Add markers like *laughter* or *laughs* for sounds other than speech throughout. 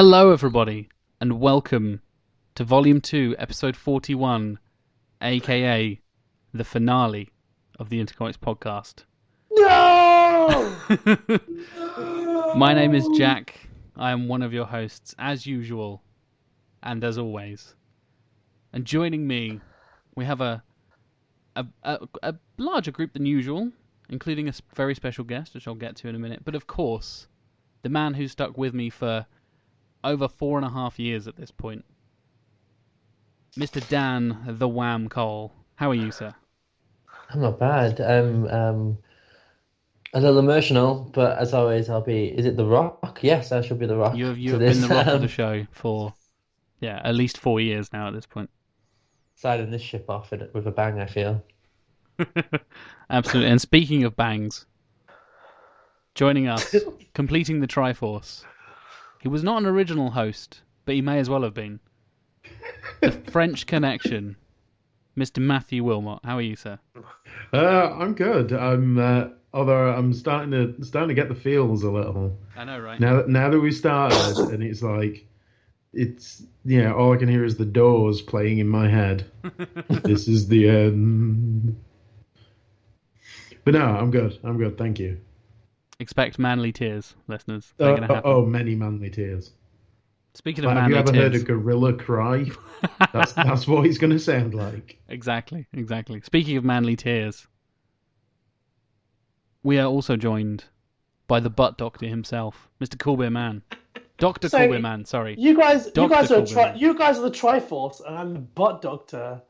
Hello, everybody, and welcome to Volume 2, Episode 41, aka the finale of the Intercomics podcast. No! *laughs* My name is Jack. I am one of your hosts, as usual, and as always. And joining me, we have a a, a, a larger group than usual, including a very special guest, which I'll get to in a minute. But of course, the man who stuck with me for over four and a half years at this point, Mr. Dan the Wham Cole. How are you, sir? I'm not bad. I'm um, a little emotional, but as always, I'll be. Is it The Rock? Yes, I should be The Rock. You have you have been the rock of um, the show for yeah at least four years now at this point. Signing this ship off with a bang, I feel. *laughs* Absolutely. And speaking of bangs, joining us, *laughs* completing the Triforce. He was not an original host, but he may as well have been. The *laughs* French Connection, Mr. Matthew Wilmot. How are you, sir? Uh, I'm good. I'm uh, although I'm starting to starting to get the feels a little I know, right? now. that Now that we started, and it's like it's yeah. All I can hear is the Doors playing in my head. *laughs* this is the end. But no, I'm good. I'm good. Thank you. Expect manly tears, listeners. They're Uh, going to happen. oh, many manly tears. Speaking of Like, have you manly ever heard a gorilla cry? *laughs* That's that's what he's going to sound like. exactly, exactly. Speaking of manly tears, we are also joined by the butt doctor himself, Mr. Kulbir Man, Doctor So, Kulbir Man. Sorry. You guys, you Dr. guys are Corbin. tri- you guys are the Triforce, and I'm the butt doctor.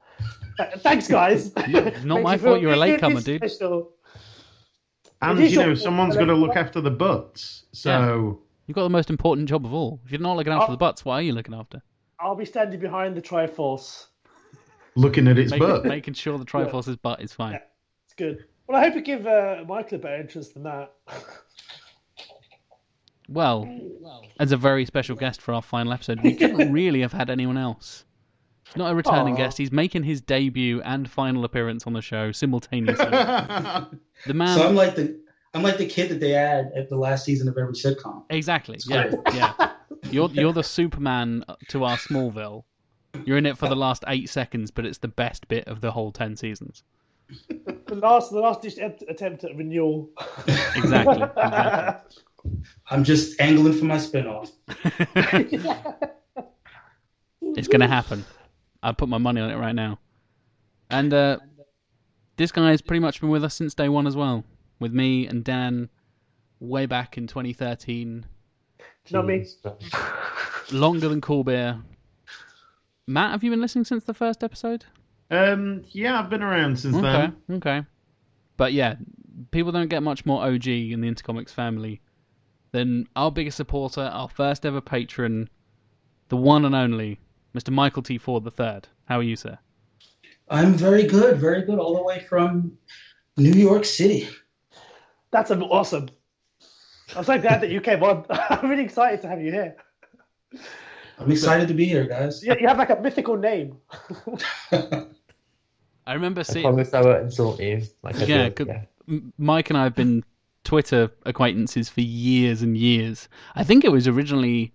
Uh, thanks, guys. *laughs* not Makes my you fault you're a really latecomer, dude. special. And you know, your- someone's got to look after the butts. So You've got the most important job of all. If you're not looking after Oh. the butts, what are you looking after? I'll be standing behind the Triforce. looking at its Making, butt. making sure the Triforce's butt is fine. Yeah. It's good. Well, I hope you give uh, Michael a better entrance than that. Well, as a very special guest for our final episode, we *laughs* couldn't really have had anyone else. He's not a returning Aw. guest. He's making his debut and final appearance on the show simultaneously. *laughs* The man, So I'm like the I'm like the kid that they add at the last season of every sitcom. exactly. Yeah, yeah. *laughs* You're you're the Superman to our Smallville. You're in it for the last eight seconds, but it's the best bit of the whole ten seasons. The last, the last ditch attempt at renewal. Exactly. *laughs* exactly. I'm just angling for my spinoff. It's gonna happen. I'd put my money on it right now. And uh, this guy has pretty much been with us since day one as well, with me and Dan, way back in 2013, Not me. *laughs* longer than Kulbir. Matt, have you been listening since the first episode? um, yeah, I've been around since Okay, then. okay. But yeah, people don't get much more OG in the Intercomics family than our biggest supporter, our first ever patron, the one and only Mr. Michael T. Ford III. How are you, sir? I'm very good, very good, all the way from New York City. That's awesome. I'm so glad that you came on. *laughs* I'm really excited to have you here. I'm excited to be here, guys. Yeah, you have like a mythical name. I remember I seeing. promise I won't insult you. Like Yeah, did. yeah. Mike and I have been Twitter acquaintances for years and years. I think it was originally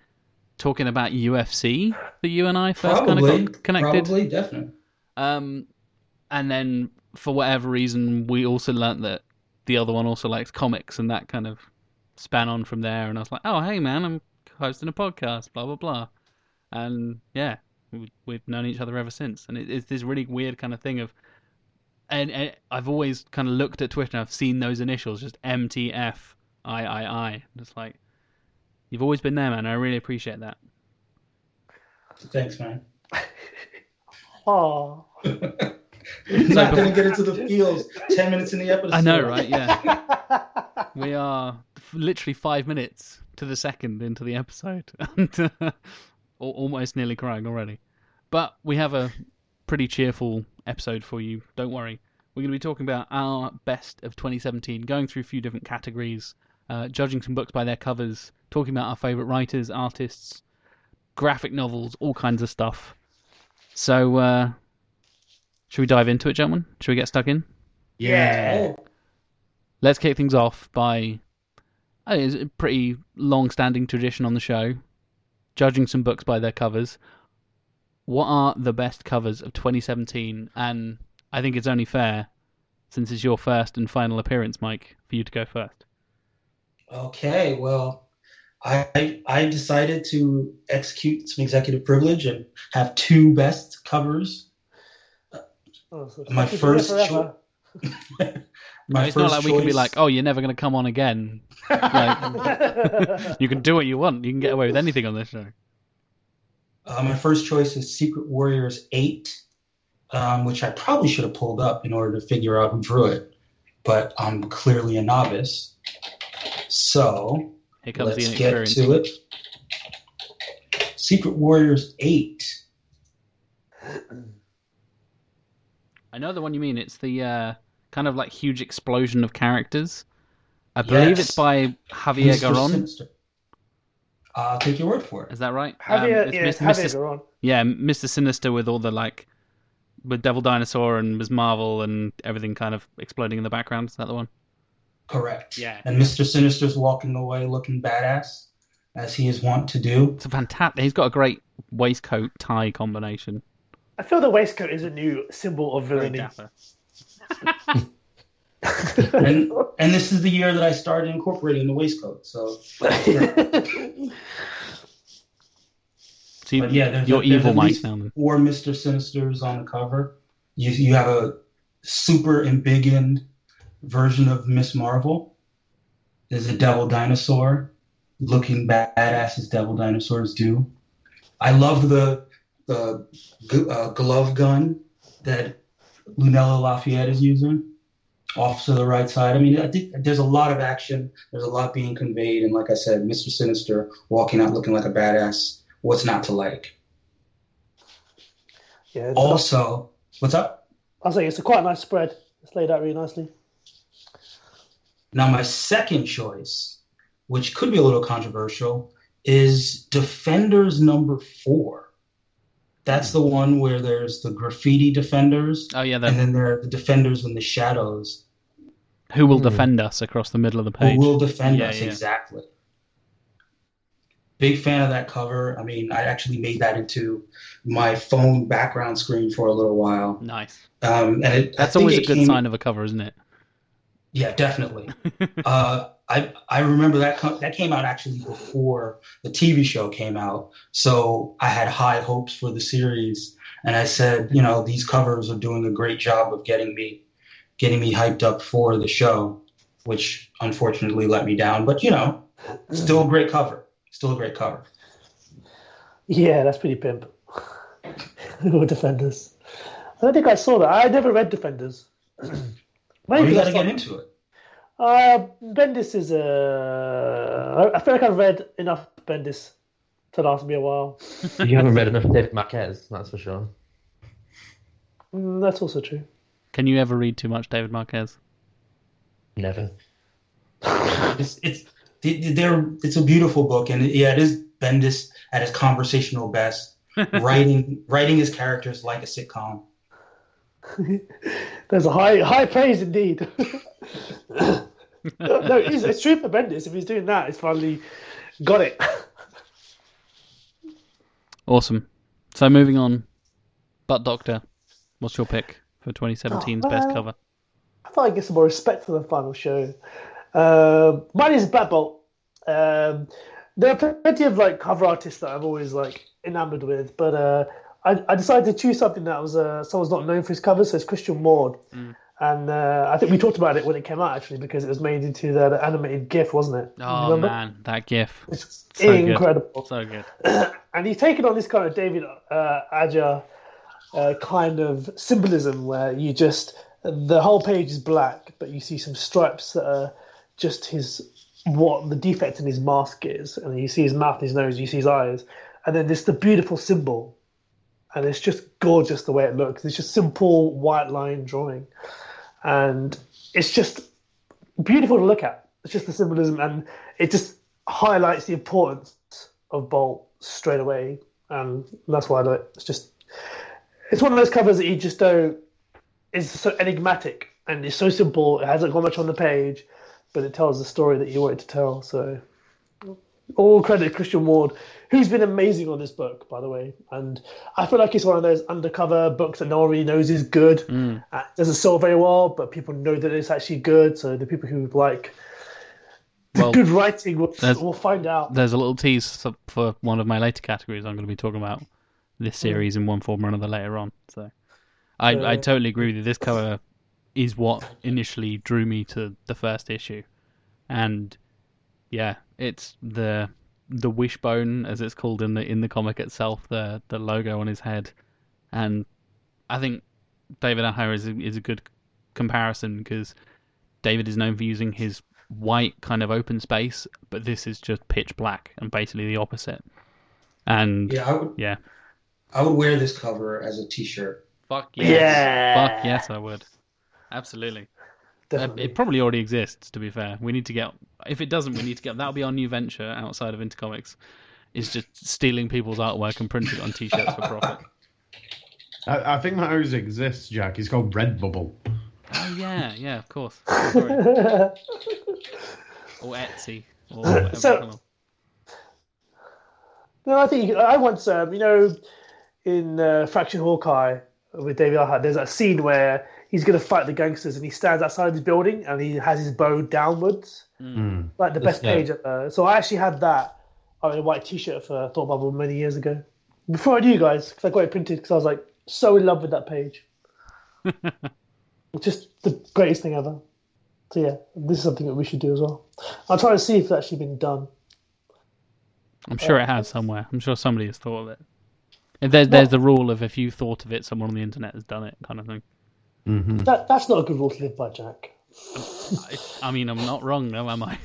talking about UFC that you and I first kind of got connected. probably, definitely. Um, and then for whatever reason, we also learnt that the other one also likes comics, and that kind of span on from there. And I was like, oh, hey man, I'm hosting a podcast, blah blah blah. And yeah, we- we've known each other ever since. And it, it's this really weird kind of thing of and, and I've always kind of looked at Twitter and I've seen those initials, just MTF, I, I, I. It's like, you've always been there, man. I really appreciate that. Thanks, man. *laughs* Oh. Not gonna get into the feels ten minutes in the episode. I know, right? Yeah. *laughs* we are literally five minutes to the second into the episode *laughs* and uh, almost nearly crying already. But we have a pretty cheerful episode for you. Don't worry. We're going to be talking about our best of 2017, going through a few different categories, uh, judging some books by their covers, talking about our favourite writers, artists, graphic novels, all kinds of stuff. So, uh, should we dive into it, gentlemen? Should we get stuck in? Yeah. Let's kick things off by I think it's a pretty long-standing tradition on the show. judging some books by their covers. What are the best covers of 2017? And I think it's only fair, since it's your first and final appearance, Mike, for you to go first. Okay, well, I I decided to execute some executive privilege and have two best covers. Oh, so My keep it here first forever. *laughs* My it's not like we can be like, oh, you're never going to come on again. Like, *laughs* you can do what you want. You can get away with anything on this show. Uh, my first choice is Secret Warriors 8, um, which I probably should have pulled up in order to figure out who drew it, but I'm clearly a novice. So Here comes let's the get to it. Secret Warriors 8. I know the one you mean. It's the uh, kind of like huge explosion of characters. I believe it's by Javier Mr. Garrón. Sinister. I'll take your word for it. Is that right? Javier, Um, yeah, it's it's Mis- Javier Mr. Garrón. Yeah, Mr. Sinister with all the like, with Devil Dinosaur and Ms. Marvel and everything kind of exploding in the background. Is that the one? Correct. Yeah. And Mr. Sinister's walking away looking badass, as he is wont to do. It's a fantastic. He's got a great waistcoat tie combination. I feel the waistcoat is a new symbol of villainy. *laughs* *laughs* And and this is the year that I started incorporating the waistcoat. So *laughs* So you, yeah, there's you're a- there's evil, at Mike. least Now then. four Mr. Sinisters on the cover. You you have a super embiggened version of Miss Marvel. is a devil dinosaur looking badass as devil dinosaurs do. I love the the uh, glove gun that Lunella Lafayette is using off to the right side. I mean, I think there's a lot of action. There's a lot being conveyed, and like I said, Mr. Sinister walking out looking like a badass. What's not to like? yeah, Also, what's up? I was like, it's a quite nice spread. It's laid out really nicely. Now, my second choice, which could be a little controversial, is Defenders number four. That's the one where there's the graffiti defenders, Oh yeah, and then there are the defenders in the shadows who will Hmm. defend us across the middle of the page? who will defend Yeah, us yeah. exactly. Big fan of that cover. I mean, I actually made that into my phone background screen for a little while. Nice. Um, and it, That's always a good came- sign of a cover, isn't it? Yeah, definitely. uh, I I remember that co- that came out actually before the TV show came out, so I had high hopes for the series, and I said, you know, these covers are doing a great job of getting me getting me hyped up for the show, which unfortunately let me down. But you know, still a great cover, still a great cover. Yeah, that's pretty pimp. *laughs* Defenders. I don't think I saw that. I never read Defenders. *clears throat* Well, Maybe you got to get into it. Uh, Bendis is uh, I I feel like I've read enough Bendis to last me a while. *laughs* You haven't read enough David Marquez, that's for sure. Mm, that's also true. Can you ever read too much David Marquez? Never. *laughs* It's it's they're it's a beautiful book, and yeah, it is Bendis at his conversational best, *laughs* writing writing his characters like a sitcom. There's a high high praise indeed. no, *laughs* no, it is, it's true for Bendis. If he's doing that, he's finally got it. Awesome. So moving on, Butt Doctor, what's your pick for 2017's Oh, best cover? I thought I'd get some more respect for the final show. Um, mine is Black Bolt. Um, there are plenty of like cover artists that I've always like enamored with, but uh, I, I decided to choose something that was uh, someone's not known for his covers. So it's Christian Ward, and uh, I think we talked about it when it came out actually because it was made into the, the animated GIF, wasn't it? Oh Remember? man, that GIF, It's So good. incredible. so good. *clears throat* and he's taken on this kind of David uh, Aja uh, kind of symbolism where you just the whole page is black, but you see some stripes that are just his what the defect in his mask is, and you see his mouth, his nose, you see his eyes, and then this the beautiful symbol, and it's just gorgeous the way it looks. It's just simple white line drawing, and it's just beautiful to look at. It's just the symbolism, and it just highlights the importance of Bolt straight away, and that's why I like it. It's just it's one of those covers that you just don't. It's so enigmatic and it's so simple. It hasn't got much on the page, but it tells the story that you want it to tell. So all credit to Christian Ward, who's been amazing on this book, by the way. And I feel like it's one of those undercover books that no one really knows is good. Mm. Uh, doesn't sell very well, but people know that it's actually good. So the people who like the Well, good writing will, will find out. There's a little tease for- one of my later categories. I'm going to be talking about this series in one form or another later on. So, I, I Uh, totally agree with you. This cover is what initially drew me to the first issue, and yeah, it's the the wishbone as it's called in the in the comic itself, the the logo on his head, and I think David Aja is a, is a good comparison because David is known for using his white kind of open space, but this is just pitch black and basically the opposite. And Yeah, I would. Yeah. I would wear this cover as a T-shirt. fuck yes, Yeah. fuck yes, I would. Absolutely. Uh, Definitely. it probably already exists. To be fair, we need to get. If it doesn't, we need to get. That'll be our new venture outside of Intercomics. Is just stealing people's artwork and printing it on T-shirts for profit. *laughs* I, I think that always exists, Jack. It's called Redbubble. Oh yeah, yeah, of course. *laughs* Or Etsy or. So- No, I think you, I once, um, you know, in uh, Fraction Hawkeye with David Aja, there's a scene where he's going to fight the gangsters and he stands outside his building and he has his bow downwards, Mm. like the Yes, best yeah. page. Uh, so I actually had that on a white T-shirt for Thought Bubble many years ago, before I knew you guys, because I got it printed because I was like so in love with that page. *laughs* Just the greatest thing ever. So yeah, this is something that we should do as well. I'll try to see if it's actually been done. I'm sure it has somewhere. I'm sure somebody has thought of it. There's there's the rule of if you thought of it, someone on the internet has done it, kind of thing. Hmm That that's not a good rule to live by, Jack. I, I mean, I'm not wrong, though, am I?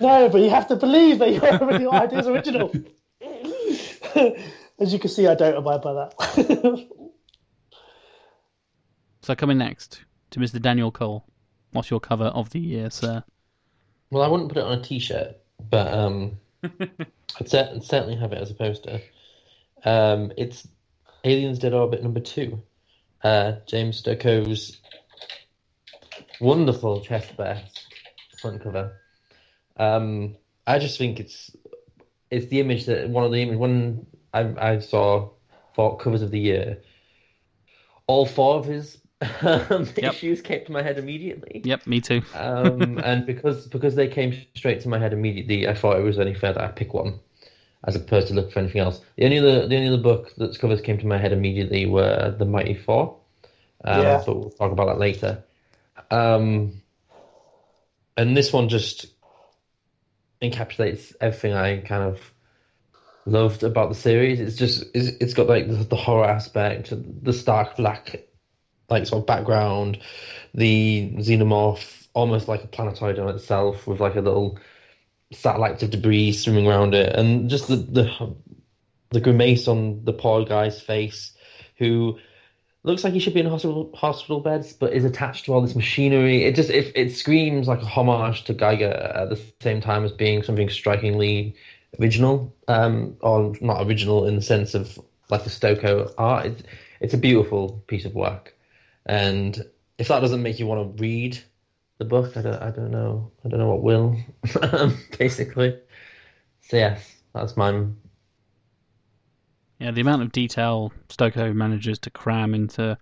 No, but you have to believe that your, your idea is original. As you can see, I don't abide by that. So coming next to Mr. Daniel Cole. What's your cover of the year, sir? Well, I wouldn't put it on a T-shirt, but um, *laughs* I'd cer- certainly have it as a poster. Um, it's Aliens Dead Orbit number two. Uh, James Stokoe's wonderful chest bear front cover. Um, I just think it's it's the image that one of the image when I I saw for covers of the year. All four of his um, Yep. issues came to my head immediately Yep, me too. um, and because because they came straight to my head immediately, I thought it was only fair that I pick one, as opposed to look for anything else. The only other the only other book that's covers came to my head immediately were the Mighty Four, um, Yeah. but we'll talk about that later. Um, and this one just encapsulates everything I kind of loved about the series. It's just it's, it's got like the, the horror aspect, the stark black like sort of background, the xenomorph almost like a planetoid on itself with like a little satellites of debris swimming around it, and just the the the grimace on the poor guy's face, who looks like he should be in hospital hospital beds, but is attached to all this machinery. It just it, it screams like a homage to Giger at the same time as being something strikingly original, um, or not original in the sense of like the Stokoe art. It's, it's a beautiful piece of work, and if that doesn't make you want to read the book, I don't, I don't know, I don't know what will, um, *laughs* basically. So yes, that's mine. Yeah, the amount of detail Stokoe manages to cram into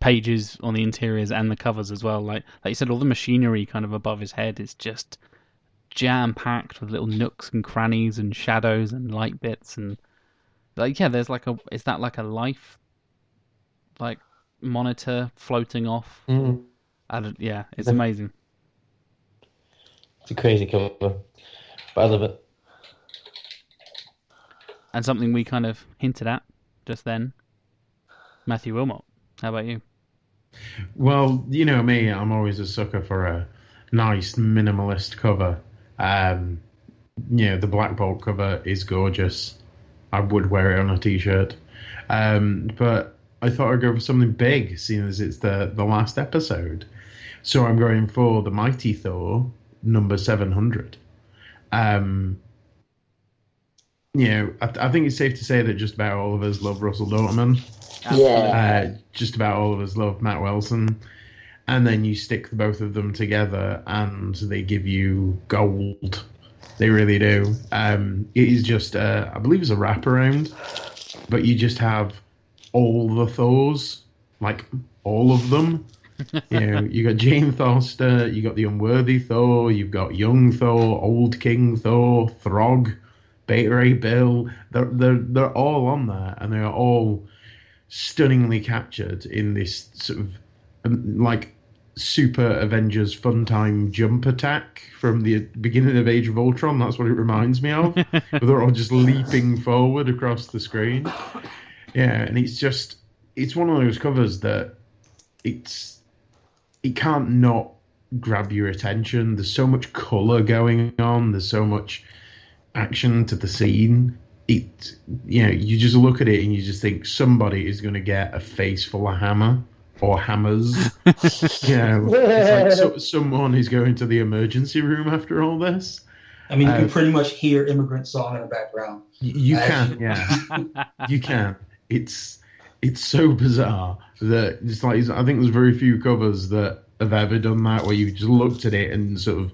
pages on the interiors and the covers as well. Like like you said, all the machinery kind of above his head is just jam packed with little nooks and crannies and shadows and light bits and like yeah, there's like a is that like a life like monitor floating off? Mm, yeah, it's amazing. it's a crazy cover, but I love it. And something we kind of hinted at just then. Matthew Wilmot. How about you? Well, you know me, I'm always a sucker for a nice minimalist cover. Um, you know, the Black Bolt cover is gorgeous. I would wear it on a t-shirt. Um, but I thought I'd go for something big, seeing as it's the, the last episode. So I'm going for the Mighty Thor, number 700. Um, you know, I, I think it's safe to say that just about all of us love Russell Dauterman. Uh, just about all of us love Matt Wilson. And then you stick the both of them together and they give you gold. They really do. Um, it is just, uh, I believe it's a wraparound, but you just have all the Thors, like all of them. *laughs* you know, you got Jane Foster, you got the unworthy Thor, you've got young Thor, old King Thor, Throg, Beta Ray Bill. They're they're they're all on there, and they are all stunningly captured in this sort of um, like Super Avengers fun time jump attack from the beginning of Age of Ultron. That's what it reminds me of. *laughs* They're all just leaping forward across the screen. Yeah, and it's just it's one of those covers that it's it can't not grab your attention. There's so much color going on. There's so much action to the scene. It, you know, you just look at it and you just think somebody is going to get a face full of hammer or hammers. *laughs* you know, it's like so, someone is going to the emergency room after all this. I mean, you Uh, can pretty much hear immigrant song in the background. Y- You can, *laughs* yeah, you can. It's it's so bizarre that it's like I think there's very few covers that have ever done that where you've just looked at it and sort of,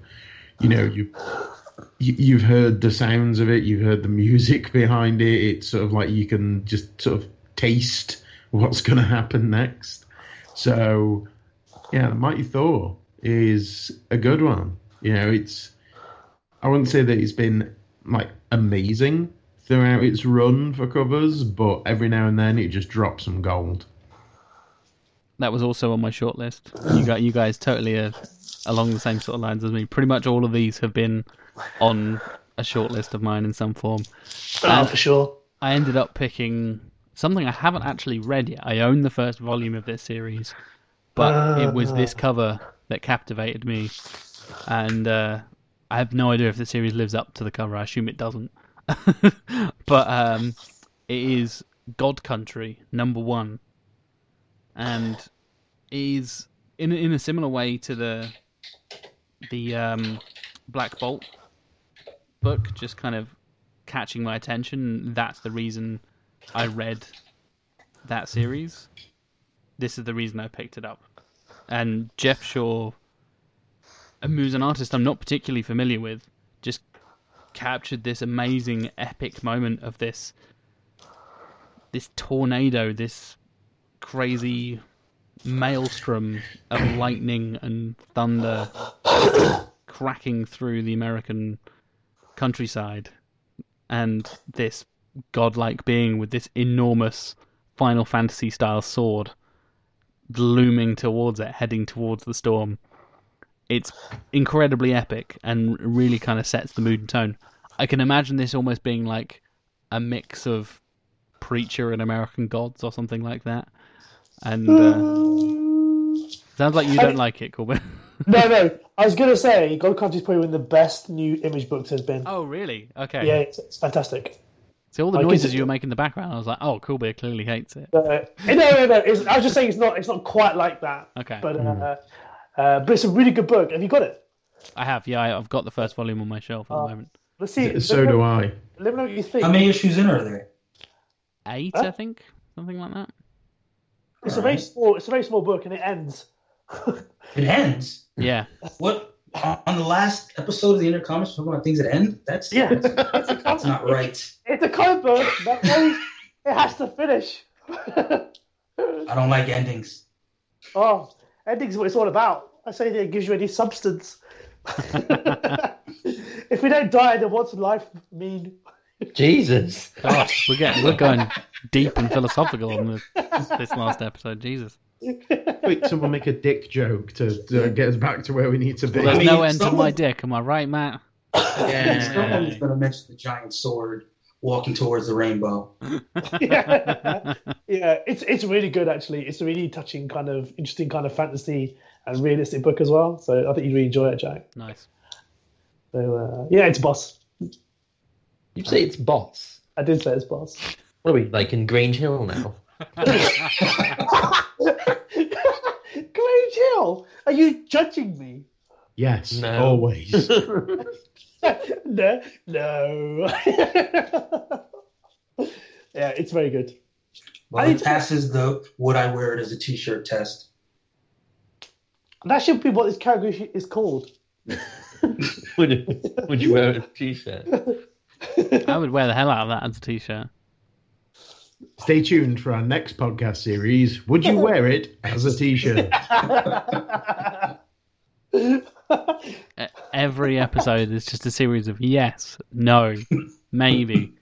you know, you. you- You've heard the sounds of it. You've heard the music *laughs* behind it. It's sort of like you can just sort of taste what's going to happen next. So, yeah, the Mighty Thor is a good one. You know, it's. I wouldn't say that it's been like amazing throughout its run for covers, but every now and then it just drops some gold. That was also on my short list. You got you guys totally are along the same sort of lines as me. Pretty much all of these have been on a short list of mine in some form. Oh, for sure. I ended up picking something I haven't actually read yet. I own the first volume of this series, but it was this cover that captivated me, and uh, I have no idea if the series lives up to the cover. I assume it doesn't. *laughs* but um, it is God Country number one, and is in in a similar way to the the um, Black Bolt book, just kind of catching my attention. That's the reason I read that series. This is the reason I picked it up. And Geoff Shaw, who's an artist I'm not particularly familiar with, captured this amazing epic moment of this this tornado, this crazy maelstrom of lightning and thunder cracking through the American countryside and this godlike being with this enormous Final Fantasy style sword looming towards it, heading towards the storm. It's incredibly epic and really kind of sets the mood and tone. I can imagine this almost being like a mix of Preacher and American Gods or something like that. And uh, sounds like you don't mean- like it, Corbin. *laughs* No, no. I was going to say God Country is probably one of the best new image books there's been. oh, really? Okay. Yeah, it's, it's fantastic. See all the I guess noises you were making in the background. I was like, oh, Kulbir clearly hates it. Uh, no, no, no. It's, I was just saying it's not. It's not quite like that. Okay. But uh, uh, but it's a really good book. Have you got it? I have, yeah. I- I've got the first volume on my shelf at Oh. the moment. Let's see. So let me do know, I. Let me know what you think. How many issues in are there? Eight, Huh? I think, something like that. it's a very small. It's a very small book, and it ends. *laughs* It ends. Yeah, What on the last episode of the Intercomics talking about things that end? That's Yeah. that's *laughs* not right. It's a comic book. That way, it has to finish. *laughs* I don't like endings. oh, ending's what it's all about. I say that it gives you any substance. *laughs* if we don't die, then what's life mean? Jesus. gosh, we're getting we're going *laughs* deep and philosophical on this, this last episode. Jesus, Quick, someone make a dick joke to, to get us back to where we need to be. well, there's mean, no end to my dick. Am I right, Matt? Yeah. Someone's going to mention the giant sword walking towards the rainbow. *laughs* yeah, yeah, it's it's really good actually. It's a really touching kind of interesting kind of fantasy and realistic book as well. So I think you'd really enjoy it, Jack. Nice. So uh, yeah, it's boss. You say it's boss. I did say it's boss. What are we like in Grange Hill now? *laughs* Grange Hill, are you judging me? Yes, No. always. *laughs* *laughs* no, no. *laughs* yeah, it's very good. Well, it passes the would I wear it as a t-shirt test. That should be what this category is called. *laughs* would you, would you wear a t-shirt? I would wear the hell out of that as a t-shirt. Stay tuned for our next podcast series. Would you wear it as a t-shirt? *laughs* Every episode is just a series of yes, no, maybe,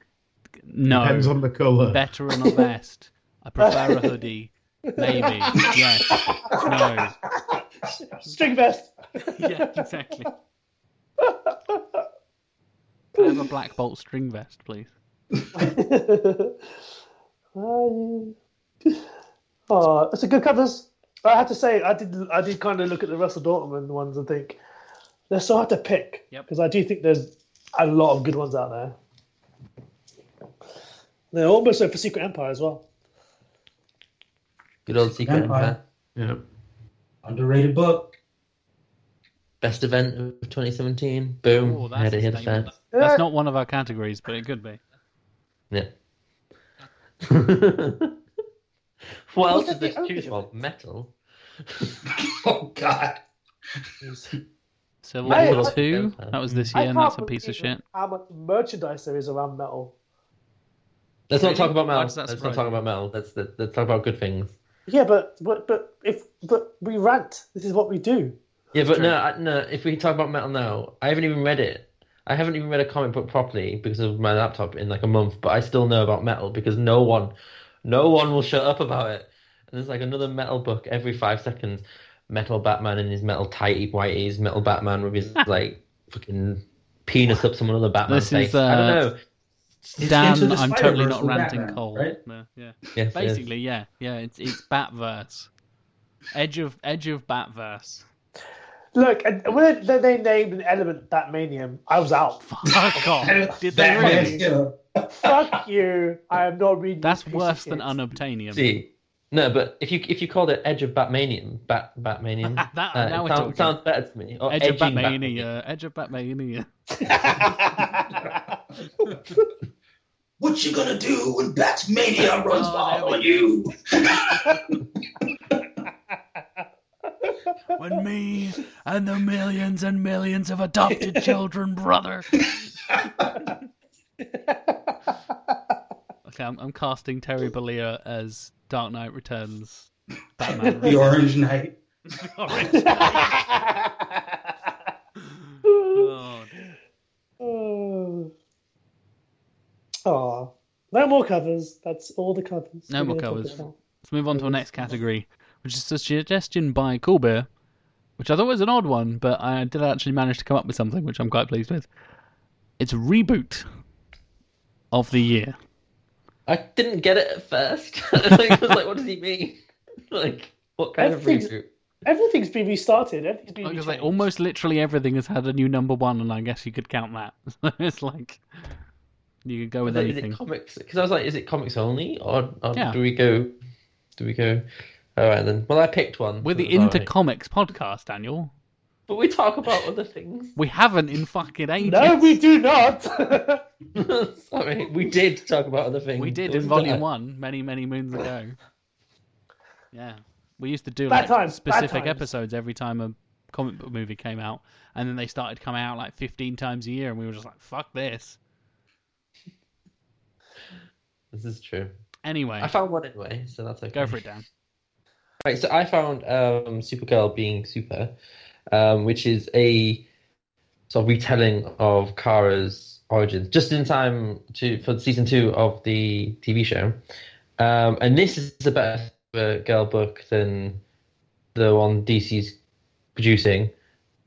no, Depends on the colour. better or not best. I prefer a hoodie. Maybe, yes, no. String vest. *laughs* Yeah, exactly. Can I have a black bolt string vest, please? *laughs* oh, it's a good covers. I have to say, I did. I did kind of look at the Russell Dauterman ones and think they're so hard to pick Yep. because I do think there's a lot of good ones out there. They're almost so for Secret Empire as well. Good old Secret Empire. Empire. Yeah. Underrated book. Best event of 2017. Boom. Oh, Had that's, it a hit the statement. fan. that's not one of our categories, but it could be. Yeah. *laughs* *laughs* what else Look did at this the choose opening. from? Metal. *laughs* Oh God. Civil I- War I- 2, that was this year, and that's a piece of shit. How much merchandise there is around metal? Let's not talk about Why metal. does Let's surprise not talk you? about metal. Let's, let's let's talk about good things. Yeah, but but but if but we rant. This is what we do. Yeah, but no, I, no. If we talk about metal now, I haven't even read it. I haven't even read a comic book properly because of my laptop in like a month. But I still know about metal because no one, no one will shut up about it. And there's like another metal book every five seconds. Metal Batman in his metal tighty whiteies. Metal Batman with his *laughs* like fucking penis up some other Batman This is, face. I don't uh, know. It's Dan, I'm totally not ranting Batman, cold. right? No, yeah. Yes, yes. Basically, yeah, yeah. It's it's Batverse, edge of edge of Batverse. Look, when they, they named an element Batmanium, I was out. Fuck off! *laughs* Did they Batman, really? Yeah. Fuck you! I am not reading. That's this worse than unobtainium. See, no, but if you if you called it Edge of Batmanium, Bat Batmanium, *laughs* That- uh, now it we're sounds, talking. sounds better to me. Or Edge of edging Batmania, Edge of Batmania. *laughs* What you gonna do when Batmania runs Oh, wild on you? *laughs* When me and the millions and millions of adopted children, brother. Okay, I'm, I'm casting Terry Bollea as Dark Knight Returns Batman. *laughs* The Orange Knight. *laughs* Orange. *laughs* Oh, dear. oh. No more covers. That's all the covers. No we're more covers. Let's move on to our next category, which is a suggestion by Kulbir, which I thought was an odd one, but I did actually manage to come up with something which I'm quite pleased with. It's reboot of the year. I didn't get it at first. *laughs* I was like, what does he mean? *laughs* Like, what kind of reboot? Everything's been restarted. Everything's been Because like almost literally everything has had a new number one, and I guess you could count that. *laughs* it's like you could go with Is it anything. comics? Because I was like, is it comics only, or, or Yeah. do we go? Do we go? All right then. Well, I picked one. We're the so it's Into right. Comics podcast, Daniel. But we talk about other things. We haven't in fucking ages. No, we do not. *laughs* Sorry, we did talk about other things. We did in Volume that. One many, many moons ago. Yeah, we used to do Bad like times, specific episodes every time a comic book movie came out, and then they started coming out like 15 times a year, and we were just like, "Fuck this." This is true. Anyway, I found one anyway, so that's okay. go for it, Dan. Right, so I found um, Supergirl being super, um, which is a sort of retelling of Kara's origins, just in time to for season two of the TV show. Um, and this is a better girl book than the one DC's producing,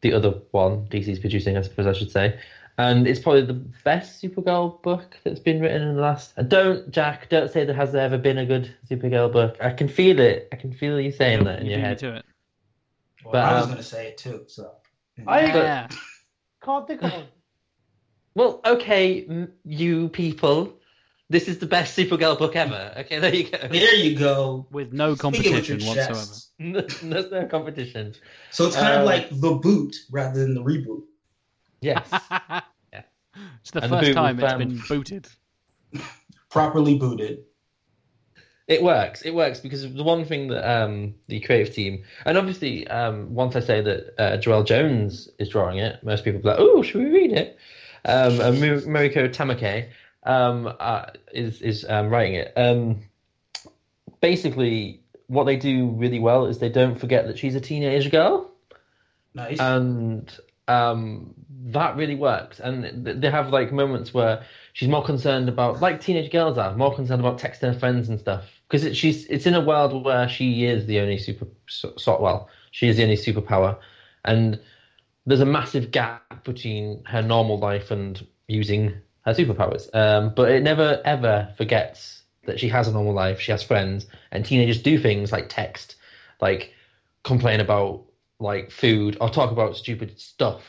the other one DC's producing, I suppose I should say. And it's probably the best Supergirl book that's been written in the last. Don't, Jack, don't say there has there ever been a good Supergirl book. I can feel it. I can feel you saying that in You your head. To it. Well, But, I was um, gonna say it too. So I Yeah. can't think of one. *laughs* Well, okay, you people. This is the best Supergirl book ever. Okay, there you go. there you go. With no Speak with competition whatsoever. *laughs* chest. There's no competition. So it's kind Um, of like the boot rather than the reboot. Yes. *laughs* yeah. it's the And first boot time it's been booted. Properly booted. It works. It works because the one thing that um, the creative team, and obviously, um, once I say that uh, Joelle Jones is drawing it, most people are like, "Oh, should we read it?" Um, and Mariko Tamaki um, uh, is is um, writing it. Um, basically, what they do really well is they don't forget that she's a teenage girl Nice. and um, that really works. And they have like moments where she's more concerned about, like teenage girls are, more concerned about texting her friends and stuff. Because it, she's it's in a world where she is the only super so, well, she is the only superpower, and there's a massive gap between her normal life and using her superpowers. Um, but it never ever forgets that she has a normal life, she has friends, and teenagers do things like text, like complain about like food or talk about stupid stuff.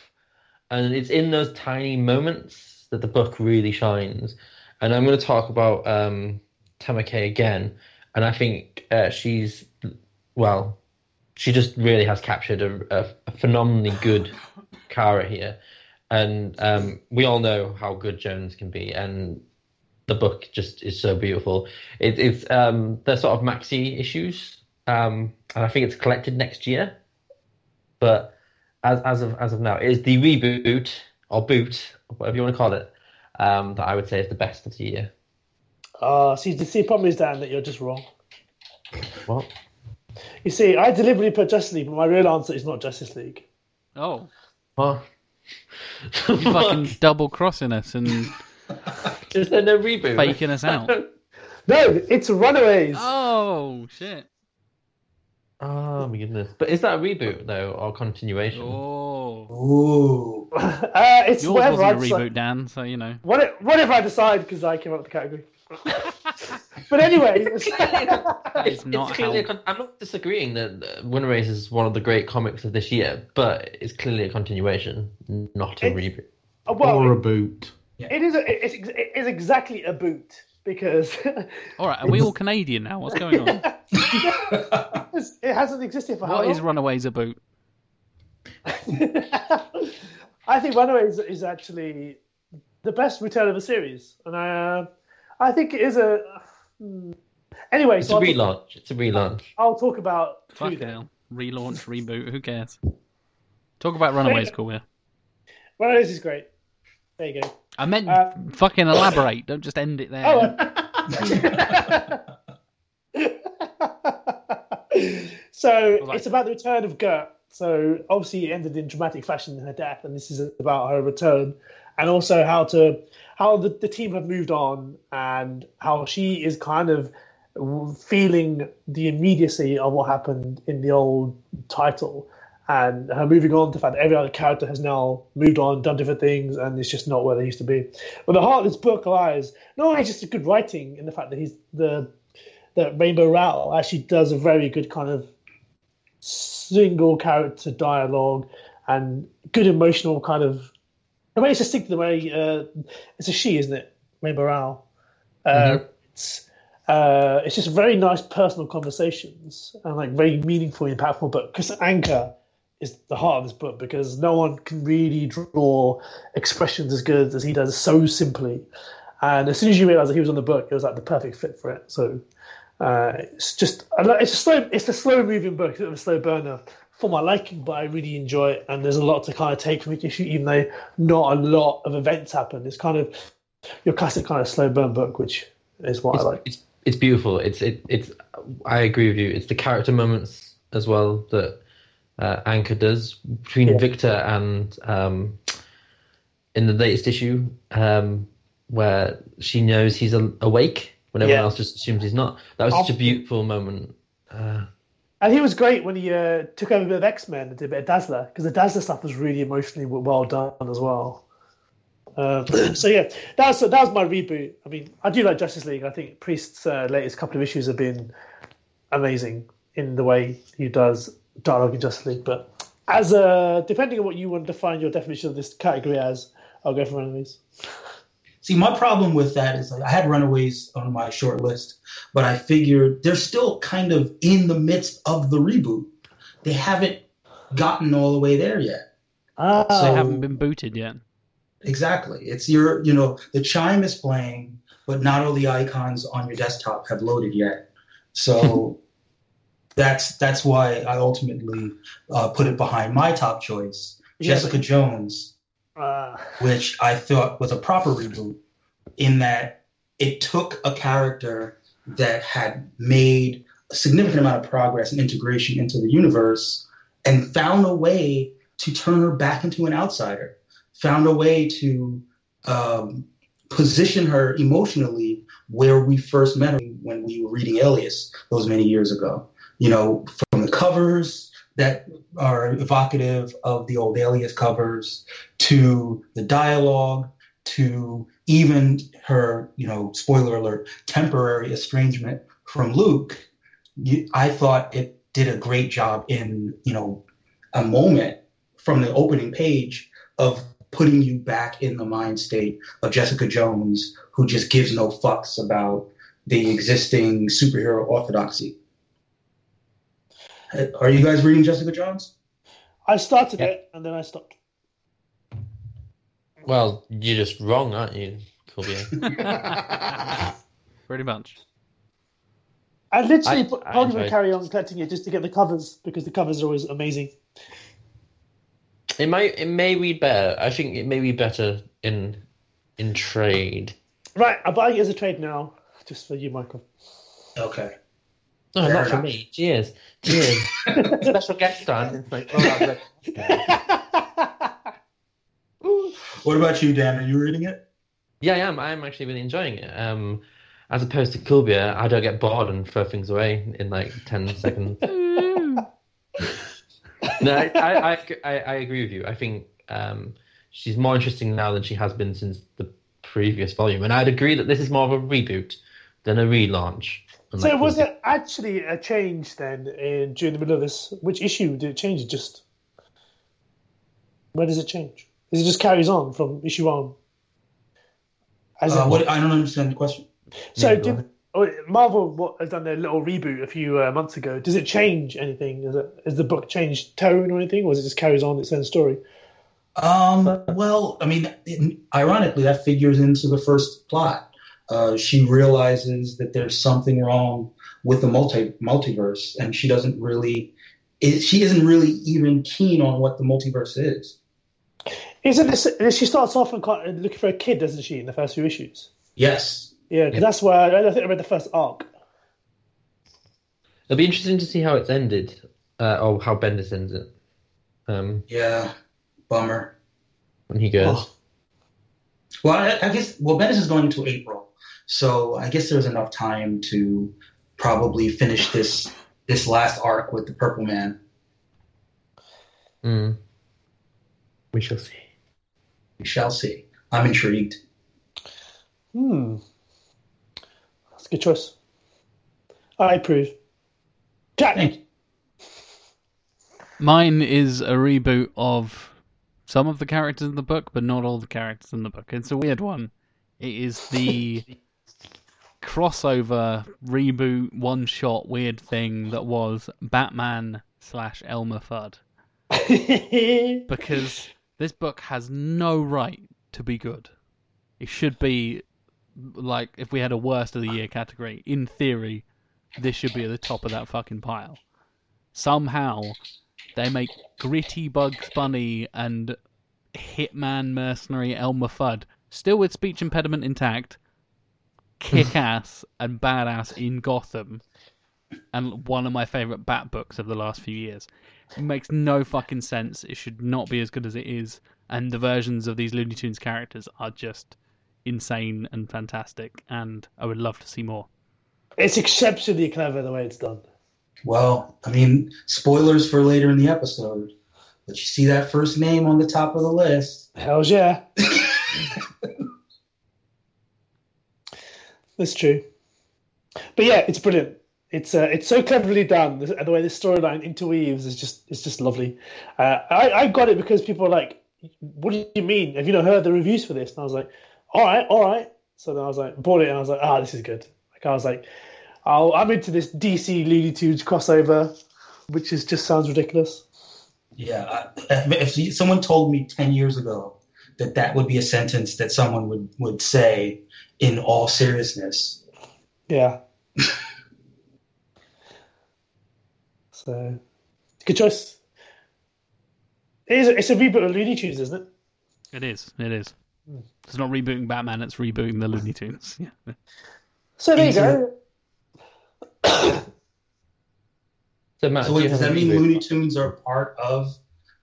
And it's in those tiny moments that the book really shines. And I'm going to talk about um, Tamaki again. And I think uh, she's, well, she just really has captured a, a, phenomenally good Kara here. And um, we all know how good Jones can be. And the book just is so beautiful. It, it's um, the sort of maxi issues. Um, and I think it's collected next year but as as of as of now, it is the reboot or boot, whatever you want to call it, um, that I would say is the best of the year. Uh, see, the see, problem is, Dan, that you're just wrong. What? You see, I deliberately put Justice League, but my real answer is not Justice League. Oh, What? you fucking *laughs* double crossing us and Is there no reboot? faking us out. *laughs* No, it's Runaways. Oh shit! oh my goodness! But is that a reboot though, or continuation? Oh, Ooh. *laughs* Uh, it's yours whatever wasn't a decide. reboot, Dan. So you know. What, if I decide, because I came up with the category. *laughs* but anyway, It's *laughs* not clearly a how- con- I'm not disagreeing that uh, Winter Race is one of the great comics of this year, but it's clearly a continuation, not a It- reboot. well, or a boot. it is. A, it's, it is exactly a boot because *laughs* All right, are we all Canadian now? What's going on? it hasn't existed for how What long? is Runaways a boot? I think Runaways is actually the best return of the series, and I, uh, I think it is a. hmm. Anyway, It's so a I'll, talk, relaunch. It's a relaunch. I'll talk about two Fucking hell. Relaunch, reboot. Who cares? Talk about Runaways, cool. Yeah. Runaways is great. There you go. I meant Uh, fucking elaborate. Don't just end it there. Oh. *laughs* so like- it's about the return of Gert. So obviously it ended in dramatic fashion in her death, and this is about her return, and also how to how the, the team have moved on, and how she is kind of feeling the immediacy of what happened in the old title, and her moving on to the fact that every other character has now moved on, done different things, and it's just not where they used to be. But the heart of this book lies not only just a good writing in the fact that he's the that Rainbow Rowell actually does a very good kind of single character dialogue and good emotional kind of. I mean, it's just the way uh, it's a she, isn't it? Rainbow Rowell. Uh, Mhm. It's uh, it's just very nice personal conversations and like very meaningful, and impactful book. Because Anka is the heart of this book because no one can really draw expressions as good as he does so simply. And as soon as you realize that he was on the book, it was like the perfect fit for it. So uh, it's just it's a slow it's a slow moving book, it's a bit of a slow burner for my liking, but I really enjoy it. And there's a lot to kind of take from each issue, even though not a lot of events happen. It's kind of your classic kind of slow burn book, which is what I it's, like. it's it's beautiful. It's it it's. I agree with you. It's the character moments as well that uh, Anka does between Yeah. Victor and um, in the latest issue um, where she knows he's awake when everyone Yeah. else just assumes he's not. That was such a beautiful moment. Uh, And he was great when he uh, took over a bit of X Men and did a bit of Dazzler because the Dazzler stuff was really emotionally well done as well. Um, *clears throat* so yeah, that was that was my reboot. I mean, I do like Justice League. I think Priest's uh, latest couple of issues have been amazing in the way he does dialogue in Justice League. But as a depending on what you want to define your definition of this category as, I'll go for enemies. *laughs* See, my problem with that is like I had Runaways on my short list, but I figured they're still kind of in the midst of the reboot. They haven't gotten all the way there yet. Ah, So they haven't been booted yet. Exactly. It's your, you know, the chime is playing, but not all the icons on your desktop have loaded yet. So *laughs* that's that's why I ultimately uh, put it behind my top choice, Yeah, Jessica Jones, Uh, *laughs* which I thought was a proper reboot in that it took a character that had made a significant amount of progress and integration into the universe and found a way to turn her back into an outsider, found a way to um, position her emotionally where we first met her when we were reading Alias those many years ago. You know, from the covers that are evocative of the old Alias covers to the dialogue to even her, you know, spoiler alert, temporary estrangement from Luke. I thought it did a great job in, you know, a moment from the opening page of putting you back in the mind state of Jessica Jones, who just gives no fucks about the existing superhero orthodoxy. Are you guys reading Jessica Jones? I started Yeah. it and then I stopped. Well, you're just wrong, aren't you, Kulbir? *laughs* *laughs* Pretty much. I literally I- put- I told to carry on collecting it just to get the covers because the covers are always amazing. it might, it may read better. I think it may be better in in trade. Right, I'm buying it as a trade now, just for you, Michael. Okay. No, Fair not for me. Cheers, cheers. *laughs* Special guest star. Like, oh, *laughs* What about you, Dan? Are you reading it? yeah, I am. I am actually really enjoying it. Um, as opposed to Kulbir, I don't get bored and throw things away in like ten *laughs* seconds. no, I, I, I, I, I agree with you. I think um, she's more interesting now than she has been since the previous volume, and I'd agree that this is more of a reboot than a relaunch. So was it there actually a change then in, during the middle of this? Which issue did it change? Just where does it change? Is it just carries on from issue one? As Uh, in- what, I don't understand the question. so Yeah, did, oh, Marvel what, has done their little reboot a few uh, months ago. Does it change anything? Is it has the book changed tone or anything, or is it just carries on its own story? Um, well, I mean, it- ironically, that figures into the first plot. Uh, she realizes that there's something wrong with the multi multiverse, and she doesn't really, it, she isn't really even keen on what the multiverse is. Isn't this? She starts off and kind of looking for a kid, doesn't she, in the first few issues? Yes. Yeah, 'cause Yeah. that's where I, I think I read the first arc. It'll be interesting to see how it's ended, uh, or how Bendis ends it. Um, Yeah. Bummer. when he goes. Oh. Well, I, I guess well, Bendis is going into April, so I guess there's enough time to probably finish this this last arc with the Purple Man. Mm. We shall see. We shall see. I'm intrigued. Hmm, that's a good choice. I approve. Jack, Thank. Mine is a reboot of some of the characters in the book, but not all the characters in the book. It's a weird one. It is the *laughs* crossover reboot one shot weird thing that was Batman slash Elmer Fudd. *laughs* Because this book has no right to be good. It should be like if we had a worst of the year category, in theory, this should be at the top of that fucking pile. Somehow they make gritty Bugs Bunny and Hitman mercenary Elmer Fudd, still with speech impediment intact, kick *laughs* ass and badass in Gotham, and one of my favorite Bat books of the last few years. It makes no fucking sense. It should not be as good as it is, and the versions of these Looney Tunes characters are just insane and fantastic, and I would love to see more. it's exceptionally clever the way it's done. Well, I mean, spoilers for later in the episode, but you see that first name on the top of the list. Hell's yeah. *laughs* That's true. But yeah, it's brilliant. It's uh, it's so cleverly done. The, the way this storyline interweaves is just it's just lovely. Uh, I I got it because people are like, "What do you mean? Have you not heard the reviews for this?" And I was like, "All right, all right." So then I was like, bought it, and I was like, "Ah, this is good." Like I was like, oh, "I'm into this DC Looney Tunes crossover," which is just sounds ridiculous. Yeah, I, *laughs* if someone told me ten years ago that that would be a sentence that someone would would say in all seriousness, Yeah. *laughs* So, good choice. It is, it's a reboot of Looney Tunes, isn't it? It is. It is. Hmm. It's not rebooting Batman. It's rebooting the Looney Tunes. *laughs* Yeah. So there you Easy. go. *coughs* So Matt, So wait, does that a mean? Looney Tunes are part of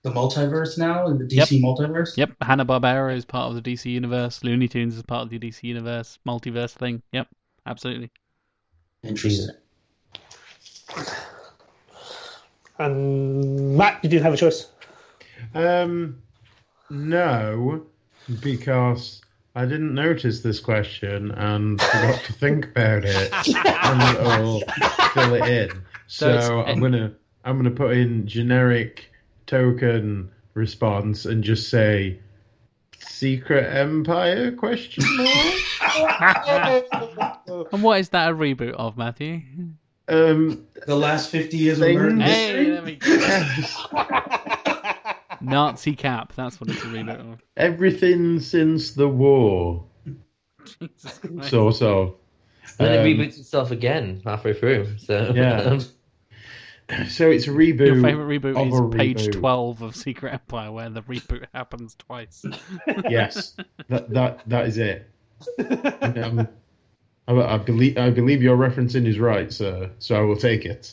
the multiverse now, in the DC multiverse? Yep. Hanna Barbera is part of the DC universe. Looney Tunes is part of the DC universe multiverse thing. Yep. Absolutely. Interesting. And Matt, you didn't have a choice. Um, no, because I didn't notice this question and forgot to think about it *laughs* and or fill it in. So So I'm gonna I'm gonna put in generic token response and just say Secret Empire question mark. *laughs* And what is that a reboot of, Matthew? um, The last 50 years of Things- murder Hey, there we go. *laughs* Nazi cap. That's what it's a reboot of. everything since the war, Jesus Christ. sort of. And it Um, reboots itself again halfway through. So Yeah. So it's a reboot. Your favorite reboot of is page reboot. 12 of Secret Empire, where the reboot happens twice. *laughs* Yes, that that that is it. Um, I, I believe I believe your referencing is right, sir. So I will take it.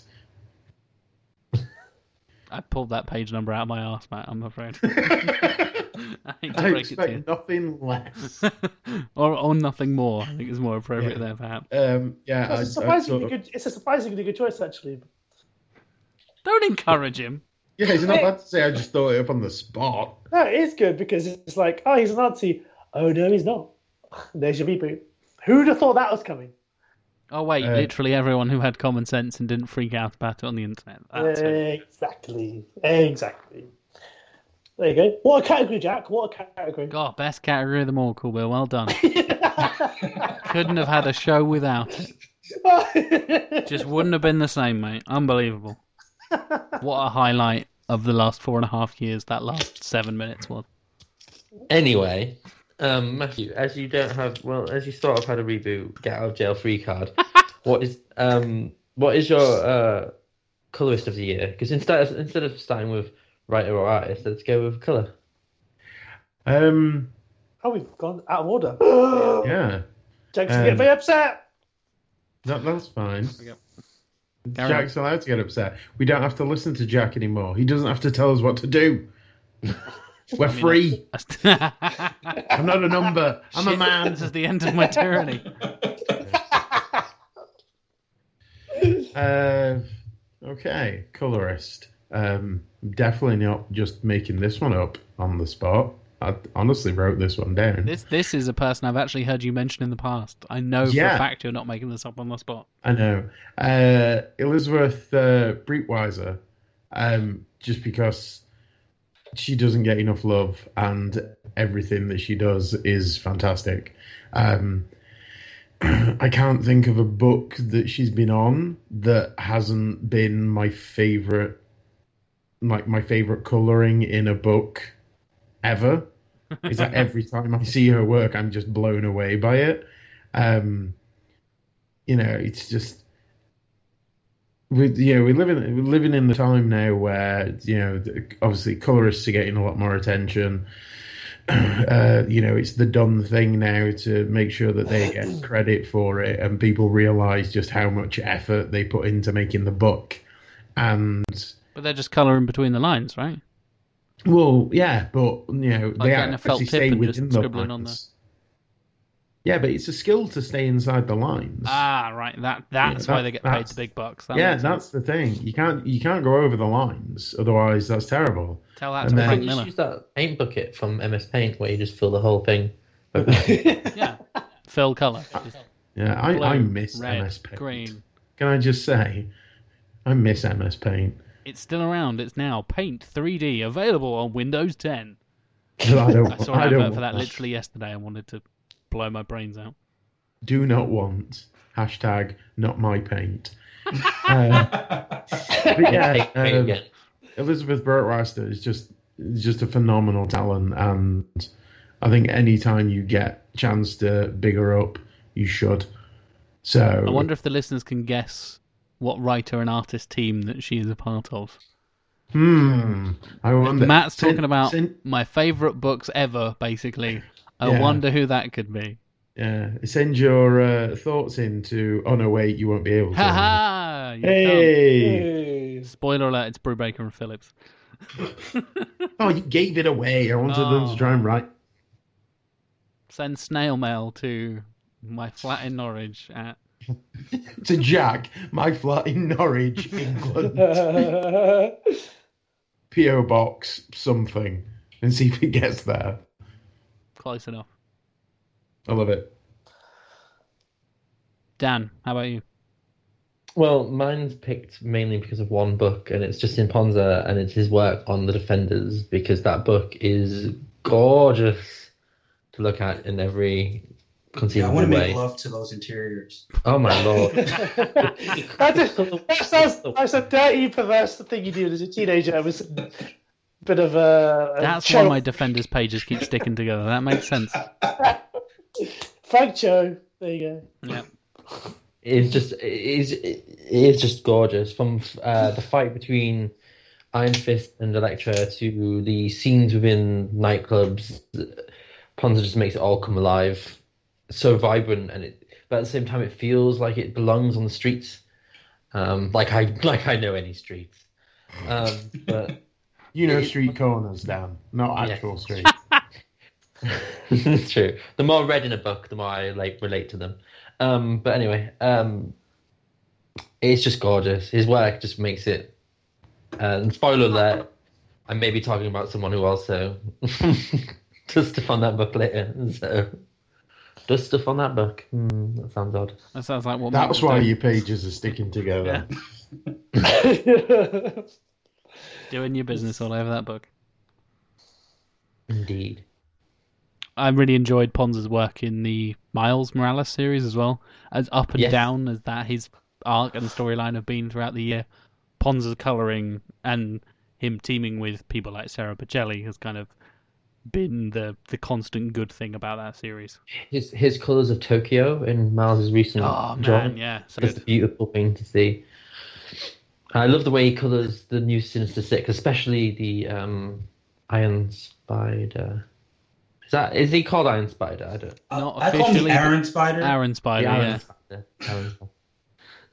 I pulled that page number out of my ass, Matt, I'm afraid. *laughs* I I break it to expect nothing less. *laughs* or, or nothing more, I think is more appropriate Yeah. there, perhaps. Um, yeah, I, I It's a surprisingly sort of- good. It's a surprisingly good choice, actually. Don't encourage him. yeah, he's not bad to say. I just thought it up on the spot. No, it is good because it's like, oh, he's a Nazi. Oh no, he's not. *laughs* There's your reboot. Who'd have thought that was coming? Oh, wait, Uh, literally everyone who had common sense and didn't freak out about it on the internet. That's it. Exactly. Exactly. There you go. What a category, Jack. What a category. God, best category of them all, Cool Bill. Well done. *laughs* Couldn't have had a show without it. *laughs* Just wouldn't have been the same, mate. Unbelievable. *laughs* What a highlight of the last four and a half years that last seven minutes was. Anyway, um, Matthew, as you don't have well, as you sort of had a reboot, get out of jail free card. *laughs* what is um, what is your uh, colorist of the year? Because instead of, instead of starting with writer or artist, let's go with color. Um, oh, we've gone out of order. *gasps* yeah, Jack's Um, getting very upset. that, that's fine. Carry Jack's allowed to get upset. We don't have to listen to Jack anymore. He doesn't have to tell us what to do. *laughs* We're mean, free. Shit, I'm not a number. *laughs* I'm a man. This is the end of my tyranny. *laughs* Uh, okay, colorist. Um, definitely not just making this one up on the spot. I honestly wrote this one down. This this is a person I've actually heard you mention in the past. I know for Yeah. a fact you're not making this up on the spot. I know. Uh, Elizabeth uh, Breitweiser, um, just because she doesn't get enough love and everything that she does is fantastic. Um, *clears throat* I can't think of a book that she's been on that hasn't been my favorite, like my favorite coloring in a book ever. Is that every time I see her work, I'm just blown away by it. Um, you know, it's just we you know we live in we're living in the time now where you know obviously colorists are getting a lot more attention. *clears throat* Uh, you know, it's the done thing now to make sure that they get credit for it, and people realize just how much effort they put into making the book. And But they're just colouring between the lines, right? Well, yeah, but you know Like they getting a felt actually stay within the scribbling on lines. Yeah, but it's a skill to stay inside the lines. Ah, right. That that's Yeah, why that- they get paid the big bucks. That yeah, that's sense. the thing. You can't you can't go over the lines, otherwise that's terrible. tell that and to then- Frank Just Miller. use that paint bucket from MS Paint where you just fill the whole thing. Yeah, *laughs* fill colour. Just Yeah, I, I miss red, MS Paint. green. Can I just say, I miss MS Paint. It's still around. It's now Paint 3D available on Windows 10. But *laughs* I don't. I saw an I don't advert for that literally yesterday. I wanted to blow my brains out. Do not want hashtag not my paint. *laughs* uh, yeah, paint, paint um. Elizabeth Breitweiser is just is just a phenomenal talent, and I think any time you get chance to big her up, you should. So I wonder if the listeners can guess what writer and artist team that she is a part of. Hmm. I wonder. Matt's Send- talking about send- my favourite books ever, basically. I Yeah. wonder who that could be. Yeah, send your uh, thoughts in to. Oh no, wait, you won't be able to. Ha ha! Hey! Hey. Spoiler alert, it's Brubaker and Phillips. *laughs* Oh, you gave it away. I wanted them Oh. to try and write. Send snail mail to my flat in Norwich at *laughs* To Jack, my flat in Norwich, England. *laughs* P.O. Box something. And see if it gets there. close enough. I love it. Dan, how about you? Well, mine's picked mainly because of one book, and it's Justin Ponsor, and it's his work on the Defenders, because that book is gorgeous to look at in every Yeah, I want to way. make love to those interiors. Oh my lord! *laughs* that, just, that sounds that's a dirty, perverse thing you do as a teenager. It was a bit of a. a That's show- why my Defenders pages keep sticking together. That makes sense. *laughs* Frank Cho. There you go. Yeah. It's just it is it is just gorgeous from uh, the fight between Iron Fist and Elektra to the scenes within nightclubs. Ponsor just makes it all come alive, so vibrant, and it but at the same time it feels like it belongs on the streets, um, like I *laughs* like I know any streets. Um, but *laughs* You know street corners, Dan, not Yeah. actual streets. it's *laughs* true. The more I read in a book, the more I like relate to them. Um, but anyway, um, it's just gorgeous. His work just makes it. And spoiler alert, I may be talking about someone who also just stuff on that book later. So does stuff on that book. Hmm, that sounds odd. That sounds like what That's why do. your pages are sticking together. *laughs* doing your business all over that book. Indeed. I really enjoyed Ponsor's work in the Miles Morales series as well. As up and Yes. down as that his arc and storyline have been throughout the year, Ponsor's colouring and him teaming with people like Sara Pichelli has kind of been the the constant good thing about that series. His his colors of Tokyo in Miles's recent Oh man, drawing. yeah, so It's a beautiful thing to see. I love the way he colours the new Sinister Six, especially the um, Iron Spider. Is that is he called Iron Spider? I don't. Not I call him officially, the Aaron Spider. Aaron Spider, the Iron yeah, Spider. Aaron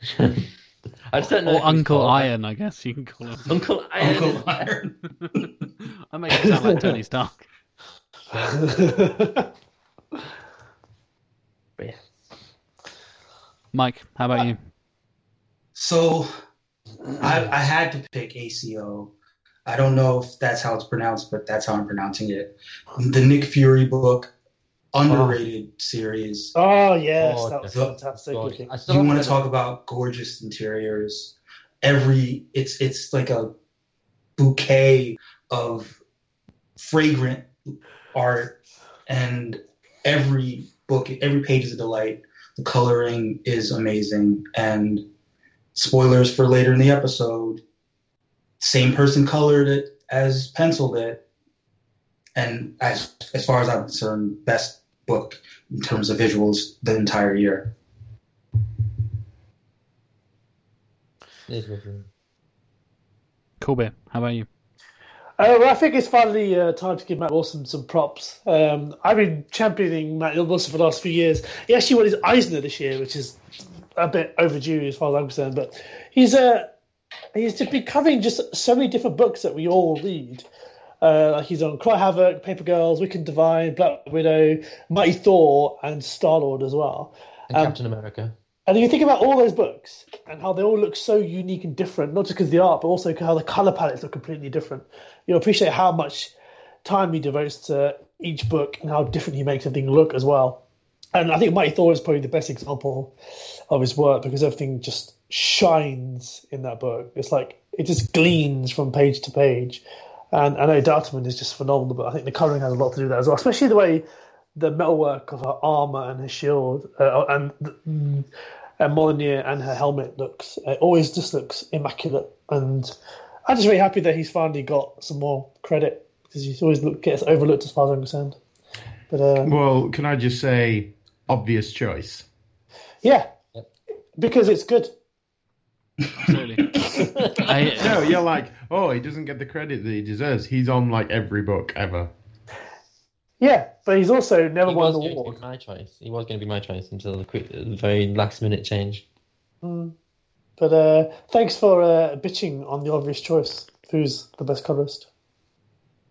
Spider. *laughs* I just don't know. or Uncle called- Iron, I guess you can call him. Uncle Iron. Uncle Iron. *laughs* I make it sound like Tony Stark. But *laughs* yeah. Mike, how about you? So I, I had to pick ACO. I don't know if that's how it's pronounced, but that's how I'm pronouncing it. The Nick Fury book, underrated series. oh yes, Oh, that was the- fantastic. God, looking. I still you want to talk about gorgeous interiors? Every it's it's like a bouquet of fragrant art, and every book, every page is a delight. The coloring is amazing, and spoilers for later in the episode. Same person colored it as penciled it, and as as far as I'm concerned, best book in terms of visuals the entire year. it is written. Kulbir. How about you? Uh, well, I think it's finally uh, time to give Matt Wilson some props. Um, I've been championing Matt Wilson for the last few years. He actually won his Eisner this year, which is a bit overdue as far as I'm concerned. But he's uh, he's just been covering just so many different books that we all read. Uh, like he's on Cry Havoc, Paper Girls, Wicked Divine, Black Widow, Mighty Thor, and Star Lord as well. And Um, Captain America. And if you think about all those books and how they all look so unique and different, not just because the art, but also how the color palettes look completely different, you'll appreciate how much time he devotes to each book and how different he makes everything look as well. And I think Mighty Thor is probably the best example of his work because everything just shines in that book. It's like it just gleams from page to page. And I know Dauterman is just phenomenal, but I think the colouring has a lot to do with that as well, especially the way the metalwork of her armor and her shield uh, and and Mjolnir and her helmet looks it always just looks immaculate and I'm just very happy that he's finally got some more credit because he's always look, gets overlooked as far as I'm concerned. But uh, Well, can I just say, obvious choice. yeah, Yep. because it's good. Absolutely. *laughs* I, uh, No, you're like, oh, he doesn't get the credit that he deserves. He's on like every book ever. Yeah, but he's also never He won was an award. my choice. He was going to be my choice until the, quick, the very last minute change. Mm. But uh, thanks for uh, bitching on the obvious choice. Who's the best colorist?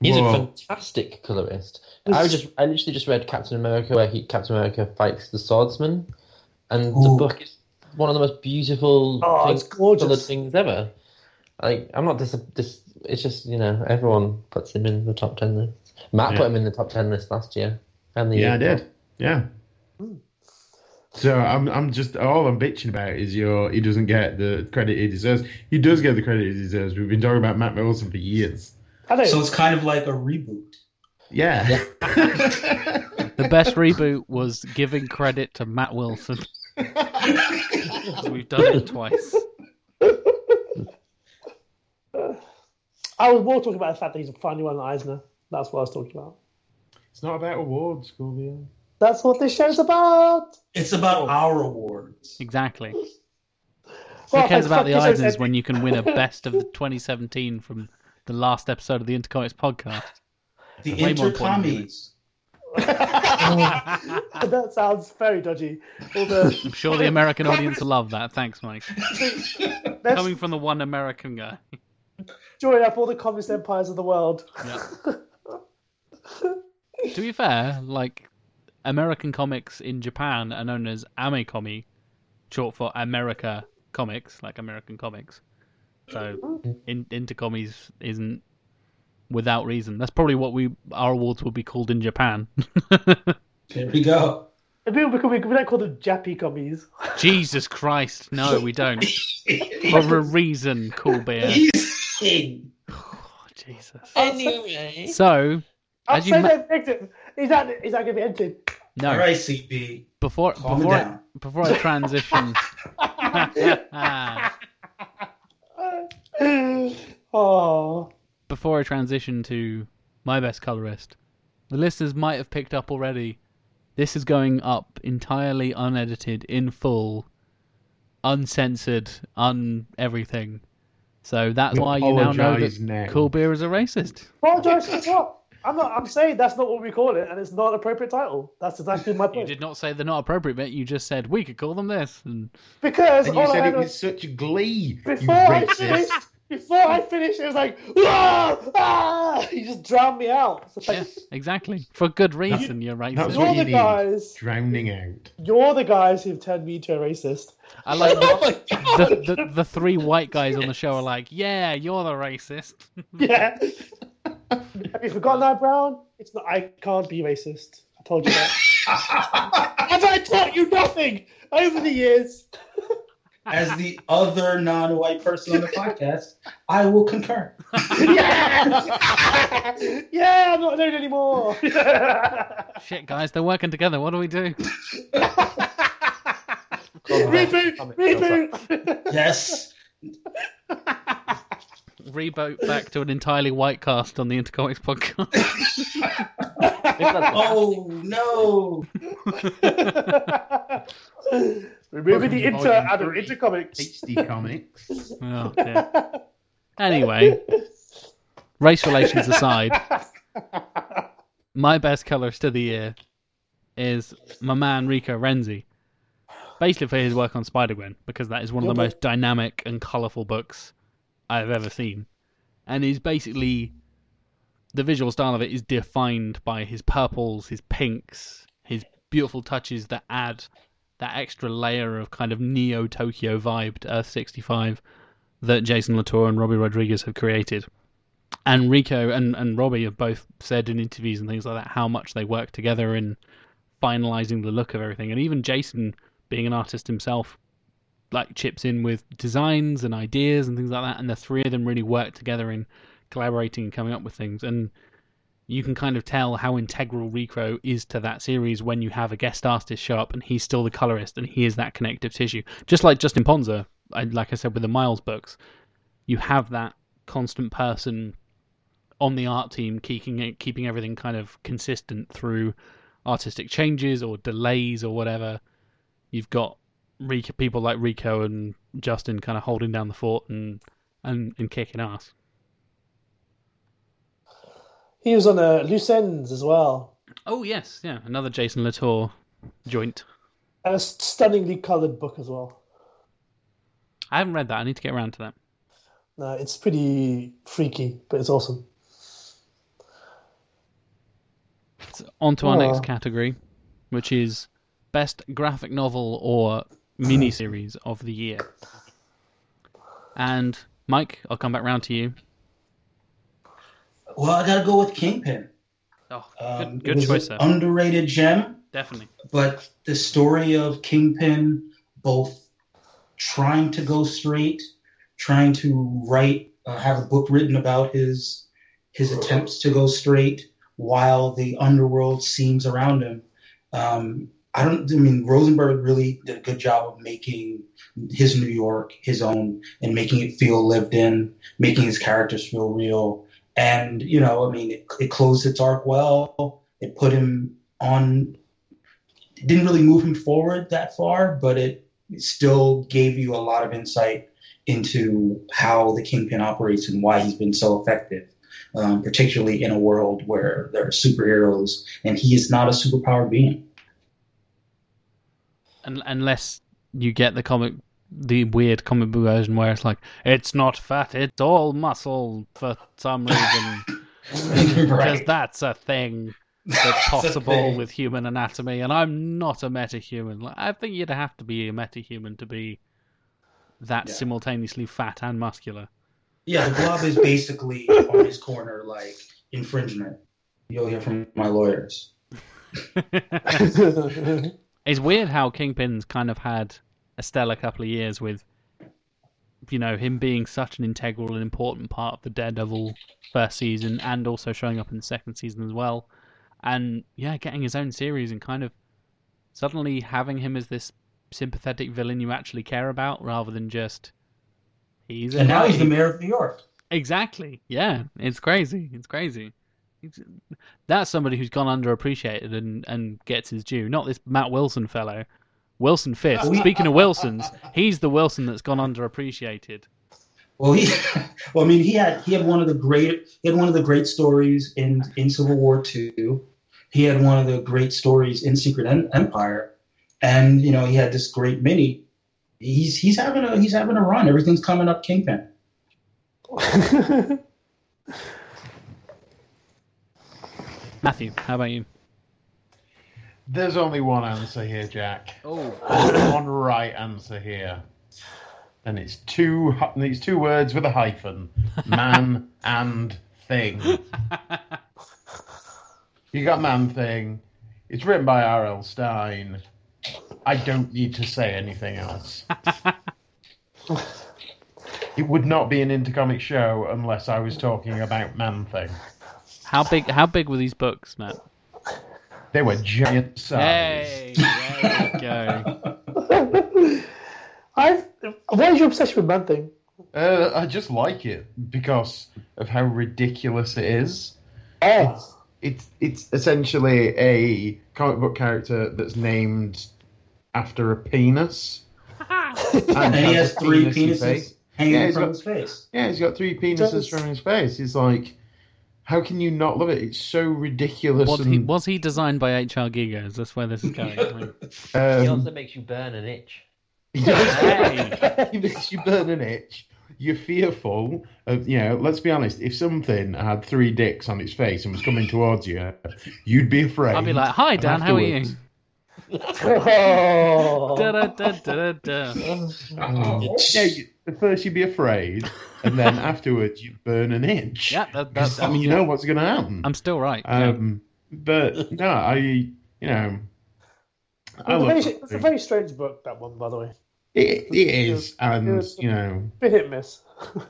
He's Whoa. a fantastic colorist. I *laughs* just, I literally just read Captain America, where he, Captain America fights the swordsman, and the book is one of the most beautiful, Oh, it's pink gorgeous. colored things ever. Like, I'm not dis, dis. It's just you know, everyone puts him in the top ten list. Matt Yeah. put him in the top ten list last year, and the Yeah, I did. Yeah. So I'm I'm just all I'm bitching about is your he doesn't get the credit he deserves. He does get the credit he deserves. We've been talking about Matt Wilson for years. So it's kind of like a reboot. Yeah. *laughs* the best reboot was giving credit to Matt Wilson. *laughs* We've done it twice. I was more talking about the fact that he's finally won an Eisner. That's what I was talking about. it's not about awards, Scorpio. That's what this show's about. It's about our awards. Exactly. *laughs* Who Well, cares about the you, Eisners when you can win a *laughs* best of the 2017 from the last episode of the Intercomics podcast? The Way more important than intercommies. *laughs* that sounds very dodgy. All the, I'm sure the American audience will love that. Thanks, Mike. Coming from the one American guy. join up all the communist empires of the world. Yeah. To be fair, like American comics in Japan are known as Amekomi, short for America Comics, like American comics. So in, Intercomies isn't without reason. That's probably what we our awards would be called in Japan. There we go. And people become, we don't call them Jappy commies. Jesus Christ, no, we don't. For a reason, Kulbir. *laughs* *sighs* Oh, Jesus. Anyway, So, I'm as you saying ma- that victim. Is that is that going to be entered? no, All right, CB. before Calm it before I, before I transition. *laughs* *laughs* oh, before I transition to my best colorist, the listeners might have picked up already. This is going up entirely unedited, in full, uncensored, un everything. So that's why you now know that now. Kulbir is a racist. apologize for what? I'm not. I'm saying that's not what we call it, and it's not an appropriate title. That's exactly my *laughs* point. You did not say they're not appropriate bit. You just said we could call them this. And Because And you all I said had it was- with such glee. You before I finished, before I finished, it was like, ah, ah! You just drowned me out. It's *laughs* like, yeah, exactly for good reason. You're That's racist. what You're you the need. guys. Drowning out. You're the guys who've turned me into a racist. I like *laughs* oh my god! the, the the three white guys on the show are like, yeah, you're the racist. Yeah. Have you forgotten that, Brown? It's not. I can't be racist. I told you that. *laughs* and I taught you nothing over the years. As the other non-white person on the podcast, I will concur. *laughs* yeah. *laughs* yeah, I'm not alone anymore. Shit, guys, they're working together. What do we do? reboot, reboot. Yes. Reboot back to an entirely white cast on the Intercomics podcast. *laughs* Oh no. *laughs* Removing the inter Volume out of three. intercomics. HD Comics. oh, dear. Anyway, race relations aside, my best colorist of the year is my man Rico Renzi. Basically for his work on Spider Gwen, because that is one of the most dynamic and colourful books I've ever seen. And he's basically the visual style of it is defined by his purples, his pinks, his beautiful touches that add that extra layer of kind of neo Tokyo vibe to Earth 65 that Jason Latour and Robbi Rodriguez have created. And Rico and, and Robbie have both said in interviews and things like that how much they work together in finalizing the look of everything. And even Jason, being an artist himself, like chips in with designs and ideas and things like that. And the three of them really work together in collaborating and coming up with things. And you can kind of tell how integral Rico is to that series when you have a guest artist show up and he's still the colorist and he is that connective tissue. Just like Justin Ponsor, like I said with the Miles books, you have that constant person on the art team keeping it, keeping everything kind of consistent through artistic changes or delays or whatever. You've got people like Rico and Justin kind of holding down the fort and and, and kicking ass. He was on a Loose Ends as well. Oh yes, yeah, another Jason Latour joint. And a stunningly coloured book as well. I haven't read that. I need to get around to that. No, it's pretty freaky, but it's awesome. So on to our Aw. next category, which is best graphic novel or miniseries of the year. And Mike, I'll come back round to you. Well, I gotta go with Kingpin. Oh, Um, good, it good was choice, an. Underrated gem. Definitely. but the story of Kingpin, both trying to go straight, trying to write, uh, have a book written about his his attempts to go straight, while the underworld seems around him. Um, I don't. I mean, Rosenberg really did a good job of making his New York his own and making it feel lived in, making his characters feel real. And you know, I mean, it, it closed its arc well. It put him on it didn't really move him forward that far, but it still gave you a lot of insight into how the Kingpin operates and why he's been so effective, um, particularly in a world where there are superheroes and he is not a superpowered being. Un- unless you get the comic, the weird comic book version where it's like it's not fat, it's all muscle for some *laughs* reason, because right. that's a thing *laughs* that's That's possible thing. with human anatomy. And I'm not a metahuman. Like, I think you'd have to be a metahuman to be that Yeah. simultaneously fat and muscular. Yeah, the glove is basically on his corner, like infringement. You'll hear from my lawyers. *laughs* It's weird how Kingpin's kind of had a stellar couple of years with, you know, him being such an integral and important part of the Daredevil first season and also showing up in the second season as well. And yeah, getting his own series and kind of suddenly having him as this sympathetic villain you actually care about rather than just he's And now he's the mayor of New York. Exactly. Yeah, it's crazy. It's crazy. It's- That's somebody who's gone underappreciated and, and gets his due. Not this Matt Wilson fellow. Wilson Fisk. Speaking of Wilsons, he's the Wilson that's gone underappreciated. Well, he, *laughs* well, I mean, he had he had one of the great he had one of the great stories in in Civil War Two. He had one of the great stories in Secret Em- Empire, and you know he had this great mini. He's he's having a he's having a run. Everything's coming up Kingpin. *laughs* Matthew, how about you? There's only one answer here, Jack. Oh, one right answer here. And it's two hy- it's two words with a hyphen. Man and thing. You got Man Thing. It's written by R.L. Stine. I don't need to say anything else. it would not be an intercomic show unless I was talking about Man Thing. How big? How big were these books, Matt? They were giant size. Hey, there we go. *laughs* I've, what is your obsession with Man Thing? Uh, I just like it because of how ridiculous it is. Oh, It's it's essentially a comic book character that's named after a penis. *laughs* And he has a three penis-y penises hanging Yeah, from got- his face. Yeah, he's got three penises Does- from his face. He's like, how can you not love it? It's so ridiculous. Was he was he designed by H.R. Giger? Is this where this is going? I *laughs* mean, He um, also makes you burn an itch. *laughs* he does- Hey. *laughs* he makes you burn an itch. You're fearful of, you know, let's be honest, if something had three dicks on its face and was coming towards you, you'd be afraid. I'd be like, "Hi, And Dan. How are you?" Afterwards- oh. Da, da, da, da, da. Oh. Yeah, you, at first you'd be afraid, and then *laughs* afterwards you'd burn an itch. Yeah, that, Because, that's. I mean, you know what's going to happen. I'm still right. yeah. Um, but no, I, you know, I It's a, very, it's a very strange book, that one, by the way. It, it is, and It's- you know, Bit hit miss.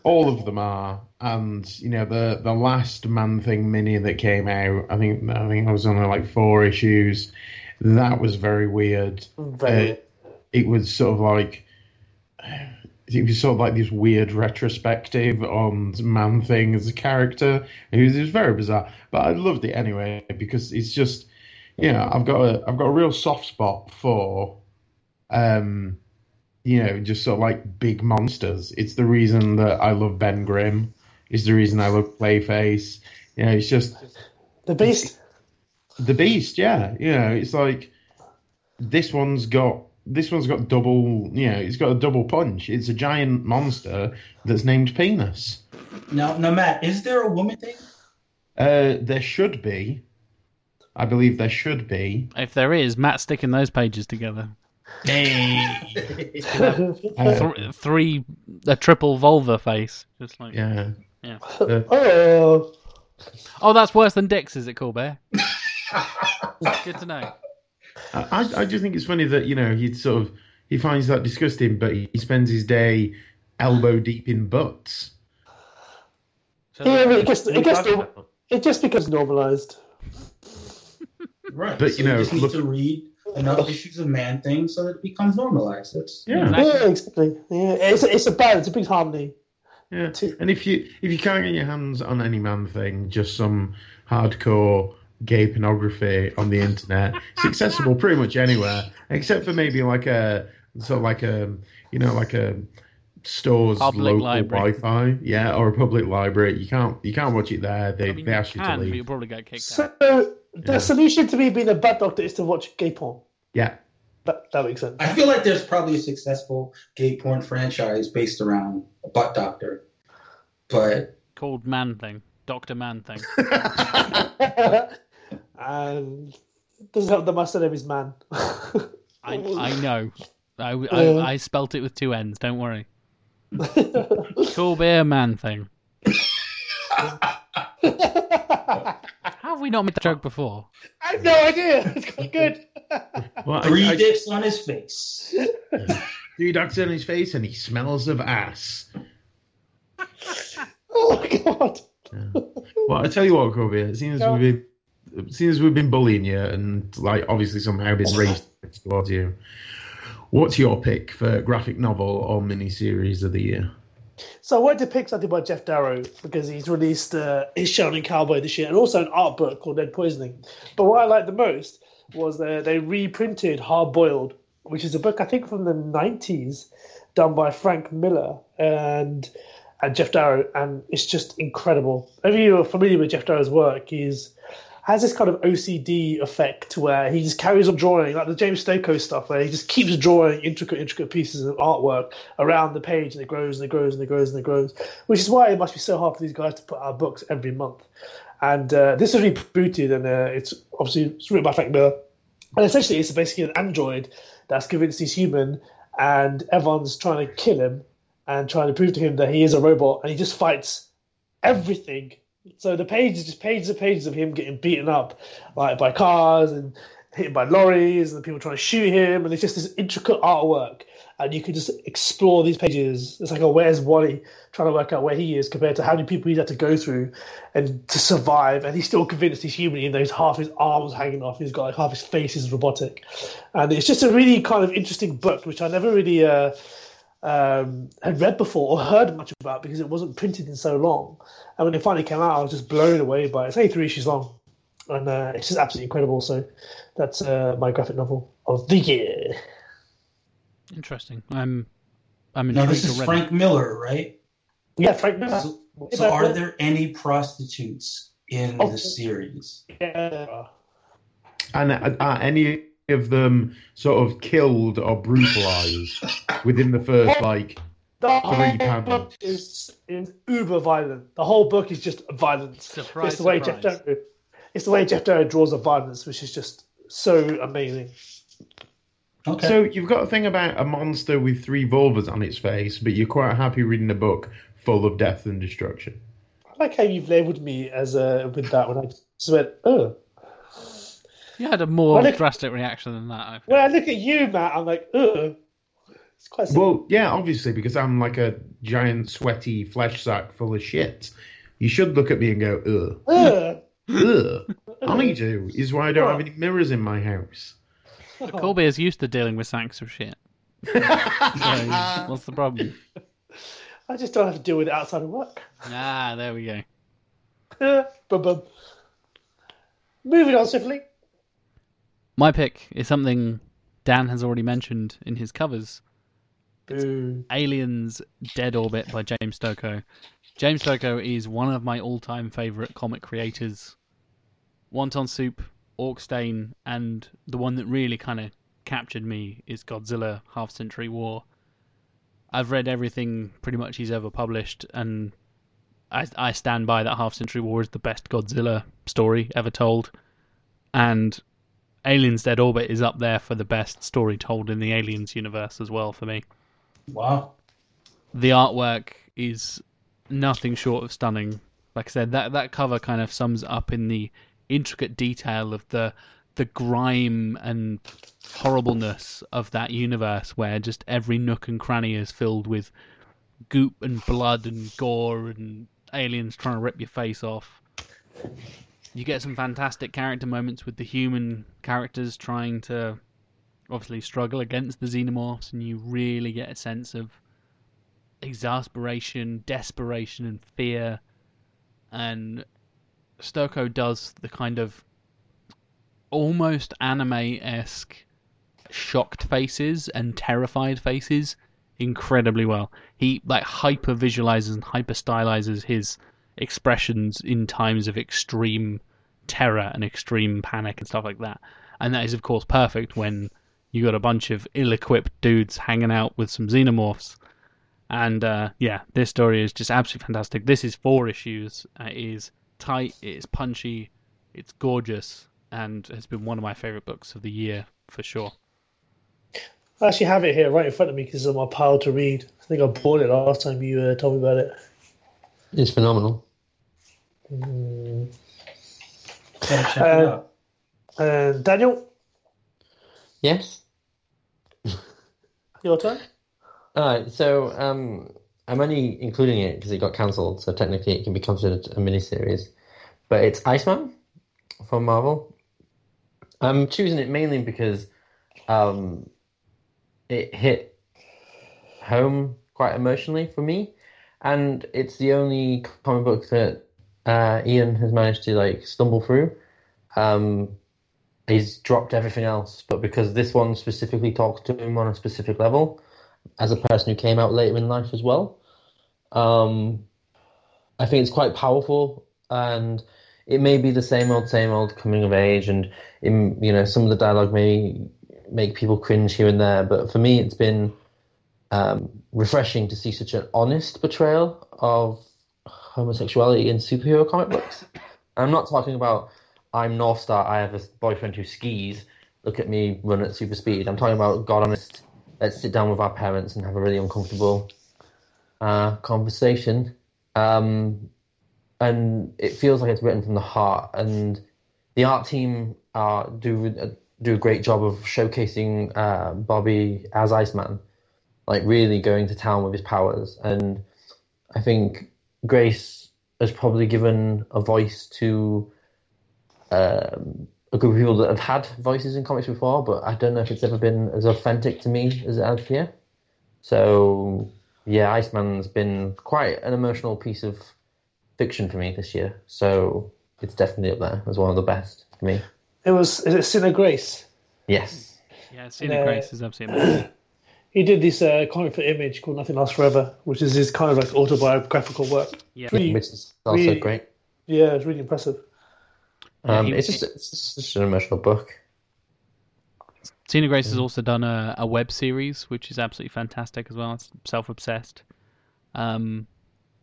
all of *laughs* them are. And you know, the the last Man Thing mini that came out, I think I think I was only like four issues. That was very weird. Very. Uh, it was sort of like it was sort of like this weird retrospective on Man Thing as a character. It was, it was very bizarre, but I loved it anyway because it's just you know I've got a I've got a real soft spot for um you know, just sort of like big monsters. It's the reason that I love Ben Grimm. It's the reason I love Clayface. You know, it's just The Beast. The Beast. Yeah, you know, it's like this one's got this one's got double. You know, it's got a double punch. It's a giant monster that's named Penis. Now, now, Matt, is there a woman thing? Uh, there should be. I believe there should be. If there is, Matt sticking those pages together. Hey. Uh, Th- three, a triple vulva face. Just like, yeah. Yeah. *laughs* oh, oh, that's worse than Dick's, is it, Kulbir? *laughs* Good to know. I, I just think it's funny that you know he sort of he finds that disgusting, but he spends his day elbow deep in butts. So yeah, but it gets, it gets it just becomes normalized. Right. But, so you know, just need look- to read enough issues of Man Thing so that it becomes normalized. That's Yeah, Exactly. Yeah, exactly. Yeah, it's it's a balance, a big harmony. yeah. Two. And if you if you can't get your hands on any man thing, just some hardcore gay pornography on the internet, it's accessible pretty much anywhere, except for maybe like a sort of like a you know like a store's Public local library. Wi-Fi, yeah, or a public library. You can't you can't watch it there. They I mean, they you ask you to can, but leave. you'll probably get kicked So out. the Yeah. solution to me being a bad doctor is to watch gay porn. Yeah. That that makes sense. I feel like there's probably a successful gay porn franchise based around a butt doctor. But Called Man Thing. Doctor Man Thing. *laughs* *laughs* and doesn't help that my surname is man. I, I *laughs* know. I, I, I spelt it with two N's, don't worry. *laughs* Kulbir Man Thing. How have we not made that joke before? I have no idea. It's quite good. Well, three I- dicks on his face. *laughs* Three ducks in his face, and he smells of ass. oh my god. Well, I tell you what, Kobe. Seeing as Go on. we've been, seeing as we've been bullying you, and like obviously somehow been raised towards you, what's your pick for graphic novel or miniseries of the year? So I wanted to pick something by Geof Darrow because he's released uh, his Shaolin Cowboy this year and also an art book called Dead Poisoning. But what I liked the most was that they reprinted Hard Boiled, which is a book I think from the 90s done by Frank Miller and and Geof Darrow, and it's just incredible. If you're familiar with Geof Darrow's work, he's has this kind of OCD effect where he just carries on drawing, like the James Stokoe stuff, where he just keeps drawing intricate, intricate pieces of artwork around the page, and it grows and it grows and it grows and it grows. Which is why it must be so hard for these guys to put out books every month. And uh, this is rebooted, and uh, it's obviously it's written by Frank Miller. And essentially, it's basically an android that's convinced he's human, and everyone's trying to kill him and trying to prove to him that he is a robot, and he just fights everything. So the pages, just pages and pages of him getting beaten up, like by cars and hit by lorries, and people trying to shoot him, and it's just this intricate artwork. And you can just explore these pages. It's like oh Where's Wally trying to work out where he is compared to how many people he's had to go through and to survive. And he's still convinced he's human, even though he's half his arms hanging off. He's got like half his face is robotic. And it's just a really kind of interesting book, which I never really uh, um, had read before or heard much about because it wasn't printed in so long. And when it finally came out, I was just blown away by it. It's only three issues long, and uh, it's just absolutely incredible. So that's uh, my graphic novel of the year. Interesting. I'm I'm Now intrigued this is already. Frank Miller, right? Yeah, Frank Miller. So, so are there any prostitutes in Oh. the series? Yeah. And are, are any of them sort of killed or brutalized within the first like? The Three whole panels. book is, is uber violent. The whole book is just violence. Surprise, it's the way surprise. Geof Darrow, it's the way Geof Darrow draws the violence, which is just so amazing. Okay. So you've got a thing about a monster with three vulvas on its face, but you're quite happy reading a book full of death and destruction. I like how you've labelled me as a with that when I just went, oh. You had a more look- drastic reaction than that. I When I look at you, Matt, I'm like, ugh. It's quite simple. Well, yeah, obviously, because I'm like a giant, sweaty flesh sack full of shit. You should look at me and go, ugh. Ugh. *laughs* Ugh. I do, is why I don't have any mirrors in my house. Colby is used to dealing with sacks of shit. So, what's the problem? *laughs* I just don't have to deal with it outside of work. Ah, there we go. *laughs* bum, bum. Moving on swiftly. My pick is something Dan has already mentioned in his covers. Aliens Dead Orbit by James Stokoe. James Stokoe is one of my all time favourite comic creators. Wonton Soup, Orc Stain, and the one that really kind of captured me is Godzilla Half Century War. I've read everything pretty much he's ever published, and I, I stand by that Half Century War is the best Godzilla story ever told. And Aliens Dead Orbit is up there for the best story told in the Aliens universe as well for me Wow. the artwork is nothing short of stunning. Like I said, that that cover kind of sums up in the intricate detail of the the grime and horribleness of that universe, where just every nook and cranny is filled with goop and blood and gore and aliens trying to rip your face off. You get some fantastic character moments with the human characters trying to obviously struggle against the xenomorphs, and you really get a sense of exasperation, desperation, and fear. And Stokoe does the kind of almost anime esque shocked faces and terrified faces incredibly well. He like hyper visualizes and hyper stylizes his expressions in times of extreme terror and extreme panic and stuff like that. And that is of course perfect when you got a bunch of ill-equipped dudes hanging out with some xenomorphs. And uh, yeah, this story is just absolutely fantastic. This is four issues. Uh, it is tight. It is punchy. It's gorgeous, and has been one of my favorite books of the year for sure. I actually have it here right in front of me because it's on my pile to read. I think I bought it last time you uh, told me about it. It's phenomenal. Mm. Gotta Uh, Daniel, Yes. your turn. Alright, so um, I'm only including it because it got cancelled, so technically it can be considered a miniseries. But it's Iceman from Marvel. I'm choosing it mainly because um, it hit home quite emotionally for me, and it's the only comic book that uh, Ian has managed to like stumble through. Um, he's dropped everything else, but because this one specifically talks to him on a specific level, as a person who came out later in life as well. Um, I think it's quite powerful, and it may be the same old, same old coming of age, and in, you know some of the dialogue may make people cringe here and there. But for me, it's been um, refreshing to see such an honest portrayal of homosexuality in superhero comic books. I'm not talking about I'm North Star. I have a boyfriend who skis. Look at me run at super speed. I'm talking about God honest let's sit down with our parents and have a really uncomfortable uh, conversation. Um, and it feels like it's written from the heart. And the art team uh, do uh, do a great job of showcasing uh, Bobby as Iceman, like really going to town with his powers. And I think Grace has probably given a voice to um, a group of people that have had voices in comics before, but I don't know if it's ever been as authentic to me as it has here. So yeah, Iceman's been quite an emotional piece of fiction for me this year. So it's definitely up there as one of the best for me. It was is it Sina Grace? Yes. Yeah, Sina Uh, Grace is absolutely amazing. He did this uh, comic for Image called Nothing Lasts Forever, which is his kind of like autobiographical work. Yeah. Really- Which is also really- great. Yeah, it's really impressive. Yeah, Um, he- it's just it's just an emotional book. Sina Grace has also done a, a web series, which is absolutely fantastic as well. It's self obsessed. Um,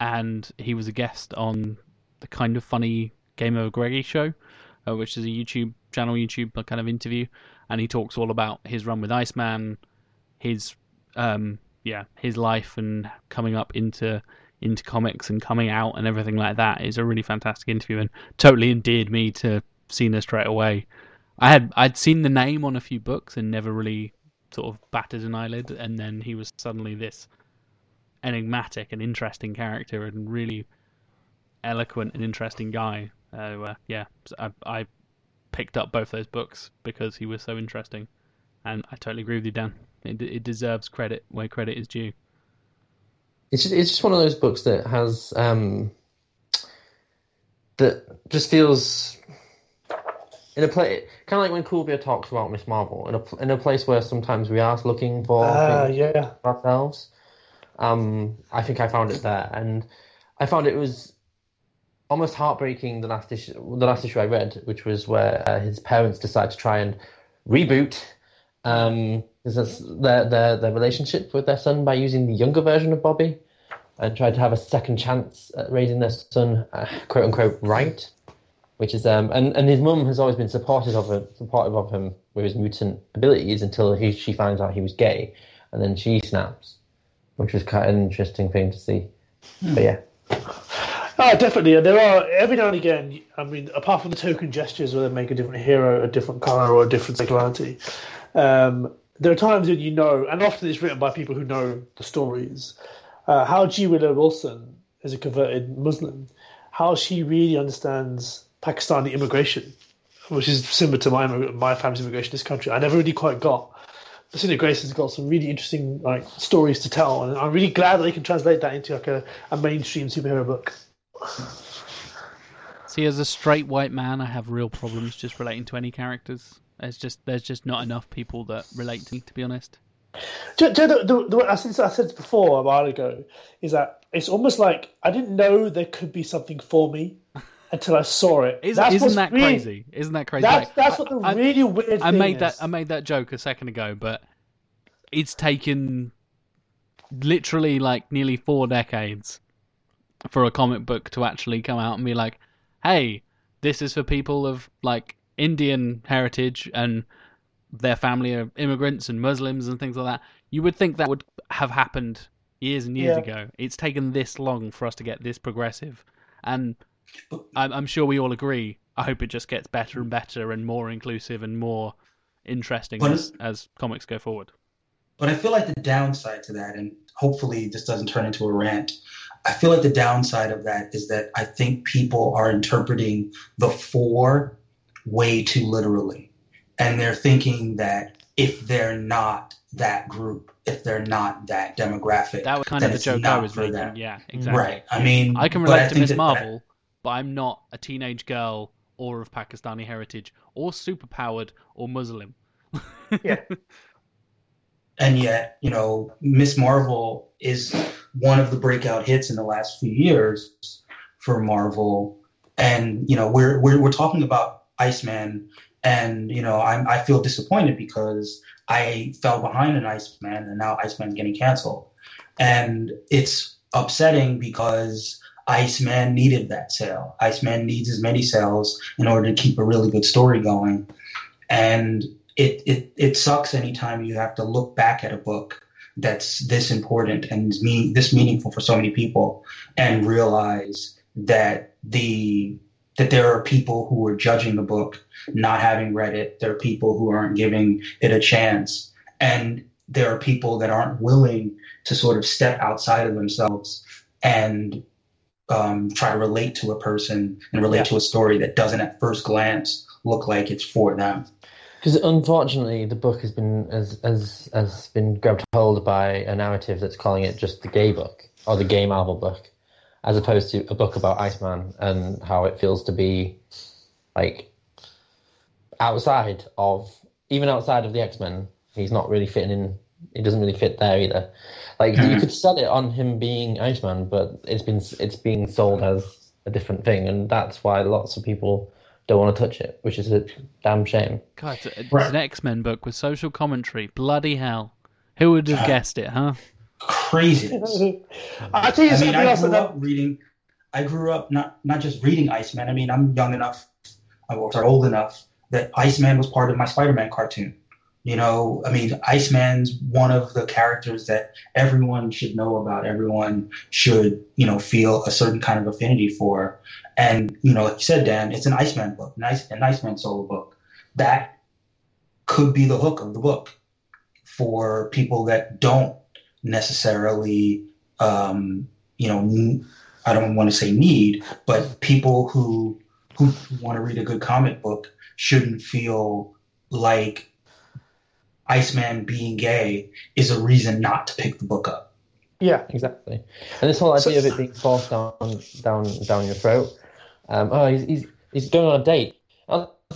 and he was a guest on the kind of funny GameOverGreggy show, uh, which is a YouTube channel, YouTube kind of interview. And he talks all about his run with Iceman, his um, yeah, his life and coming up into into comics and coming out and everything like that is a really fantastic interview and totally endeared me to Sina straight away. I had I'd seen the name on a few books and never really sort of batted an eyelid, and then he was suddenly this enigmatic and interesting character and really eloquent and interesting guy. So uh, yeah, I, I picked up both those books because he was so interesting, and I totally agree with you, Dan. It, it deserves credit where credit is due. It's just, it's just one of those books that has um, that just feels in a place kind of like when Kulbir talks about Miss Marvel in a in a place where sometimes we are looking for things yeah. ourselves. Um, I think I found it there, and I found it was almost heartbreaking. The last issue, the last issue I read, which was where uh, his parents decide to try and reboot um, is this their their their relationship with their son by using the younger version of Bobby, and tried to have a second chance at raising their son, uh, quote unquote, right. Which is um and, and his mum has always been supportive of him, supportive of him with his mutant abilities until he she finds out he was gay, and then she snaps, which was quite an interesting thing to see. But yeah, Oh, definitely. There are every now and again. I mean, apart from the token gestures where they make a different hero a different color or a different sexuality, um, there are times when you know, and often it's written by people who know the stories. Uh, how G. Willow Wilson is a converted Muslim, how she really understands Pakistani immigration, which is similar to my my family's immigration in this country. I never really quite got. Lucinda Grace has got some really interesting like stories to tell, and I'm really glad that they can translate that into like a, a mainstream superhero book. See, as a straight white man, I have real problems just relating to any characters. There's just there's just not enough people that relate to me, to be honest. Do, do, the, the, the, I said I said before a while ago is that it's almost like I didn't know there could be something for me until I saw it. Is, That's isn't that really- crazy? Isn't that crazy? That's Like, that's what the I- really weird. I thing made is. that I made that joke a second ago, but it's taken literally like nearly four decades for a comic book to actually come out and be like, "Hey, this is for people of like Indian heritage and their family are immigrants and Muslims and things like that." You would think that would have happened years and years Yeah. ago. It's taken this long for us to get this progressive, and I'm, I'm sure we all agree. I hope it just gets better and better and more inclusive and more interesting But as, as comics go forward. But I feel like the downside to that, and hopefully this doesn't turn into a rant, I feel like the downside of that is that I think people are interpreting the four way too literally. And they're thinking that if they're not that group, if they're not that demographic, That was kind of the joke I was for making. them. Yeah, mm-hmm. exactly. Right. I mean, I can relate to think Miss that- Marvel, but I'm not a teenage girl or of Pakistani heritage or superpowered or Muslim. Yeah. *laughs* and yet you know miss marvel is one of the breakout hits in the last few years for marvel and you know we're we're, we're talking about iceman. And you know I'm, i feel disappointed because i fell behind in iceman and now iceman's getting canceled. And it's upsetting because iceman needed that sale. Iceman needs as many sales in order to keep a really good story going. And it, it it sucks anytime you have to look back at a book that's this important and mean, this meaningful for so many people and realize that the that there are people who are judging the book not having read it. There are people who aren't giving it a chance. And there are people that aren't willing to sort of step outside of themselves and um, try to relate to a person and relate Yeah. to a story that doesn't at first glance look like it's for them. Because unfortunately the book has been has, has has been grabbed hold by a narrative that's calling it just the gay book or the gay Marvel book, as opposed to a book about Iceman and how it feels to be like outside of even outside of the X Men. He's not really fitting in. He doesn't really fit there either. Like you mm-hmm. could sell it on him being Iceman, but it's been it's being sold as a different thing, and that's why lots of people don't want to touch it, which is a damn shame. God, it's, it's an X Men book with social commentary. Bloody hell. Who would have uh, guessed it, huh? Craziness *laughs* I tell you I mean, something I else. grew That, up reading. I grew up not not just reading Iceman. I mean, I'm young enough, or sorry, old enough that Iceman was part of my Spider-Man cartoon. You know, I mean, Iceman's one of the characters that everyone should know about. Everyone should, you know, feel a certain kind of affinity for. And you know, like you said, Dan, it's an Iceman book, an, Ice, an Iceman solo book. That could be the hook of the book for people that don't necessarily um, you know, I don't want to say need, but people who who want to read a good comic book shouldn't feel like Iceman being gay is a reason not to pick the book up. yeah, Exactly, and this whole idea So- of it being forced down, down, down your throat. Um, oh, he's, he's he's going on a date.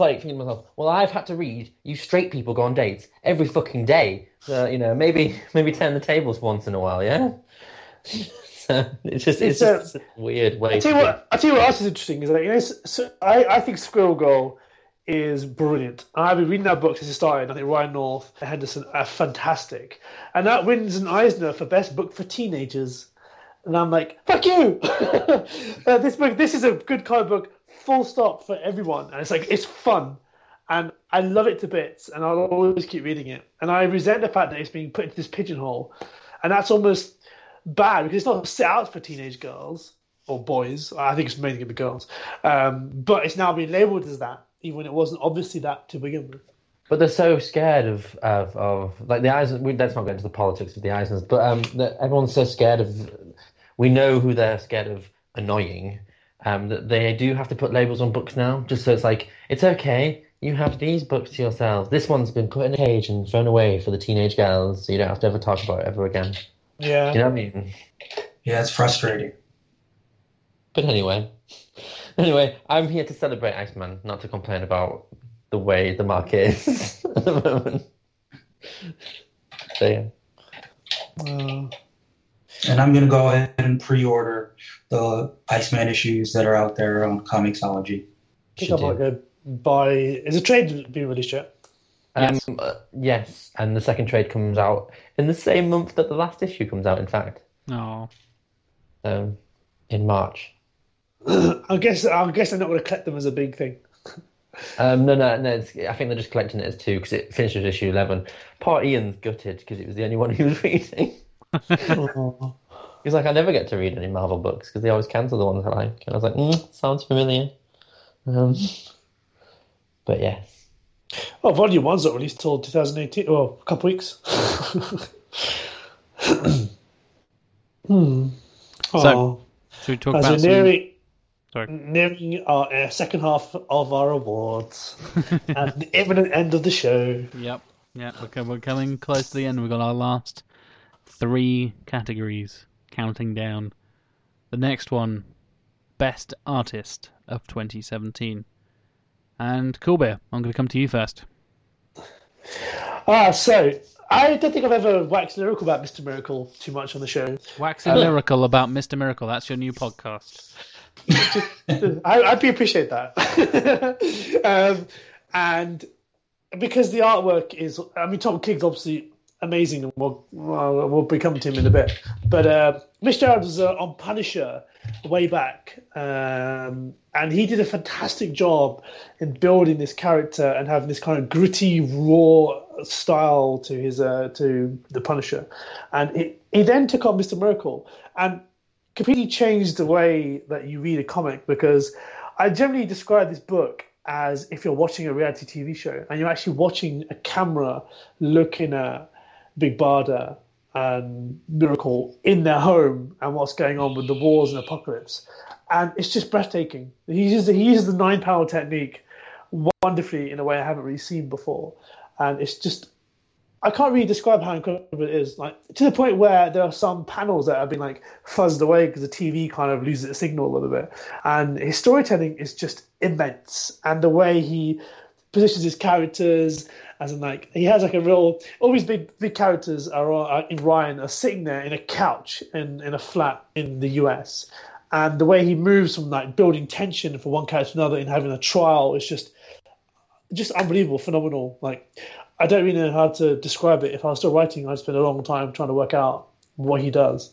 Like thinking to myself, well, I've had to read you straight people go on dates every fucking day. So, you know, maybe *laughs* maybe turn the tables once in a while, yeah. *laughs* so it's just it's, It's a- just a weird way. I tell to you what. I tell you what else is interesting is that you know, so I, I think Squirrel Girl is brilliant. I've been reading that book since it started. I think Ryan North and Henderson are fantastic, and that wins an Eisner for best book for teenagers. And I'm like, fuck you! *laughs* Uh, this book, this is a good comic book, full stop for everyone. And it's like it's fun, and I love it to bits, and I'll always keep reading it. And I resent the fact that it's being put into this pigeonhole, and that's almost bad because it's not set out for teenage girls or boys. I think it's mainly going to be girls, um, but it's now being labelled as that, even when it wasn't obviously that to begin with. But they're so scared of of, of like the Eisners. We, let's not get into the politics of the Eisners, but um, that everyone's so scared of. We know who they're scared of annoying. Um, that they do have to put labels on books now, just so it's like it's okay. You have these books to yourselves. This one's been put in a cage and thrown away for the teenage girls, so you don't have to ever talk about it ever again. Yeah. You know what I mean? Yeah, it's frustrating. But anyway, *laughs* anyway, I'm here to celebrate Iceman, not to complain about the way the market is *laughs* at the moment. So yeah. Uh, And I'm going to go ahead and pre-order the Iceman issues that are out there on Comixology. I think Should I might buy. Is a trade being released yet? Um, uh, yes, and the second trade comes out in the same month that the last issue comes out. In fact, Oh, um, in March. *coughs* I guess. I guess they're not going to collect them as a big thing. *laughs* Um, no, no, no. It's, I think they're just collecting it as two because it finishes issue eleven. Poor Ian's gutted because it was the only *laughs* one he was reading. *laughs* He's like, I never get to read any Marvel books because they always cancel the ones I like. And I was like, mm, sounds familiar. Um, but yes. Oh, Volume One's not released till 2018. Oh, a couple weeks. *laughs* hmm. Oh, should we talk as about we're some... nearing, Sorry. nearing our uh, second half of our awards *laughs* and the imminent end of the show. Yep, yep. We're, we're coming close to the end. We've got our last three categories counting down. The next one, Best Artist of 2017. And Kulbir, I'm going to come to you first. Ah, so I don't think I've ever waxed lyrical about Mr. Miracle too much on the show. Waxing lyrical about Mr. Miracle. That's your new podcast. *laughs* I, I'd be appreciate that. *laughs* um, and because the artwork is, I mean, Tom King's obviously amazing, and we'll well, we'll be coming to him in a bit. But uh, Mitch Gerads was uh, on Punisher way back, um, and he did a fantastic job in building this character and having this kind of gritty, raw style to his uh, to the Punisher. And it, he then took on Mister Miracle, and completely changed the way that you read a comic because I generally describe this book as if you're watching a reality TV show and you're actually watching a camera looking at Big Barda and Miracle in their home and what's going on with the wars and apocalypse. And it's just breathtaking. He uses, he uses the nine panel technique wonderfully in a way I haven't really seen before. And it's just I can't really describe how incredible it is. Like to the point where there are some panels that have been like fuzzed away because the TV kind of loses its signal a little bit. And his storytelling is just immense, and the way he positions his characters, as in like he has like a real. All these big big characters are, are uh, in Ryan are sitting there in a couch in in a flat in the US, and the way he moves from like building tension for one character to another and having a trial is just just unbelievable, phenomenal. Like I don't really know how to describe it. If I was still writing, I'd spend a long time trying to work out what he does.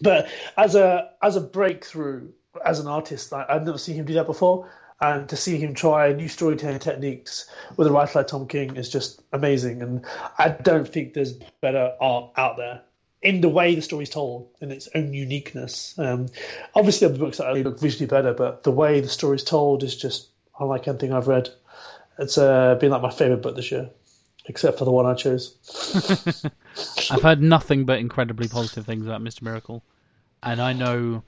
But as a as a breakthrough as an artist, I've never seen him do that before. And to see him try new storytelling techniques with a writer like Tom King is just amazing. And I don't think there's better art out there in the way the story's told, in its own uniqueness. Um, obviously, there are books that look visually better, but the way the story's told is just unlike anything I've read. It's uh, been like my favorite book this year except for the one I chose. *laughs* I've heard nothing but incredibly positive things about Mr. Miracle, and I know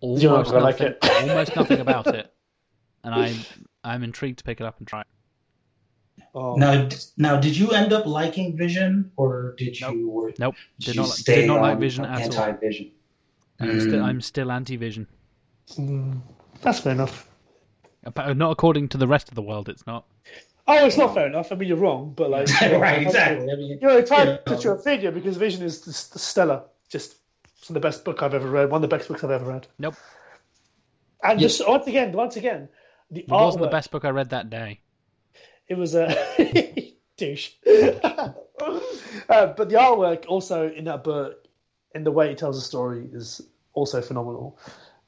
almost gonna like nothing, it. almost nothing about it, and I'm I'm intrigued to pick it up and try. it. Oh. Now, now, did you end up liking Vision, or did you? Or Nope, did did you not like, stay did not like on Vision at all. anti-Vision? I'm, still Mm. I'm still anti-Vision. Mm, that's fair enough. Appa- Not according to the rest of the world, it's not. Oh, it's not fair enough. I mean, you're wrong, but like, *laughs* right, exactly. I mean, You're entitled you know. to your opinion because Vision is s- stellar. Just it's the best book I've ever read. One of the best books I've ever read. Nope. And just once again, once again, the It wasn't the best book I read that day. It was a *laughs* douche. *laughs* uh, but the artwork also in that book, in the way it tells a story, is also phenomenal.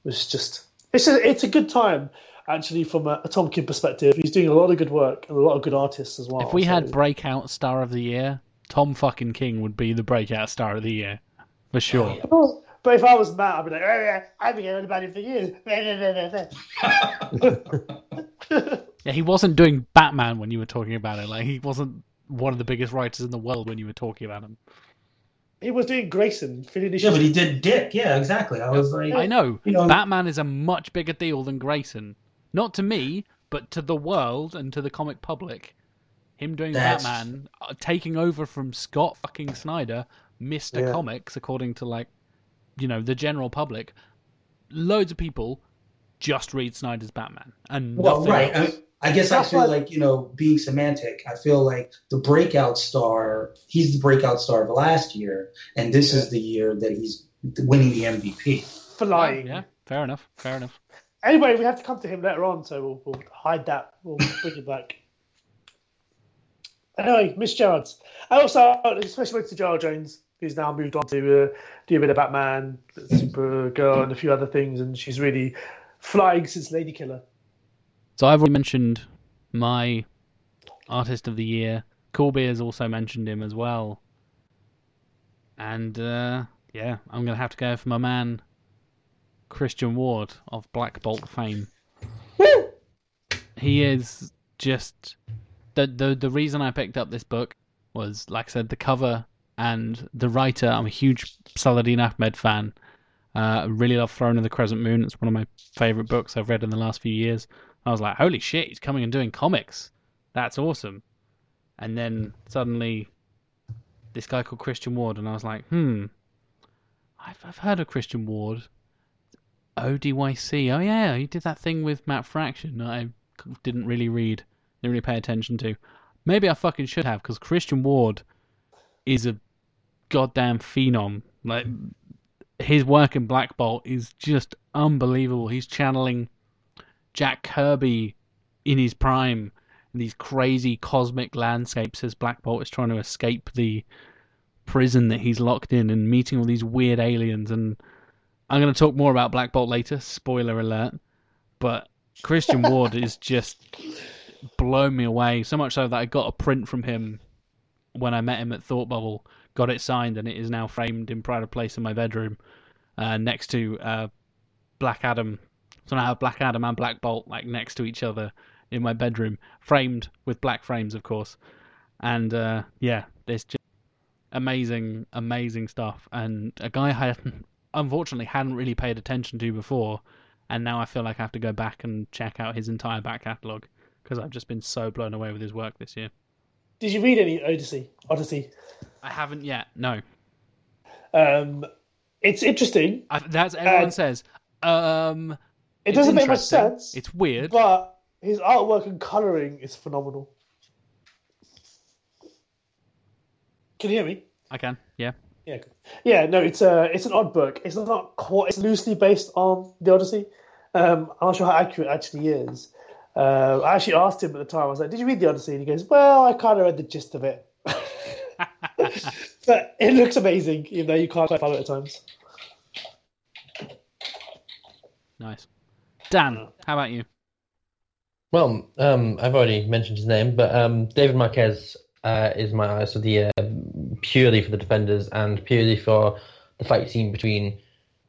It's just it's a, it's a good time actually from a, a Tom King perspective. He's doing a lot of good work and a lot of good artists as well. If we had breakout star of the year, Tom fucking King would be the breakout star of the year for sure. But if I was Matt, I'd be like, oh, yeah, I've been hearing about it for years. *laughs* Yeah, he wasn't doing Batman when you were talking about it. Like he wasn't one of the biggest writers in the world when you were talking about him. he was doing Grayson, filling the yeah, but he did Dick. Yeah, exactly. I was like, I know. You know- Batman is a much bigger deal than Grayson. Not to me, but to the world and to the comic public. Him doing That's- Batman, uh, taking over from Scott fucking Snyder, Mister Yeah. Comics, according to like, you know, the general public. Loads of people just read Snyder's Batman and Well, right. else. I, I guess I feel why- like you know, being semantic. I feel like the breakout star. He's the breakout star of last year, and this is the year that he's winning the MVP. flying. Yeah, fair enough. Fair enough. Anyway, we have to come to him later on, so we'll, we'll hide that. We'll bring it back. Anyway, Mitch Gerads. I also, especially went to Joëlle Jones, who's now moved on to uh, do a bit of Batman, Supergirl, and a few other things, and she's really flying since Lady Killer. So I've already mentioned my artist of the year. Kulbir's also mentioned him as well. And uh, yeah, I'm gonna have to go for my man Christian Ward of Black Bolt fame. Woo! He is just the the the reason I picked up this book was like I said the cover and the writer. I'm a huge Saladin Ahmed fan. Uh, I really love Throne of the Crescent Moon. It's one of my favorite books I've read in the last few years. I was like, holy shit, he's coming and doing comics. That's awesome. And then suddenly, this guy called Christian Ward, and I was like, hmm, I've, I've heard of Christian Ward. ODYC. Oh, yeah, he did that thing with Matt Fraction that I didn't really read, didn't really pay attention to. Maybe I fucking should have, because Christian Ward is a goddamn phenom. Like, his work in Black Bolt is just unbelievable. He's channeling Jack Kirby in his prime in these crazy cosmic landscapes as Black Bolt is trying to escape the prison that he's locked in and meeting all these weird aliens and I'm going to talk more about Black Bolt later, spoiler alert. But Christian *laughs* Ward is just blown me away so much so that I got a print from him when I met him at Thought Bubble, got it signed and it is now framed in pride of place in my bedroom uh, next to uh, Black Adam. So I have Black Adam and Black Bolt like next to each other in my bedroom, framed with black frames, of course. And uh, yeah, there's just amazing, amazing stuff. And a guy I hadn't, unfortunately hadn't really paid attention to before, and now I feel like I have to go back and check out his entire back catalogue because I've just been so blown away with his work this year. Did you read any Odyssey? Odyssey. I haven't yet. No, Um, it's interesting. I, that's everyone Uh, says. Um, It doesn't make much sense. It's weird. but his artwork and coloring is phenomenal. Can you hear me? I can. Yeah. Yeah, yeah. No, it's a it's an odd book. It's not quite. It's loosely based on the Odyssey. Um, I'm not sure how accurate it actually is. Uh, I actually asked him at the time. I was like, "Did you read the Odyssey?" And he goes, "Well, I kind of read the gist of it." *laughs* but it looks amazing, even though you can't quite follow it at times. Nice. Dan, how about you? Well, um, I've already mentioned his name, but um, David Marquez uh, is my artist of the year purely for the defenders and purely for the fight scene between.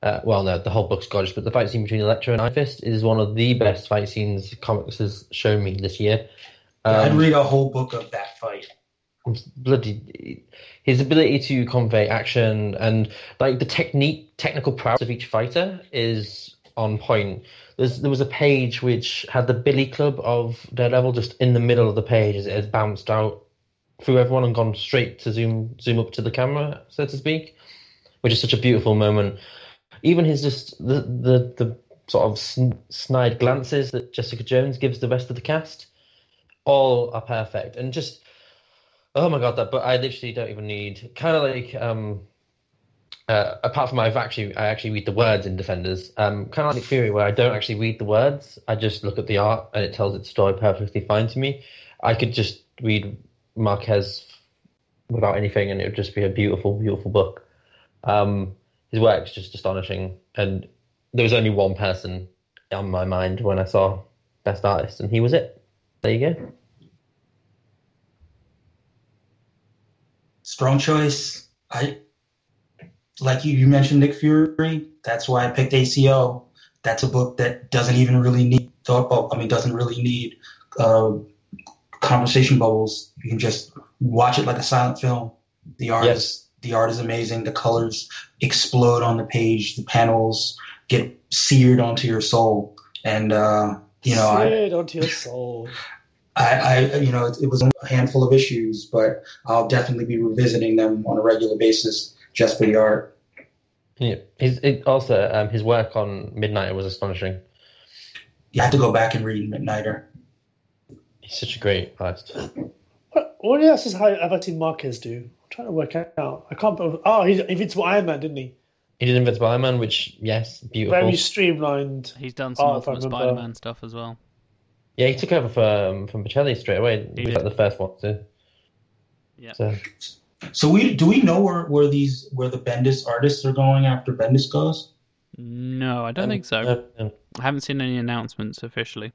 Uh, well, no, the whole book's gorgeous, but the fight scene between Electro and Iron Fist is one of the best fight scenes comics has shown me this year. I'd Um, read a whole book of that fight. bloody his ability to convey action and like the technique technical prowess of each fighter is on point There's, there was a page which had the billy club of daredevil just in the middle of the page as it has bounced out through everyone and gone straight to zoom zoom up to the camera so to speak which is such a beautiful moment even his just the the, the sort of sn- snide glances that Jessica Jones gives the rest of the cast, all are perfect. And just, oh my god, that. But I literally don't even need kind of like um, uh, apart from I've actually I actually read the words in Defenders. Um, kind of like Fury, where I don't actually read the words. I just look at the art and it tells its story perfectly fine to me. I could just read Marquez without anything, and it would just be a beautiful, beautiful book. Um, his work's just astonishing, and there was only one person on my mind when I saw Best Artist, and he was it. There you go. Strong choice. I like you. You mentioned Nick Fury. That's why I picked ACO. That's a book that doesn't even really need. Thought. Oh, I mean, doesn't really need uh, conversation bubbles. You can just watch it like a silent film. The artist. Yes. Is the art is amazing. The colors explode on the page. The panels get seared onto your soul. And uh, you know, I, Seared onto your soul. *laughs* I, I, you know, it, it was a handful of issues, but I'll definitely be revisiting them on a regular basis just for the art. Yeah. His it, also um, his work on Midnight was astonishing. You have to go back and read Midnighter. He's such a great artist. What, what else is how have I seen Marquez do? I'm trying to work out. I can't. Oh, he Invincible Iron Man, didn't he? He did Invincible Iron Man, which yes, beautiful. Very streamlined. He's done some if Ultimate. Spider-Man stuff as well. Yeah, he took over from from Pichelli straight away. He He was like the first one too. Yeah. So So we do we know where, where these where the Bendis artists are going after Bendis goes? No, I don't think so. uh, uh, I haven't seen any announcements officially.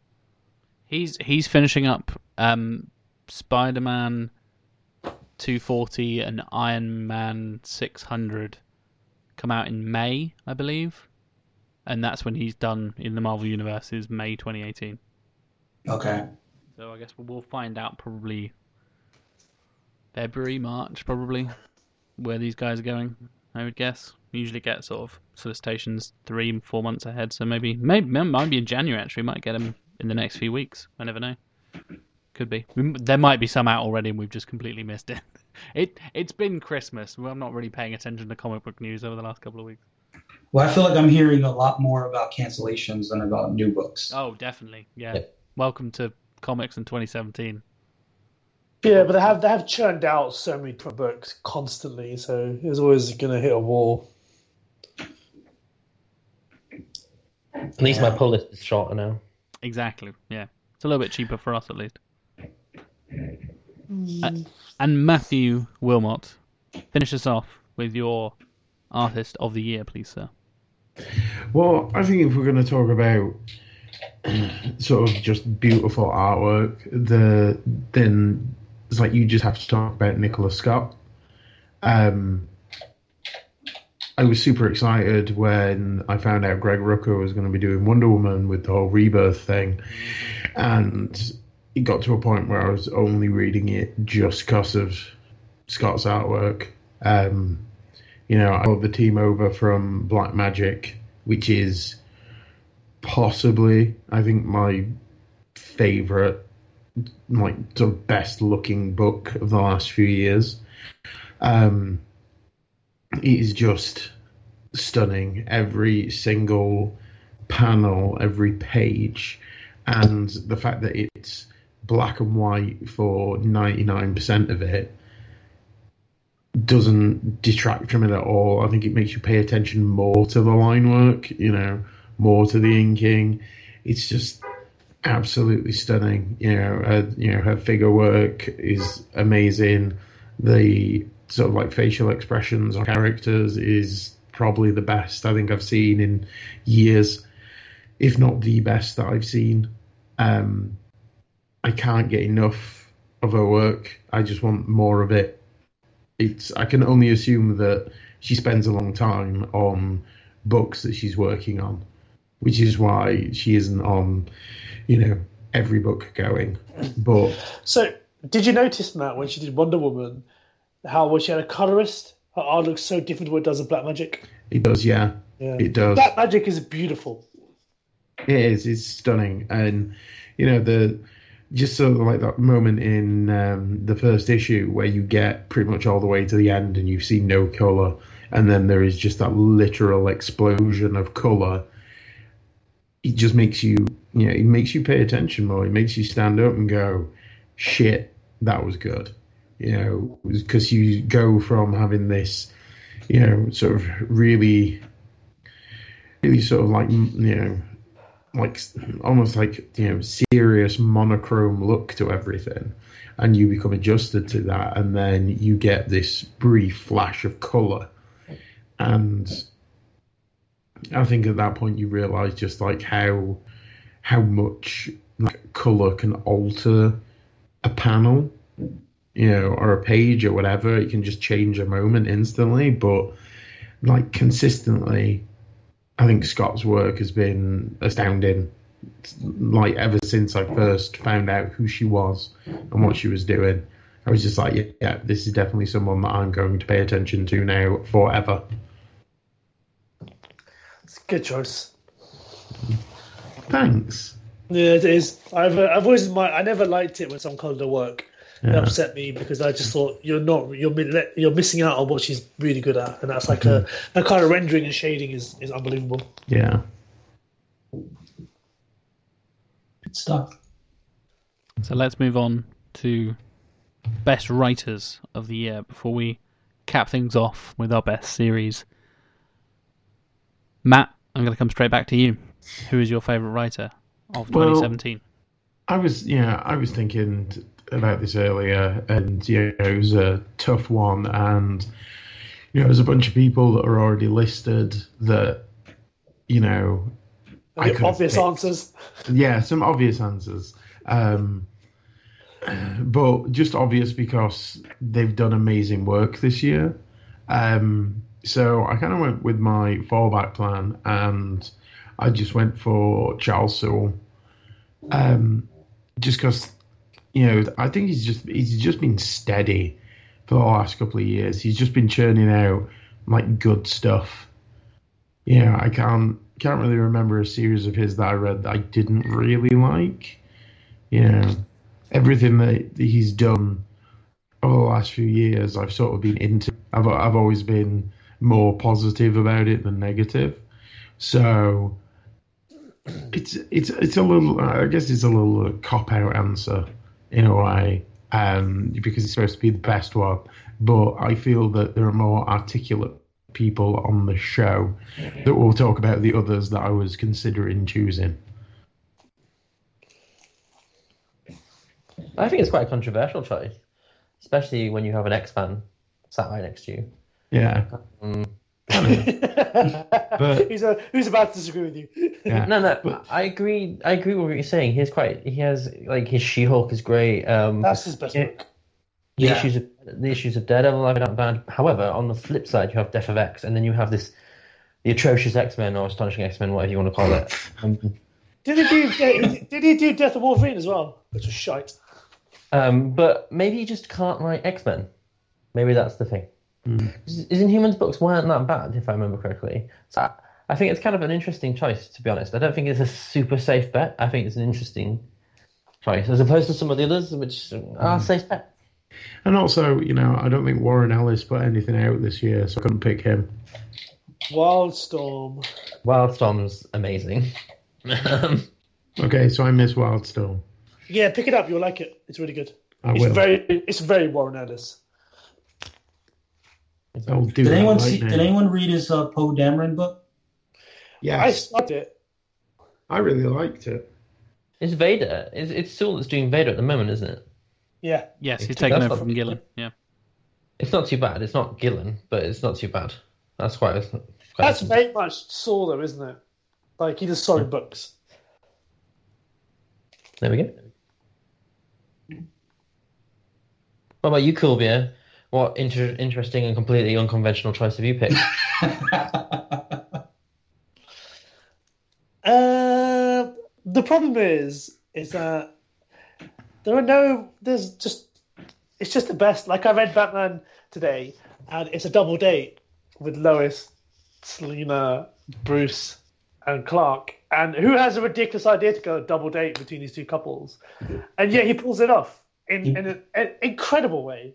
He's he's finishing up um, Spider-Man 240 and Iron Man 600 come out in May, I believe, and that's when he's done in the Marvel Universe is May 2018. Okay. So I guess we'll find out probably February, March, probably where these guys are going. I would guess. We usually get sort of solicitations three, four months ahead. So maybe, maybe might be in January. Actually, we might get them in the next few weeks. I never know. Could be. There might be some out already, and we've just completely missed it. *laughs* It it's been Christmas. Well, I'm not really paying attention to comic book news over the last couple of weeks. Well, I feel like I'm hearing a lot more about cancellations than about new books. Oh, definitely. Yeah. Yeah. Welcome to comics in 2017. Yeah, but they have they have churned out so many books constantly, so it's always going to hit a wall. at least my pull list is shorter now. Exactly. Yeah. It's a little bit cheaper for us at least. Uh, and Matthew Wilmot, finish us off with your artist of the year, please, sir. Well, I think if we're going to talk about *clears throat* sort of just beautiful artwork, the then it's like you just have to talk about Nicola Scott. Um, I was super excited when I found out Greg Rucka was going to be doing Wonder Woman with the whole rebirth thing, and it got to a point where I was only reading it just because of Scott's artwork. Um, you know, I love the team over from Black Magick, which is possibly, I think, my favorite, like, the best looking book of the last few years. Um, it is just stunning. Every single panel, every page, and the fact that it's black and white for 99% of it doesn't detract from it at all. I think it makes you pay attention more to the line work, you know, more to the inking. It's just absolutely stunning. You know, uh, you know, her figure work is amazing. The sort of like facial expressions on characters is probably the best I think I've seen in years, if not the best that I've seen. Um, I can't get enough of her work. I just want more of it. It's I can only assume that she spends a long time on books that she's working on, which is why she isn't on, you know, every book going. But So, did you notice, Matt, when she did Wonder Woman, how when she had a colorist, her art looks so different to what it does in Black Magick? it does, yeah, Yeah. it does. Black Magick is beautiful. It is. It's stunning, and you know the just sort of like that moment in um, the first issue where you get pretty much all the way to the end and you see no color, and then there is just that literal explosion of color. it just makes you, you know, it makes you pay attention more. It makes you stand up and go, shit, that was good. You know, because you go from having this, you know, sort of really, really sort of like, you know, like almost like you know serious monochrome look to everything. And you become adjusted to that and then you get this brief flash of color and i think at that point you realize just like how how much like color can alter a panel you know or a page or whatever. It can just change a moment instantly but like consistently I think Scott's work has been astounding. Like ever since I first found out who she was and what she was doing, I was just like, yeah, yeah, this is definitely someone that I'm going to pay attention to now forever. It's a good choice. Thanks. Yeah, it is. I've uh, I've always my I never liked it when someone called her work. It Yeah. upset me because I just thought you're not you're you're missing out on what she's really good at, and that's like a mm-hmm. that kind of rendering and shading is is unbelievable. Yeah. Good stuff. So let's move on to best writers of the year before we cap things off with our best series. Matt, I'm going to come straight back to you. Who is your favourite writer of Well- 2017? I was, yeah, I was thinking t- about this earlier, and yeah, it was a tough one, and you know, there's a bunch of people that are already listed that, you know, I obvious answers. yeah, some obvious answers, um, but just obvious because they've done amazing work this year. Um, so I kind of went with my fallback plan, and I just went for Charles Soule. Um, just because you know I think he's just he's just been steady for the last couple of years. He's just been churning out like good stuff. Know, I can't can't really remember a series of his that I read that I didn't really like. You know, everything that he's done over the last few years, I've sort of been into. I've I've always been more positive about it than negative. So it's it's it's a little. I guess it's a little cop out answer in a way, um, because it's supposed to be the best one. But I feel that there are more articulate people on the show that will talk about the others that I was considering choosing. I think it's quite a controversial choice, especially when you have an X-Man sat right next to you. Yeah, Um, *laughs* But- who's, uh, who's about to disagree with you? yeah. no, no, But- I agree. I agree with what you're saying. He's quite. He has like his She-Hulk is great. Um, That's his best Yeah. work. the Yeah. issues of the issues of Daredevil are not bad. However, on the flip side, you have Death of X, and then you have this the atrocious X-Men or astonishing X-Men, whatever you want to call it. *laughs* Um, Did he do Did he do Death of Wolverine as well? Which was shite. um, but maybe you just can't write X-Men. Maybe that's the thing. Hmm. Inhumans books weren't that bad, if I remember correctly. So I, I think it's kind of an interesting choice, to be honest. I don't think it's a super safe bet. I think it's an interesting choice, as opposed to some of the others, which are Hmm. safe bet. And also, you know, I don't think Warren Ellis put anything out this year, so I couldn't pick him. Wildstorm. Wildstorm's amazing. *laughs* Okay, so I miss Wildstorm. Yeah, pick it up. You'll like it. It's really good. I It's will. very it's very Warren Ellis. I'll do Did that anyone right see? Did anyone read his uh, Poe Dameron book? Yes. I Yes, started it. I really liked it. it's Vader. It's, it's Soule that's doing Vader at the moment, isn't it? Yeah. Yes, he's That's taken over not- from Gillen. Yeah. It's not too bad. It's not Gillen, but it's not too bad. That's quite. A, quite That's a- very much Saw though, isn't it? Like he does solid books. There we go. What about you, Kulbir? What inter- interesting and completely unconventional choice have you picked? *laughs* Uh, the problem is, is that there are no. There's just. It's just the best. Like I read Batman today, and it's a double date with Lois, Selina, Bruce, and Clark. And who has a ridiculous idea to go a double date between these two couples? And yet he pulls it off in, in an, an incredible way.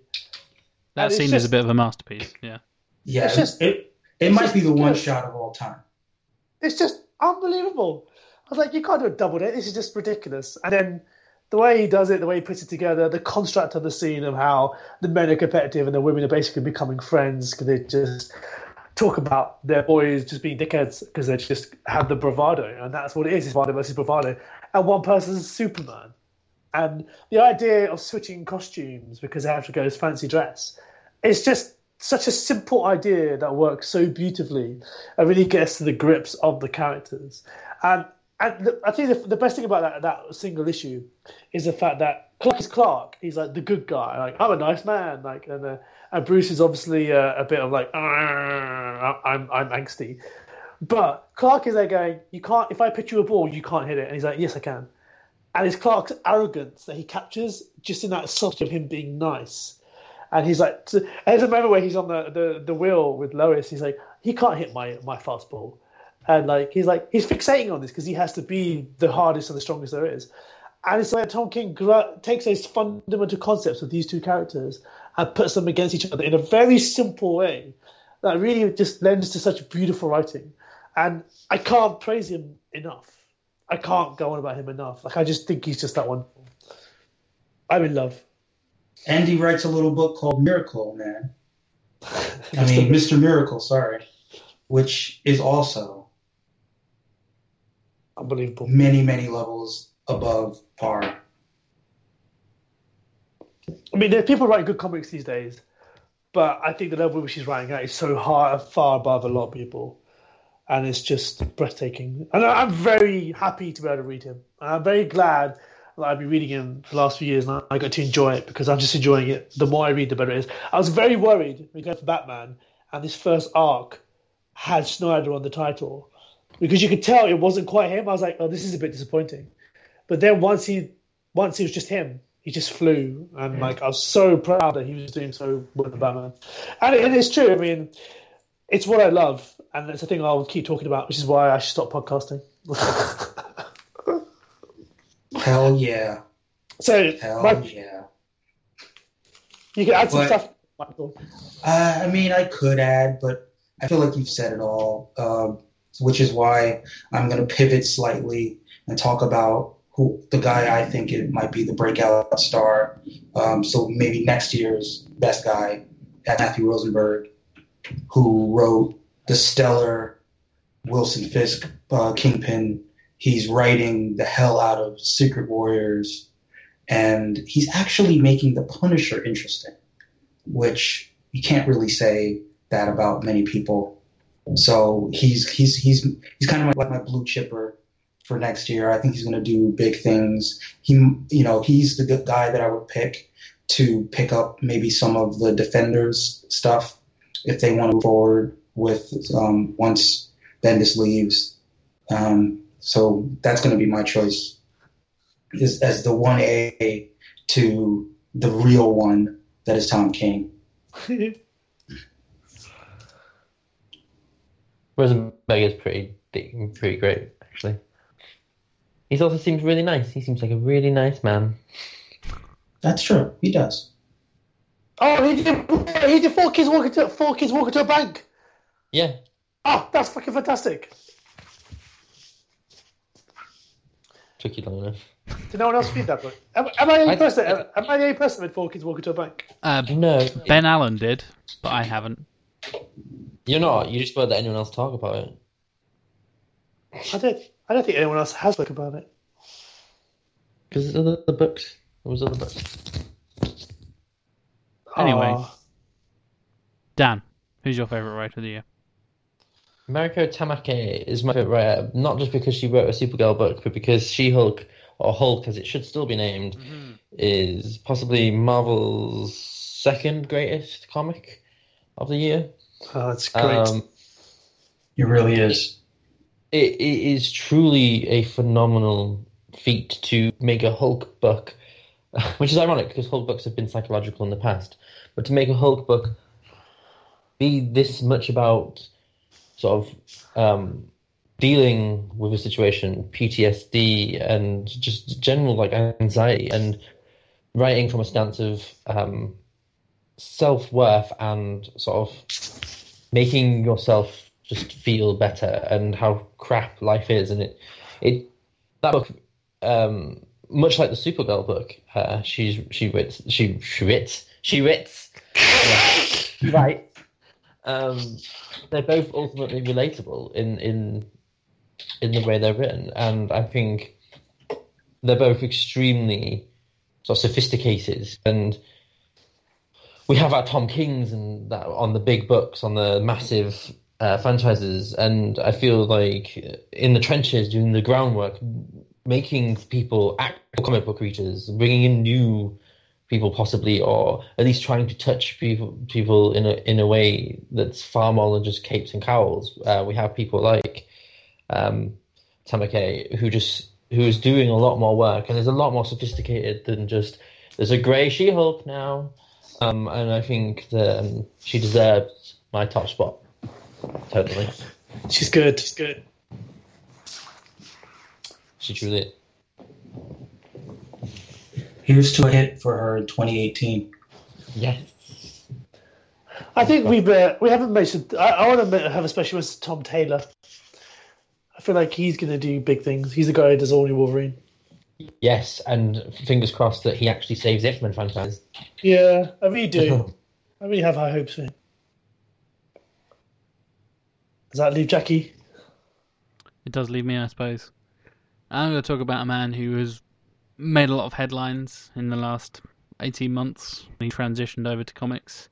That And it's scene is a bit of a masterpiece. Yeah. yeah, It's just- it. It it's might just be the one good. shot of all time. It's just unbelievable. I was like, you can't do a double date. This is just ridiculous. And then the way he does it, the way he puts it together, the construct of the scene of how the men are competitive and the women are basically becoming friends because they just talk about their boys just being dickheads because they just have the bravado, and that's what it is: it's bravado versus bravado. And one person's Superman, and the idea of switching costumes because they have to go as fancy dress, it's just such a simple idea that works so beautifully and really gets to the grips of the characters. And and the, I think the, the best thing about that that single issue is the fact that Clark is Clark. He's like the good guy. Like I'm a nice man. Like and uh, and Bruce is obviously uh, a bit of like I'm I'm angsty. But Clark is there going, you can't. If I pitch you a ball, you can't hit it. And he's like, yes, I can. And it's Clark's arrogance that he captures just in that sort of him being nice. And he's like, and there's a moment where he's on the, the, the wheel with Lois. He's like, he can't hit my my fastball and like he's like he's fixating on this because he has to be the hardest and the strongest there is. And it's like Tom King takes those fundamental concepts of these two characters and puts them against each other in a very simple way that really just lends to such beautiful writing. And I can't praise him enough. I can't go on about him enough. Like I just think he's just that wonderful. I'm in love. Andy writes a little book called Miracle Man. *laughs* I mean, Mr. Miracle, sorry, which is also Unbelievable. Many, many levels above par. I mean, there are people writing good comics these days, but I think the level which he's writing at is so high, far above a lot of people, and it's just breathtaking. And I'm very happy to be able to read him. And I'm very glad that I've been reading him for the last few years, and I got to enjoy it because I'm just enjoying it. The more I read, the better it is. I was very worried going for Batman, and this first arc had Snyder on the title because you could tell it wasn't quite him. I was like, oh, this is a bit disappointing. But then once he, once it was just him, he just flew, and like I was so proud that he was doing so well with Batman. And it, it's true. I mean, it's what I love, and it's a thing I'll keep talking about, which is why I should stop podcasting. *laughs* Hell yeah! So, Hell my, yeah! You can add some But- stuff, Michael. Uh, I mean, I could add, but I feel like you've said it all, um, which is why I'm going to pivot slightly and talk about who the guy I think it might be the breakout star. Um, so maybe next year's best guy, Matthew Rosenberg, who wrote the stellar Wilson Fisk uh, Kingpin. He's writing the hell out of Secret Warriors, and he's actually making the Punisher interesting, which you can't really say that about many people. So he's he's he's he's kind of like my blue chipper for next year. I think he's going to do big things. He you know he's the good guy that I would pick to pick up maybe some of the defenders stuff if they want to move forward with um, once Bendis leaves. Um, so that's going to be my choice is as the one A to the real one that is Tom King. *laughs* Rosenberg is pretty pretty great actually. He also seems really nice. He seems like a really nice man. That's true. He does. Oh, he did. He did four kids walking to four kids walking to a bank. Yeah, Oh, that's fucking fantastic. took you long enough. Did no one else read that book? Am, am I the only I- person? I- Am, am I the only person with four kids walking to a bank? Uh, No, ben Allen did, but I haven't. you're not. You just won't let anyone else talk about it. I don't. I don't think anyone else has spoken about it. Because there's other books. There was other books. Anyway. Aw. Dan, who's your favourite writer of the year? Mariko Tamaki is my favorite writer, not just because she wrote a Supergirl book, but because She-Hulk, or Hulk as it should still be named, is possibly Marvel's second greatest comic of the year. oh, that's great. Um, It really is. it, it is truly a phenomenal feat to make a Hulk book, *laughs* which is ironic because Hulk books have been psychological in the past, but to make a Hulk book be this much about sort of um, dealing with a situation, PTSD, and just general like anxiety, and writing from a stance of um, self worth and sort of making yourself just feel better and how crap life is, and it it that book, um, much like the Supergirl book, uh, she's she writes she she writes she writes *laughs* right. Um, they're both ultimately relatable in in in the way they're written, and I think they're both extremely sort of sophisticated and we have our Tom Kings and that on the big books, on the massive uh, franchises, and I feel like in the trenches, doing the groundwork, making people act comic book readers, bringing in new people possibly, or at least trying to touch people people in a in a way that's far more than just capes and cowls. Uh, we have people like um, Tamaki who just who is doing a lot more work and is a lot more sophisticated than just there's a grey She-Hulk now. Um, and I think that um, she deserves my top spot. Totally. She's good. She's good. She truly is. Here's to a hit for her in 2018. Yes. I think we've uh, we haven't mentioned. I, I want to have a special mention to Tom Taylor. I feel like he's going to do big things. He's the guy who does all new Wolverine. Yes, and fingers crossed that he actually saves the X-Men franchise. Yeah, I really do. *laughs* I really have high hopes for him. Does that leave Jackie? It does leave me, I suppose. I'm going to talk about a man who has made a lot of headlines in the last 18 months. He transitioned over to comics.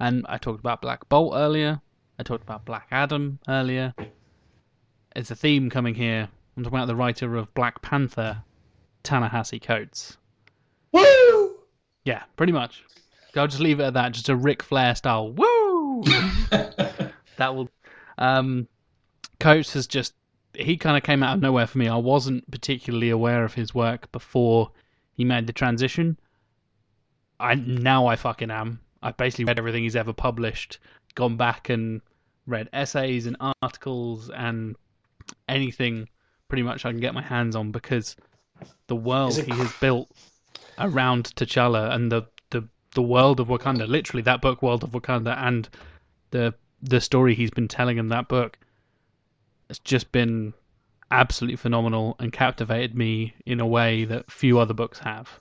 And I talked about Black Bolt earlier. I talked about Black Adam earlier. It's a theme coming here. I'm talking about the writer of Black Panther, Ta-Nehisi Coates. Woo! Yeah, pretty much. I'll just leave it at that. Just a Ric Flair style. Woo! *laughs* that will. Um, Coates has just. He kind of came out of nowhere for me. I wasn't particularly aware of his work before he made the transition. I now I fucking am. I've basically read everything he's ever published, gone back and read essays and articles and anything pretty much I can get my hands on because the world it- he has built around T'Challa and the, the the world of Wakanda, literally that book, World of Wakanda, and the the story he's been telling in that book, it's just been absolutely phenomenal and captivated me in a way that few other books have.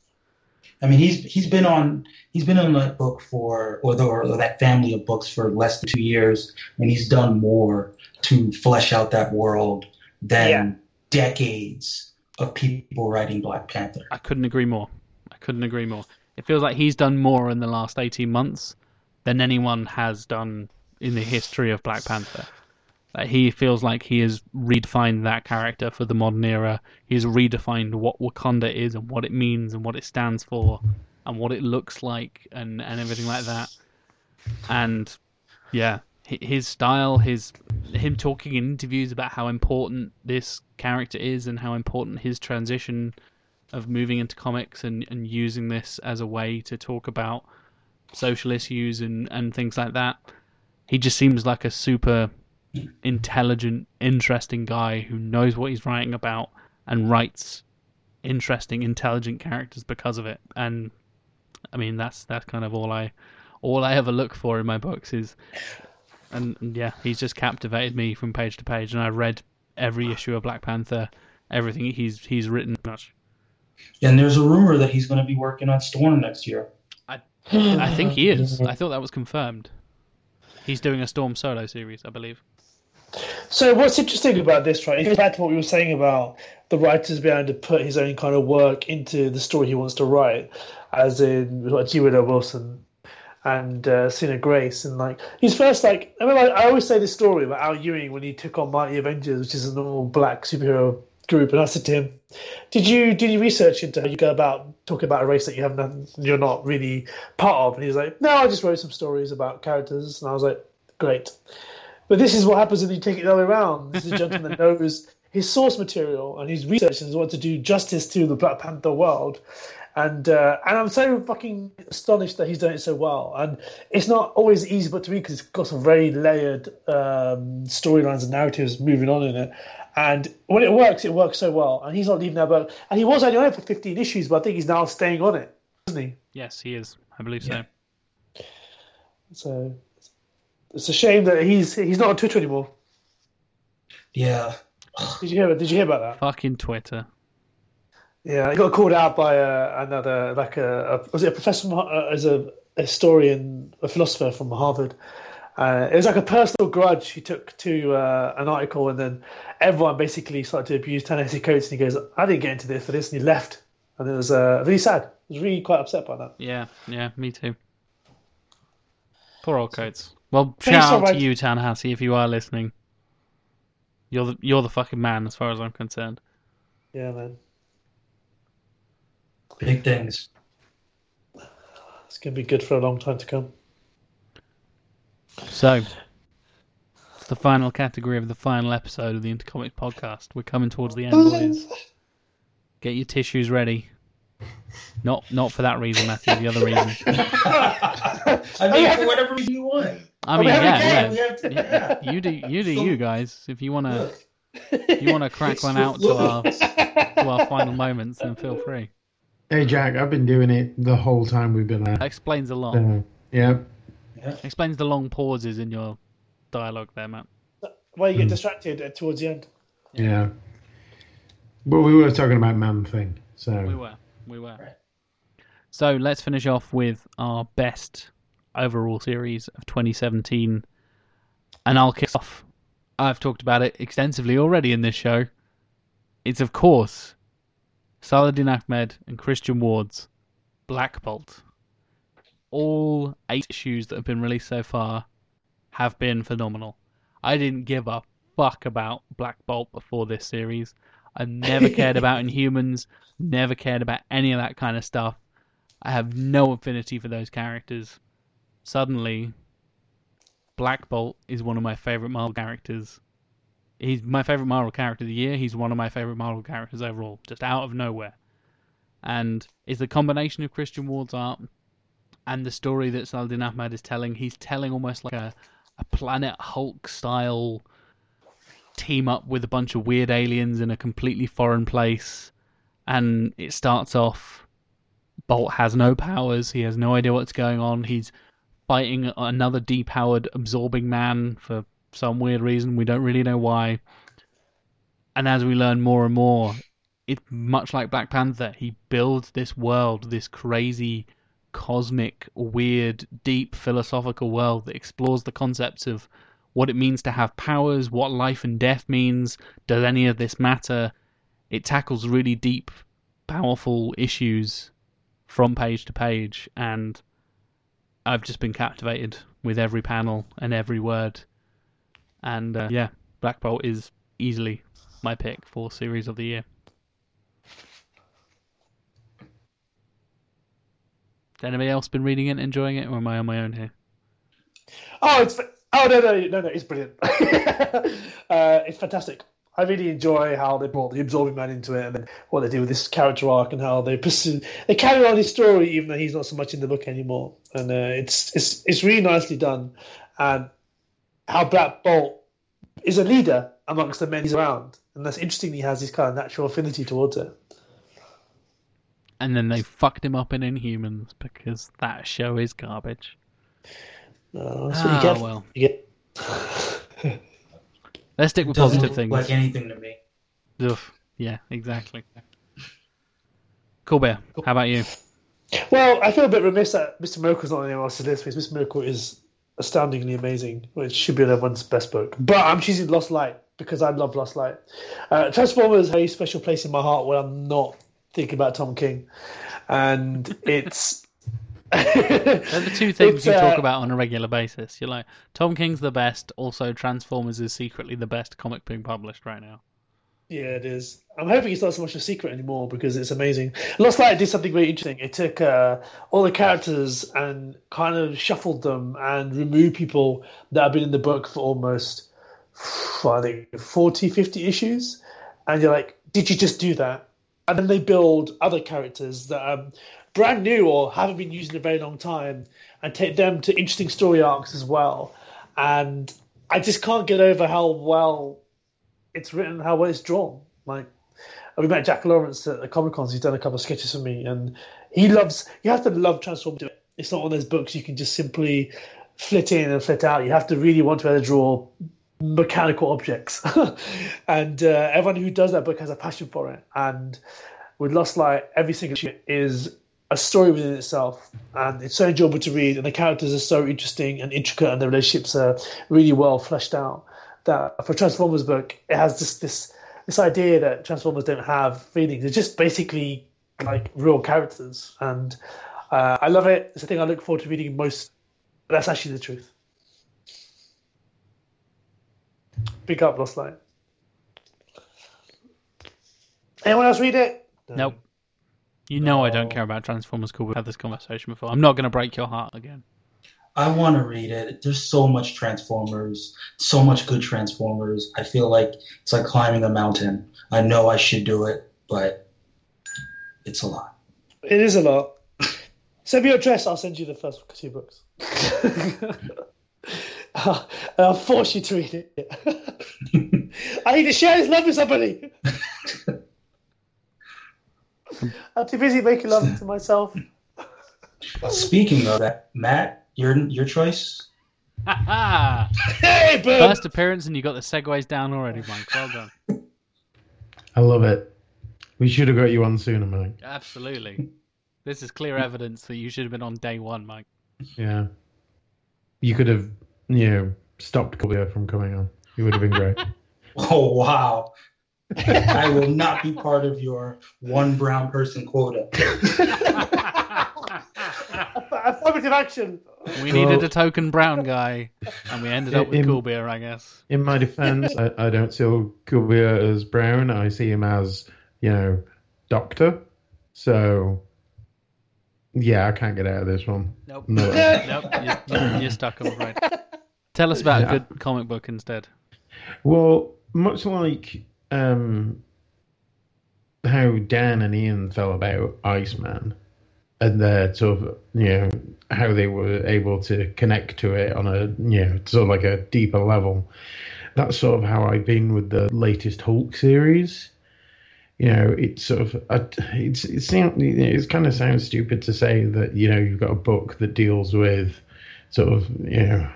I mean, he's he's been on he's been on that book for or, the, or that family of books for less than two years, and he's done more to flesh out that world than Yeah. decades of people writing Black Panther. I couldn't agree more. I couldn't agree more. It feels like he's done more in the last 18 months than anyone has done in the history of Black Panther. He feels like he has redefined that character for the modern era. He's redefined what Wakanda is and what it means and what it stands for and what it looks like and, and everything like that. And yeah, his style, his him talking in interviews about how important this character is and how important his transition of moving into comics and, and using this as a way to talk about social issues and, and things like that. He just seems like a super intelligent, interesting guy who knows what he's writing about and writes interesting, intelligent characters because of it. And I mean that's that's kind of all I all I ever look for in my books is and, and yeah, he's just captivated me from page to page and I read every issue of Black Panther, everything he's he's written much. And there's a rumor that he's going to be working on Storm next year. I think he *sighs* is. I thought that was confirmed. He's doing a Storm solo series, I believe. So what's interesting about this, right? It's back to what we were saying about the writers being able to put his own kind of work into the story he wants to write, as in like G. Wilson and uh, Sina Grace, and like his first like I mean, like, I always say this story about Al Ewing when he took on Mighty Avengers, which is a normal black superhero group, and I said to him, "Did you did you research into how you go about talking about a race that you have none, you're not really part of?" And he's like, "No, I just wrote some stories about characters," and I was like, "Great." But this is what happens when you take it the other way around. This is a gentleman that *laughs* knows his source material and he's researching and wants to do justice to the Black Panther world. And uh, and I'm so fucking astonished that he's done it so well. And it's not always easy but to read because it's got some very layered um, storylines and narratives moving on in it. And when it works, it works so well. And he's not leaving that book. And he was only on it for 15 issues, but I think he's now staying on it, isn't he? Yes, he is. I believe Yeah. so. So it's a shame that he's he's not on Twitter anymore. Yeah. Did you hear? Did you hear about that? Fucking Twitter. Yeah, I got called out by uh, another, like a, a was it a professor from, uh, as a, a historian, a philosopher from Harvard. Uh, it was like a personal grudge he took to uh, an article, and then everyone basically started to abuse Ta-Nehisi Coates, and he goes, "I didn't get into this for this," and he left, and it was uh, really sad. I was really quite upset by that. Yeah, yeah, me too. Poor old Coates. Well, Thanks shout so out to you, Ta-Nehisi, if you are listening. You're the you're the fucking man, as far as I'm concerned. Yeah, man, Big things. it's gonna be good for a long time to come. So, it's the final category of the final episode of the Intercomics podcast. We're coming towards the end, boys. Get your tissues ready. Not not for that reason, Matthew. The other reason. *laughs* I mean, for whatever reason you want. I mean, we have a yeah, yeah. to- yeah. You do you do you guys. If you wanna Look, if you wanna crack one out to our *laughs* to our final moments, then feel free. Hey Jack, I've been doing it the whole time we've been That explains a lot. Uh, yeah. Explains the long pauses in your dialogue there, Matt. Why you get Hmm. distracted uh, towards the end? Yeah. But we were talking about Man Thing, so We were. We were. Right. So let's finish off with our best overall series of 2017. And I'll kick off. I've talked about it extensively already in this show. It's, of course, Saladin Ahmed and Christian Ward's Black Bolt. All eight issues that have been released so far have been phenomenal. I didn't give a fuck about Black Bolt before this series. I never cared about *laughs* Inhumans, never cared about any of that kind of stuff. I have no affinity for those characters. Suddenly, Black Bolt is one of my favorite Marvel characters. He's my favorite Marvel character of the year. He's one of my favorite Marvel characters overall, just out of nowhere. And it's the combination of Christian Ward's art and the story that Saladin Ahmed is telling. He's telling almost like a, a Planet Hulk style team up with a bunch of weird aliens in a completely foreign place. And it starts off Bolt has no powers. He has no idea what's going on. He's fighting another depowered absorbing man for some weird reason. We don't really know why. And as we learn more and more, it's much like Black Panther. He builds this world, this crazy, cosmic, weird, deep philosophical world that explores the concepts of what it means to have powers, what life and death means, does any of this matter? It tackles really deep, powerful issues from page to page, and I've just been captivated with every panel and every word. And uh, yeah, Black Bolt is easily my pick for series of the year. Has anybody else been reading it enjoying it, or am I on my own here? Oh, it's oh no no no no, it's brilliant. *laughs* uh, it's fantastic. I really enjoy how they brought the absorbing man into it, and then what they do with this character arc, and how they pursue they carry on his story, even though he's not so much in the book anymore. And uh, it's it's it's really nicely done, and how Black Bolt is a leader amongst the men he's around, and that's interesting. He has this kind of natural affinity towards it. And then they fucked him up in Inhumans because that show is garbage. Uh, that's what Ah, you get. well. You get. *laughs* Let's stick with Doesn't positive things. like anything to me. Ugh. Yeah, exactly. Kulbir, how about you? Well, I feel a bit remiss that Mr. Miracle's not on anyone else's list because Mr. Miracle is astoundingly amazing, which should be on everyone's best book. But I'm choosing Lost Light because I love Lost Light. Uh, Transformers has a special place in my heart where I'm not thinking about Tom King, and *laughs* it's. They're the two *laughs* things It's, you talk uh, about on a regular basis. You're like, Tom King's the best, also Transformers is secretly the best comic being published right now. Yeah, it is. I'm hoping it's not so much a secret anymore because it's amazing. Lost Light did something very interesting. It took uh, all the characters and kind of shuffled them and removed people that have been in the book for almost, I think, 40, 50 issues. And you're like, did you just do that? And then they build other characters that are brand new or haven't been used in a very long time and take them to interesting story arcs as well. And I just can't get over how well it's written, how well it's drawn. Like we met Jack Lawrence at the Comic Cons. He's done a couple of sketches for me, and he loves. You have to love Transformers. It's not one of those books you can just simply flit in and flit out. You have to really want to be able to draw mechanical objects, *laughs* and uh, everyone who does that book has a passion for it. And with Lost Light, every single issue is a story within itself, and it's so enjoyable to read, and the characters are so interesting and intricate, and the relationships are really well fleshed out. That for Transformers book, it has just this this idea that Transformers don't have feelings. they're just basically like real characters, and uh, I love it. It's a thing I look forward to reading most. That's actually the truth. Big up Lost Light. Anyone else read it? Nope. You know I don't care about Transformers. Cool. We've had this conversation before. I'm not going to break your heart again. I want to read it. There's so much Transformers, so much good Transformers. I feel like it's like climbing a mountain. I know I should do it, but it's a lot. It is a lot. Send me your address. I'll send you the first two books. I'll, *laughs* I'll force you to read it. *laughs* I need to share this love with somebody. *laughs* *laughs* I'm too busy making love to myself. *laughs* Speaking of that, Matt, your your choice. *laughs* Hey, boom! First appearance, and you got the segues down already, Mike. Well done. I love it. We should have got you on sooner, Mike. Absolutely. This is clear evidence that you should have been on day one, Mike. Yeah. You could have, you know, stopped Kulbir from coming on. It would have been great. Oh wow! *laughs* I will not be part of your one brown person quota. *laughs* Affirmative action. We needed a token brown guy, and we ended up with In- Kulbir, I guess. In my defense, I, I don't see Kulbir as brown. I see him as, you know, doctor. So, yeah, I can't get out of this one. Nope. No. *laughs* nope. You're, you're, you're stuck, I'm afraid. Tell us about Yeah. a good comic book instead. Well, much like um, how Dan and Ian felt about Iceman, and their sort of, you know, how they were able to connect to it on a, you know, sort of like a deeper level. That's sort of how I've been with the latest Hulk series. You know, it's sort of, I- it's it's it kind of sounds stupid to say that you know you've got a book that deals with sort of you know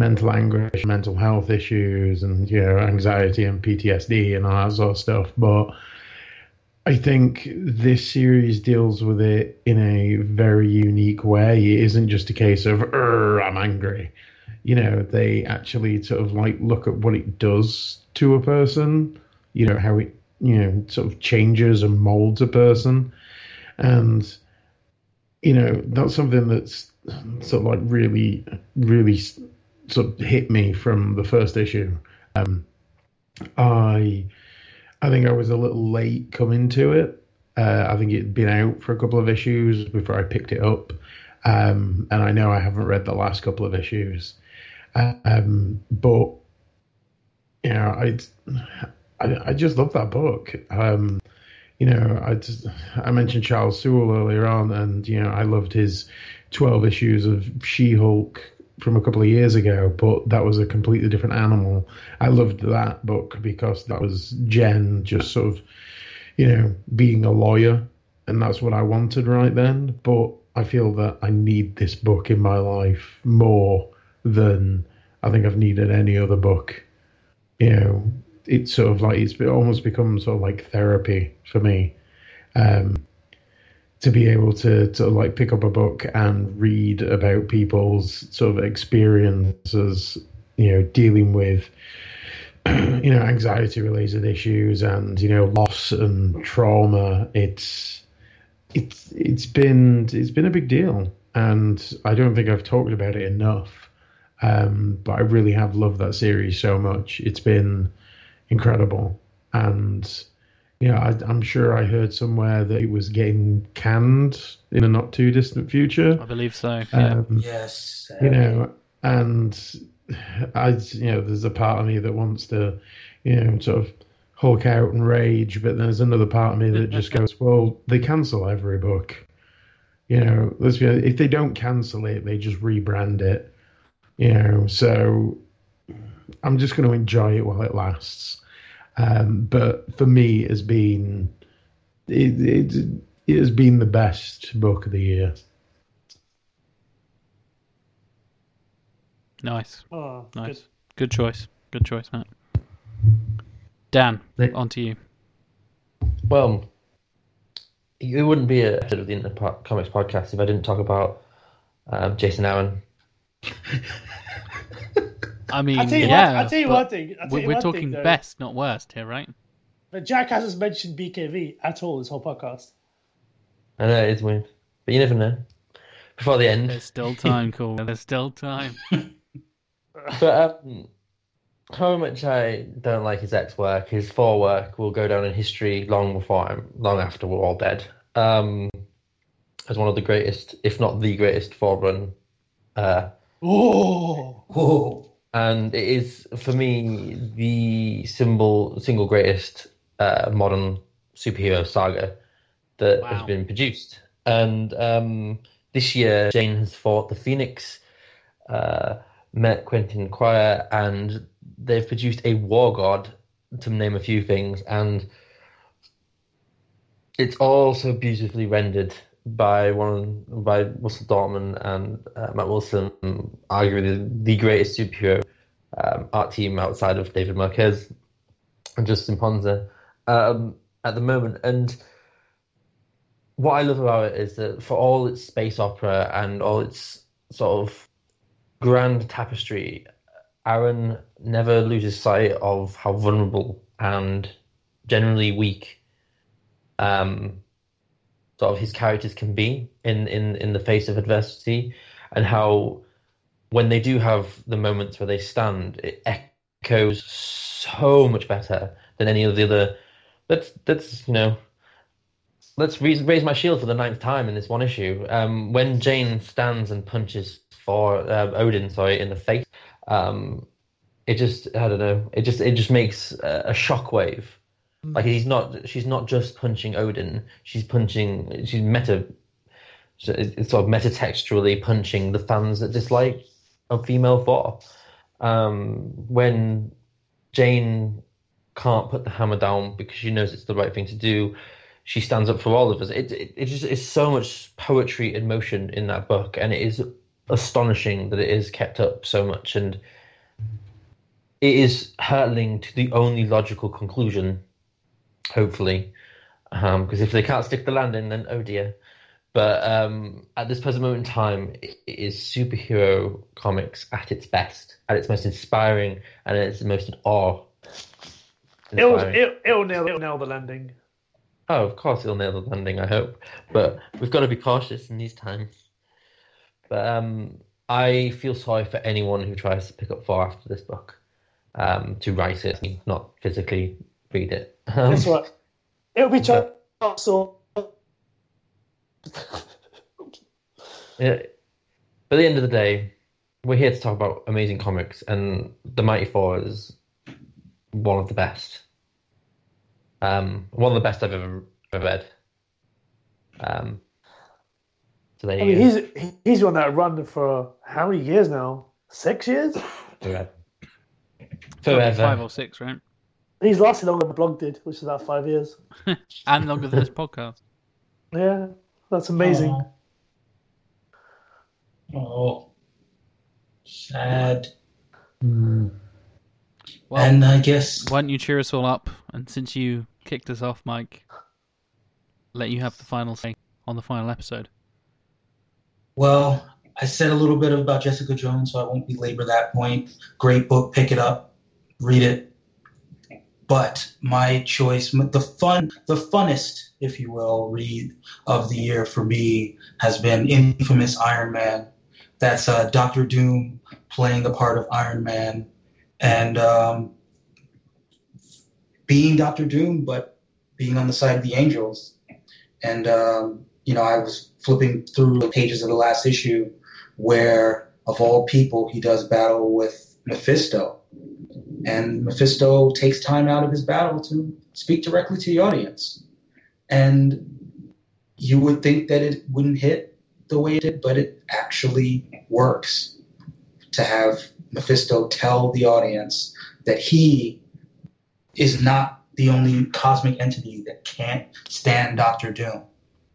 mental anguish, mental health issues, and you know anxiety and PTSD and all that sort of stuff. But I think this series deals with it in a very unique way. It isn't just a case of I'm angry. You know, they actually sort of like look at what it does to a person. You know how it you know sort of changes and molds a person, and you know that's something that's sort of like really, really sort of hit me from the first issue. Um, I I think I was a little late coming to it. Uh, I think it'd been out for a couple of issues before I picked it up, um, and I know I haven't read the last couple of issues. Um, but you know, I, I I just love that book. Um, you know, I just, I mentioned Charles Soule earlier on, and you know, I loved his twelve issues of She-Hulk from a couple of years ago, but that was a completely different animal. I loved that book because that was Jen just sort of, you know, being a lawyer, and that's what I wanted right then. But I feel that I need this book in my life more than I think I've needed any other book. You know, it's sort of like it's almost become sort of like therapy for me. Um, to be able to to like pick up a book and read about people's sort of experiences, you know, dealing with *clears throat* you know anxiety related issues and you know loss and trauma. It's it's it's been it's been a big deal, and I don't think I've talked about it enough. Um, but I really have loved that series so much. It's been incredible, and you know, I, I'm sure I heard somewhere that it was getting canned in a not too distant future. I believe so. Yeah. Um, Yes. you know, and *sighs* I, you know, there's a part of me that wants to, you know, sort of hulk out and rage, but there's another part of me that just goes, *laughs* well, they cancel every book. You know, let's be honest, if they don't cancel it, they just rebrand it. You know, so I'm just going to enjoy it while it lasts. Um, but for me, it has been it, it, it has been the best book of the year. Nice. Oh, Nice. Good choice. Good choice, Matt. Dan, Nick. on to you. Well, it wouldn't be a episode of the Internet Comics podcast if I didn't talk about um, Jason Aaron. *laughs* I mean, I'll tell you yeah, one, I'll tell you one thing. Tell we- you we're one talking thing, best, not worst here, right? But Jack hasn't mentioned BKV at all this whole podcast. I know it's weird, but you never know. Before the end, There's still *laughs* time, cool. There's still time. *laughs* but um, how much I don't like his ex work, his Thor work will go down in history long before I'm long after we're all dead. Um, as one of the greatest, if not the greatest, Thor run. Uh, Oh, Whoa. And it is for me the symbol single greatest uh, modern superhero saga that has been produced. And um, this year, Jane has fought the Phoenix, uh, met Quentin Quire, and they've produced a war god, to name a few things, and it's all so beautifully rendered by one by Russell Dauterman and uh, Matt Wilson, arguably the greatest superhero um, art team outside of David Marquez and Justin Ponsor um, at the moment. And what I love about it is that for all its space opera and all its sort of grand tapestry, Aaron never loses sight of how vulnerable and generally weak um, sort of his characters can be in, in, in the face of adversity, and how when they do have the moments where they stand, it echoes so much better than any of the other. That's that's you know, let's raise, raise my shield for the ninth time in this one issue. Um, when Jane stands and punches for um, Odin, sorry, in the face, um, it just I don't know, it just it just makes a, a shockwave. Like he's not, she's not just punching Odin. She's punching, she's meta, it's sort of metatextually punching the fans that dislike a female Thor. Um, when Jane can't put the hammer down because she knows it's the right thing to do, she stands up for all of us. It it, it just is so much poetry in motion in that book, and it is astonishing that it is kept up so much, and it is hurtling to the only logical conclusion hopefully. Because if they can't stick the landing, then oh dear. But um, at this present moment in time, it, it is superhero comics at its best, at its most inspiring, and at its most awe. it'll, it'll, it'll, nail, it'll nail the landing. Oh, of course it'll nail the landing, I hope. But we've got to be cautious in these times. But um, I feel sorry for anyone who tries to pick up Thor after this book, um, to write it, not physically read it. Um, That's right. It'll be Charles. So Yeah. But at the end of the day, we're here to talk about amazing comics, and The Mighty Thor is one of the best. Um, one of the best I've ever, ever read. Um, so there I you mean, go. he's he's on that run for how many years now? Six years. *laughs* Forever. Probably Five or six, right? He's lasted longer than the blog did, which is about five years. *laughs* And longer than this podcast. Yeah, that's amazing. Oh, Oh. sad. Mm. Well, and I guess why don't you cheer us all up? And since you kicked us off, Mike, let you have the final say on the final episode. Well, I said a little bit about Jessica Jones, so I won't belabor that point. Great book, pick it up, read it. But my choice, the fun, the funnest, if you will, read of the year for me has been Infamous Iron Man. That's uh, Doctor Doom playing the part of Iron Man, and um, being Doctor Doom, but being on the side of the angels. And um, you know, I was flipping through the pages of the last issue where, of all people, he does battle with Mephisto. And Mephisto takes time out of his battle to speak directly to the audience. And you would think that it wouldn't hit the way it did, but it actually works to have Mephisto tell the audience that he is not the only cosmic entity that can't stand Doctor Doom.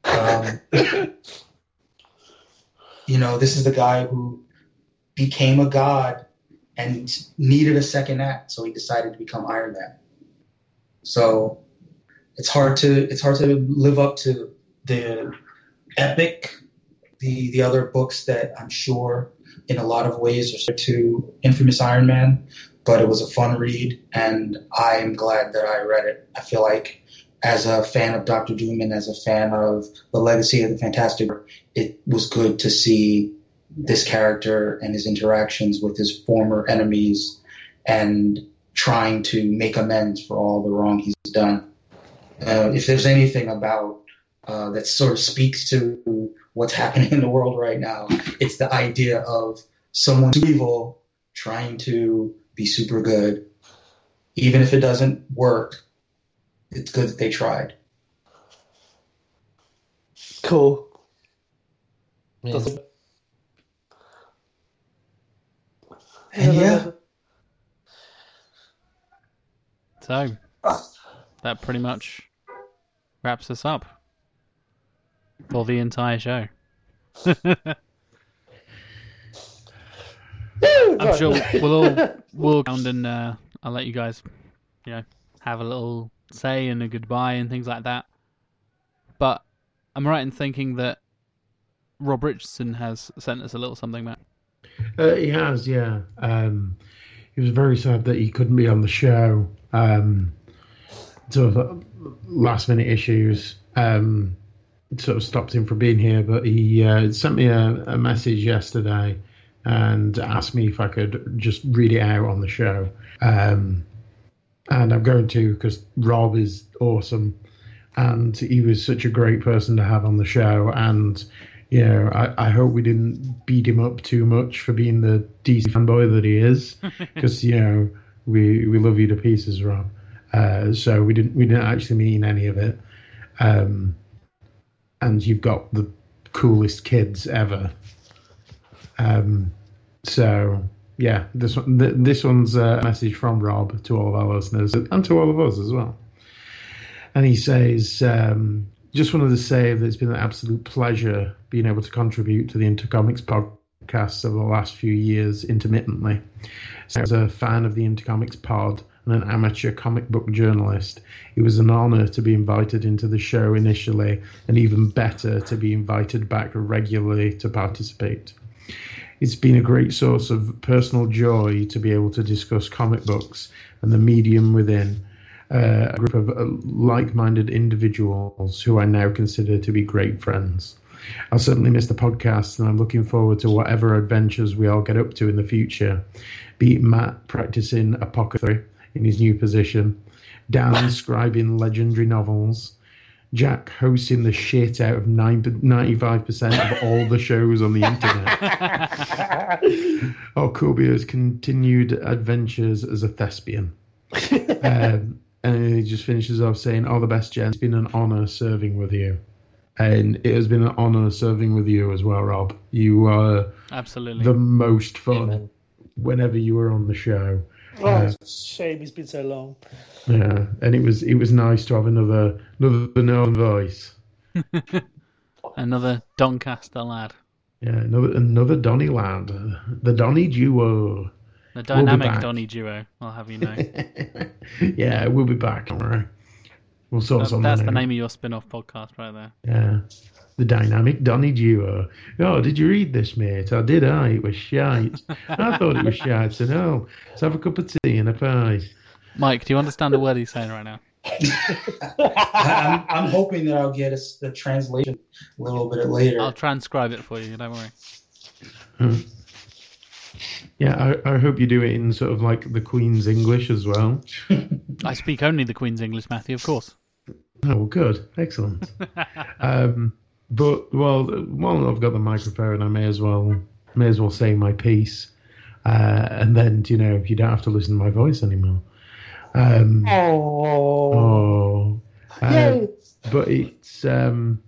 Um, *laughs* you know, this is the guy who became a god and needed a second act, so he decided to become Iron Man. So it's hard to it's hard to live up to the epic, the the other books that I'm sure in a lot of ways are to Infamous Iron Man, but it was a fun read, and I am glad that I read it. I feel like as a fan of Doctor Doom and as a fan of the legacy of the Fantastic, it was good to see this character and his interactions with his former enemies and trying to make amends for all the wrong he's done. Uh, if there's anything about uh, that sort of speaks to what's happening in the world right now, it's the idea of someone evil trying to be super good. Even if it doesn't work, it's good that they tried. Cool. Yeah. Doesn't- And yeah, So that pretty much wraps us up for the entire show. *laughs* I'm sure we'll all we'll go around and uh, I'll let you guys, you know, have a little say and a goodbye and things like that. But I'm right in thinking that Rob Richardson has sent us a little something, Matt. Uh, he has, yeah. Um, he was very sad that he couldn't be on the show. Um, sort of last minute issues um, sort of stopped him from being here, but he uh, sent me a, a message yesterday and asked me if I could just read it out on the show. Um, and I'm going to because Rob is awesome, and he was such a great person to have on the show. And you know, I, I hope we didn't beat him up too much for being the DC fanboy that he is, *laughs* because you know we we love you to pieces, Rob. Uh, so we didn't we didn't actually mean any of it. Um, and you've got the coolest kids ever. Um, so yeah, this one th- this one's a message from Rob to all of our listeners and to all of us as well. And he says, um, just wanted to say that it's been an absolute pleasure being able to contribute to the Intercomics podcasts over the last few years intermittently. So as a fan of the Intercomics pod and an amateur comic book journalist, it was an honor to be invited into the show initially, and even better to be invited back regularly to participate. It's been a great source of personal joy to be able to discuss comic books and the medium within uh, a group of uh, like-minded individuals who I now consider to be great friends. I'll certainly miss the podcast, and I'm looking forward to whatever adventures we all get up to in the future. Be it Matt practicing apothecary in his new position, Dan *laughs* scribing legendary novels, Jack hosting the shit out of 95% of all the shows on the internet, *laughs* or Kulbir's continued adventures as a thespian. *laughs* um, and he just finishes off saying, All the best, Jen. It's been an honor serving with you. And it has been an honor serving with you as well, Rob. You are Absolutely. the most fun Amen. whenever you were on the show. Oh, uh, it's a shame it's been so long. Yeah, and it was it was nice to have another another known voice. *laughs* Another Doncaster lad. Yeah, another another Donny lad, the Donny duo. The dynamic back. Donny duo, I'll have you know. *laughs* yeah, we'll be back. All right, we'll sort That's, something that's the name of your spin off podcast right there. Yeah, the dynamic Donny duo. Oh, did you read this, mate? I did. I. It was shite. I thought it was shite. So no, let's have a cup of tea and a pie. Mike, do you understand a word he's saying right now? I, *laughs* I'm, I'm hoping that I'll get us the translation a little bit later. I'll transcribe it for you, don't worry. Hmm. Yeah, I, I hope you do it in sort of like the Queen's English as well. *laughs* I speak only the Queen's English, Matthew, of course. Oh, well, good, excellent. *laughs* um, but well, while I've got the microphone, and I may as well may as well say my piece, uh, and then you know you don't have to listen to my voice anymore. Um, Oh, oh, uh, Yay. but it's um,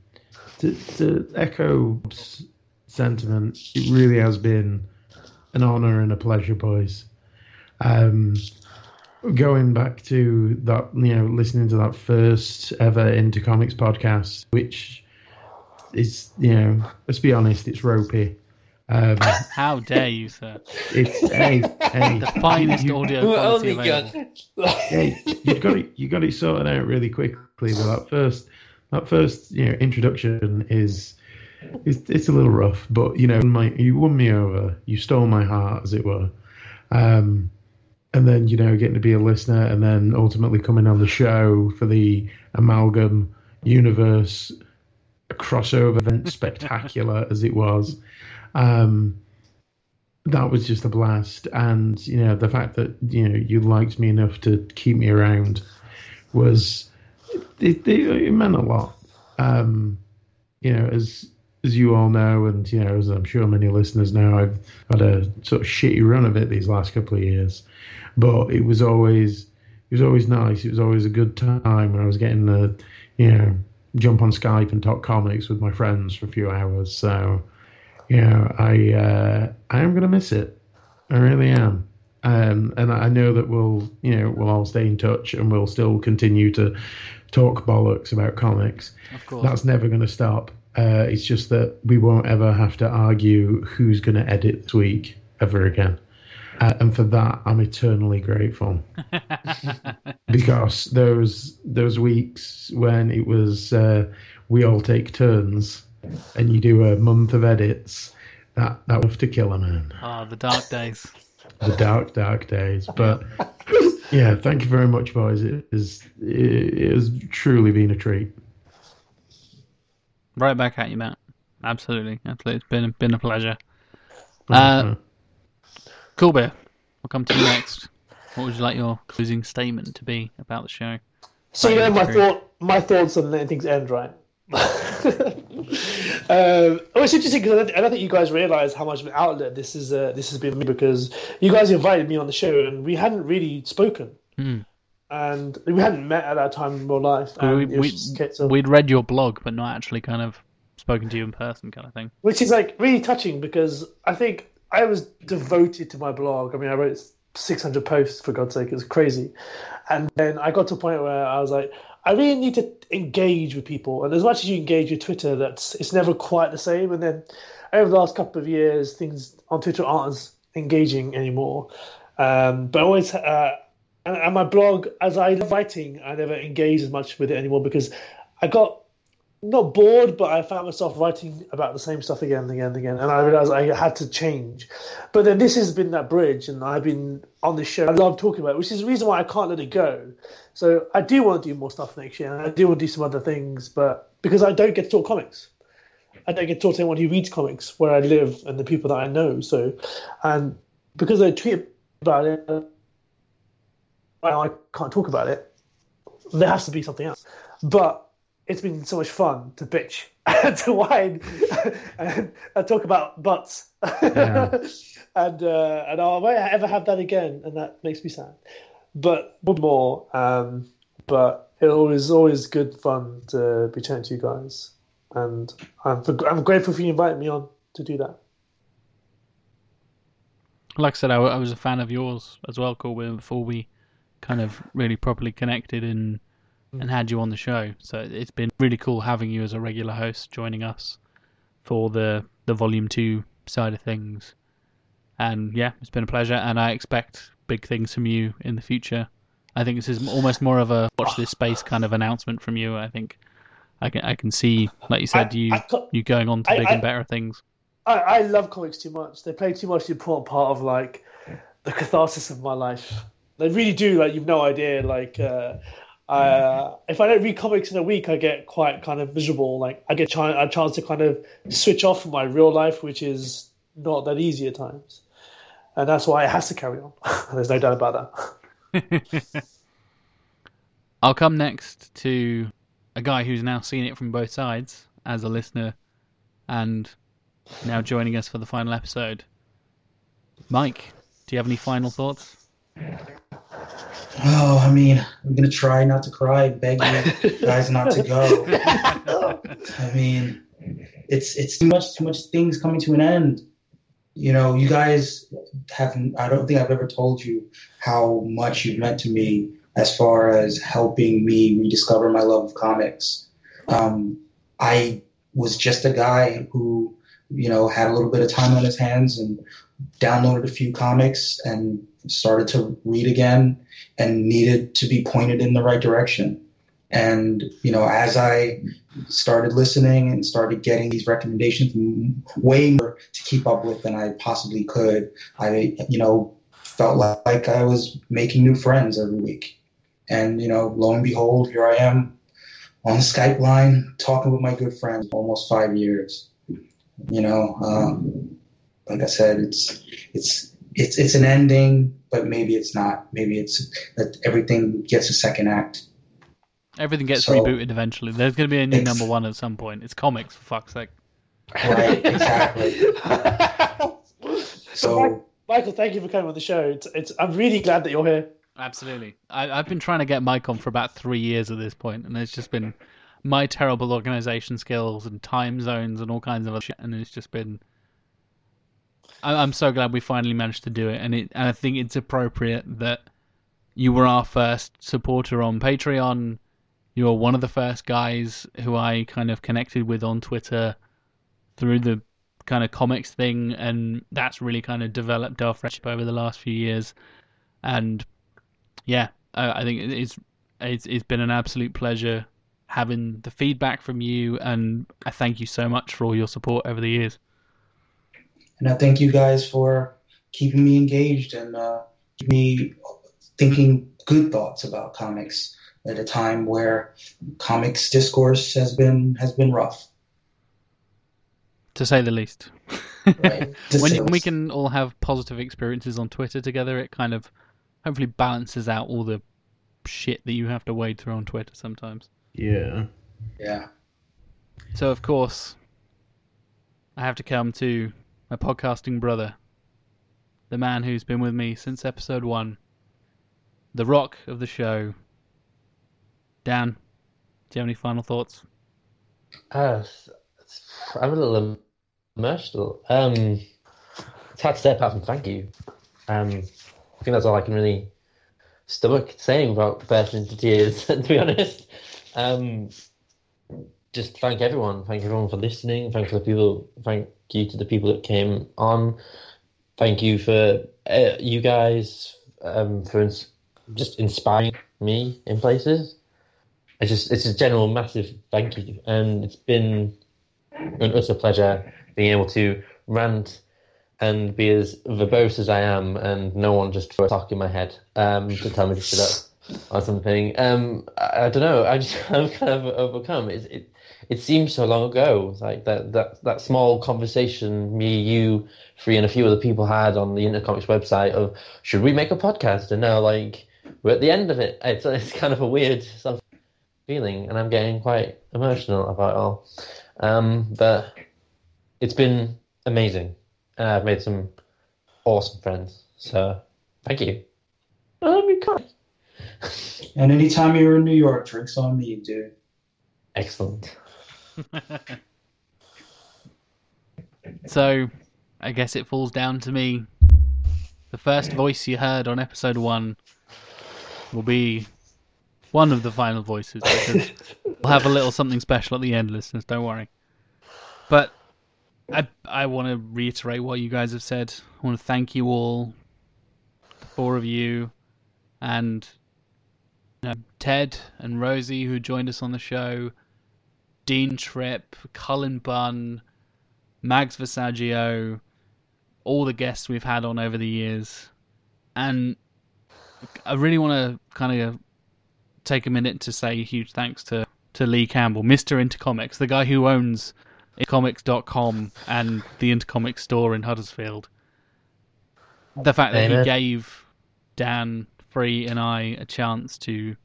to, to echo s- sentiment. It really has been an honour and a pleasure, boys. Um, going back to that, you know, listening to that first ever Into Comics podcast, which is, you know, let's be honest, it's ropey. Um, How dare you, sir? it's hey, hey, The finest you- audio quality only available. good. *laughs* hey, you got it, you got it sorted out really quickly. But that first, that first you know introduction is it's it's a little rough, but you know my you won me over, you stole my heart as it were, um, and then you know getting to be a listener, and then ultimately coming on the show for the amalgam universe crossover event *laughs* spectacular as it was. Um, that was just a blast, and you know the fact that you know you liked me enough to keep me around was it, it, it meant a lot. Um, you know, as as you all know, and you know, as I'm sure many listeners know, I've had a sort of shitty run of it these last couple of years, but it was always it was always nice. It was always a good time when I was getting the you know jump on Skype and talk comics with my friends for a few hours. So you know, I uh, I am gonna miss it. I really am. Um, and I know that we'll, you know, we'll all stay in touch and we'll still continue to talk bollocks about comics. Of course. That's never going to stop. Uh, it's just that we won't ever have to argue who's going to edit this week ever again. Uh, and for that, I'm eternally grateful *laughs* because those those weeks when it was uh, we all take turns and you do a month of edits, that that was to kill a man. Ah, the dark days. *laughs* The dark, dark days. But yeah, thank you very much, boys. It is it has truly been a treat. Right back at you, Matt. Absolutely, absolutely. It's been been a pleasure. Uh, Uh, Kulbir. We'll come to you next. What would you like your closing statement to be about the show? So you know my thought, my thoughts on letting things end, right? *laughs* um, well, it's interesting because I, don't- I don't think you guys realize how much of an outlet this is. Uh, this has been because you guys invited me on the show and we hadn't really spoken, Hmm. And we hadn't met at that time in real life. We, And it was we, just a case of- we'd read your blog, but not actually kind of spoken to you in person, kind of thing. which is like really touching because I think I was devoted to my blog. I mean, I wrote 600 posts for God's sake, it was crazy. And then I got to a point where I was like, I really need to engage with people, and as much as you engage with Twitter, that's it's never quite the same. And then over the last couple of years, things on Twitter aren't as engaging anymore. Um, but I always, uh, and, and my blog, as I love writing, I never engage as much with it anymore because I got not bored, but I found myself writing about the same stuff again and again and again, and I realized I had to change. But then this has been that bridge, and I've been on this show. I love talking about it, which is the reason why I can't let it go. So I do want to do more stuff next year, and I do want to do some other things, but because I don't get to talk comics, I don't get to talk to anyone who reads comics where I live and the people that I know. So, and because I tweet about it, well, I can't talk about it. There has to be something else. But it's been so much fun to bitch *laughs* to whine *laughs* and, and talk about butts. Yeah. *laughs* and uh, and I won't ever have that again, and that makes me sad. But one more. Um, but it was always good fun to be chatting to you guys, and I'm I'm grateful for you inviting me on to do that. Like I said, I, I was a fan of yours as well, Kulbir, before we kind of really properly connected and hmm. and had you on the show. So it's been really cool having you as a regular host, joining us for the the volume two side of things. And yeah, it's been a pleasure, and I expect big things from you in the future. I think this is almost more of a watch this space kind of announcement from you. I think I can I can see, like you said, I- you I you going on to I- big and better things. I, I love comics too much. They play too much the important part of like the catharsis of my life. They really do. Like you've no idea. Like uh, uh, if I don't read comics in a week, I get quite kind of miserable. Like I get chi- a chance to kind of switch off from my real life, which is not that easy at times. And that's why it has to carry on. *laughs* There's no doubt about that. *laughs* I'll come next to a guy who's now seen it from both sides as a listener and now joining us for the final episode. Mike, do you have any final thoughts? Oh, I mean, I'm gonna try not to cry, beg you guys not to go. *laughs* I mean, it's it's too much, too much things coming to an end. You know, you guys have. I don't think I've ever told you how much you've meant to me as far as helping me rediscover my love of comics. Um, I was just a guy who, you know, had a little bit of time on his hands and downloaded a few comics and started to read again and needed to be pointed in the right direction. And you know, as I started listening and started getting these recommendations, way more to keep up with than I possibly could, I you know felt like, I was making new friends every week. And you know, lo and behold, here I am on the Skype line talking with my good friends almost five years. You know, um, like I said, it's it's it's it's an ending, but maybe it's not. Maybe it's that everything gets a second act. Everything gets So- rebooted eventually. There's going to be a new number one at some point. It's comics, for fuck's sake. Right, exactly. *laughs* So Michael, thank you for coming on the show. It's, it's I'm really glad that you're here. Absolutely. I, I've been trying to get Mike on for about three years at this point, and it's just been my terrible organization skills and time zones and all kinds of other shit, and it's just been. I, I'm so glad we finally managed to do it, and it. And I think it's appropriate that you were our first supporter on Patreon. You were one of the first guys who I kind of connected with on Twitter through the kind of comics thing, and that's really kind of developed our friendship over the last few years. And yeah, I, I think it's, it's it's been an absolute pleasure having the feedback from you, and I thank you so much for all your support over the years. And I thank you guys for keeping me engaged and uh, me thinking good thoughts about comics at a time where comics discourse has been has been rough. To say the least. Right. *laughs* When say you, the we can all have positive experiences on Twitter together, it kind of hopefully balances out all the shit that you have to wade through on Twitter sometimes. Yeah. Yeah. So of course, I have to come to my podcasting brother, the man who's been with me since episode one, the rock of the show. Dan, do you have any final thoughts? Uh, I'm a little emotional. Um, it's hard to say apart from thank you. Um, I think that's all I can really stomach saying about bursting into tears. *laughs* to be honest, um, just thank everyone. Thank everyone for listening. Thank the people. Thank you to the people that came on. Thank you for uh, you guys um, for ins- just inspiring me in places. It's just it's a general massive thank you, and it's been an utter pleasure being able to rant and be as verbose as I am, and no one just throw a talk in my head um, to tell me to shut up or something. Um, I, I don't know. I just *laughs* I'm kind of overcome. It it it seems so long ago. Like that that that small conversation me, you, Free, and a few other people had on the Intercomics website of should we make a podcast? And now like we're at the end of it. It's it's kind of a weird feeling, and I'm getting quite emotional about it all. Um, but it's been amazing, and I've made some awesome friends. So thank you. Oh, we can't. And anytime you're in New York, drinks on me, dude. Excellent. *laughs* So, I guess it falls down to me. The first voice you heard on episode one will be one of the final voices because *laughs* we'll have a little something special at the end, listeners. Don't worry. But I I want to reiterate what you guys have said. I want to thank you all, the four of you, and you know, Ted and Rosie who joined us on the show, Dean Trippe, Cullen Bunn. Mags Visaggio, all the guests we've had on over the years, and I really want to kind of take a minute to say a huge thanks to, to Lee Campbell, Mr. Intercomics, the guy who owns Intercomics.com and the Intercomics store in Huddersfield. The fact that Amen. he gave Dan, Free, and I a chance to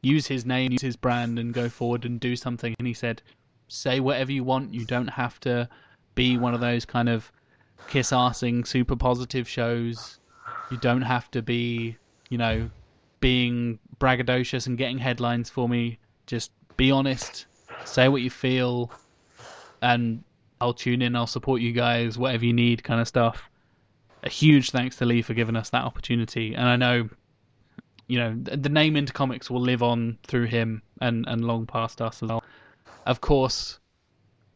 use his name, use his brand, and go forward and do something, and he said, say whatever you want. You don't have to be one of those kind of kiss arsing super positive shows. You don't have to be, you know, being braggadocious and getting headlines for me. Just be honest, say what you feel, and I'll tune in, I'll support you guys, whatever you need, kind of stuff. A huge thanks to Lee for giving us that opportunity. And I know, you know, the name Intercomics will live on through him and, and long past us as well. Of course,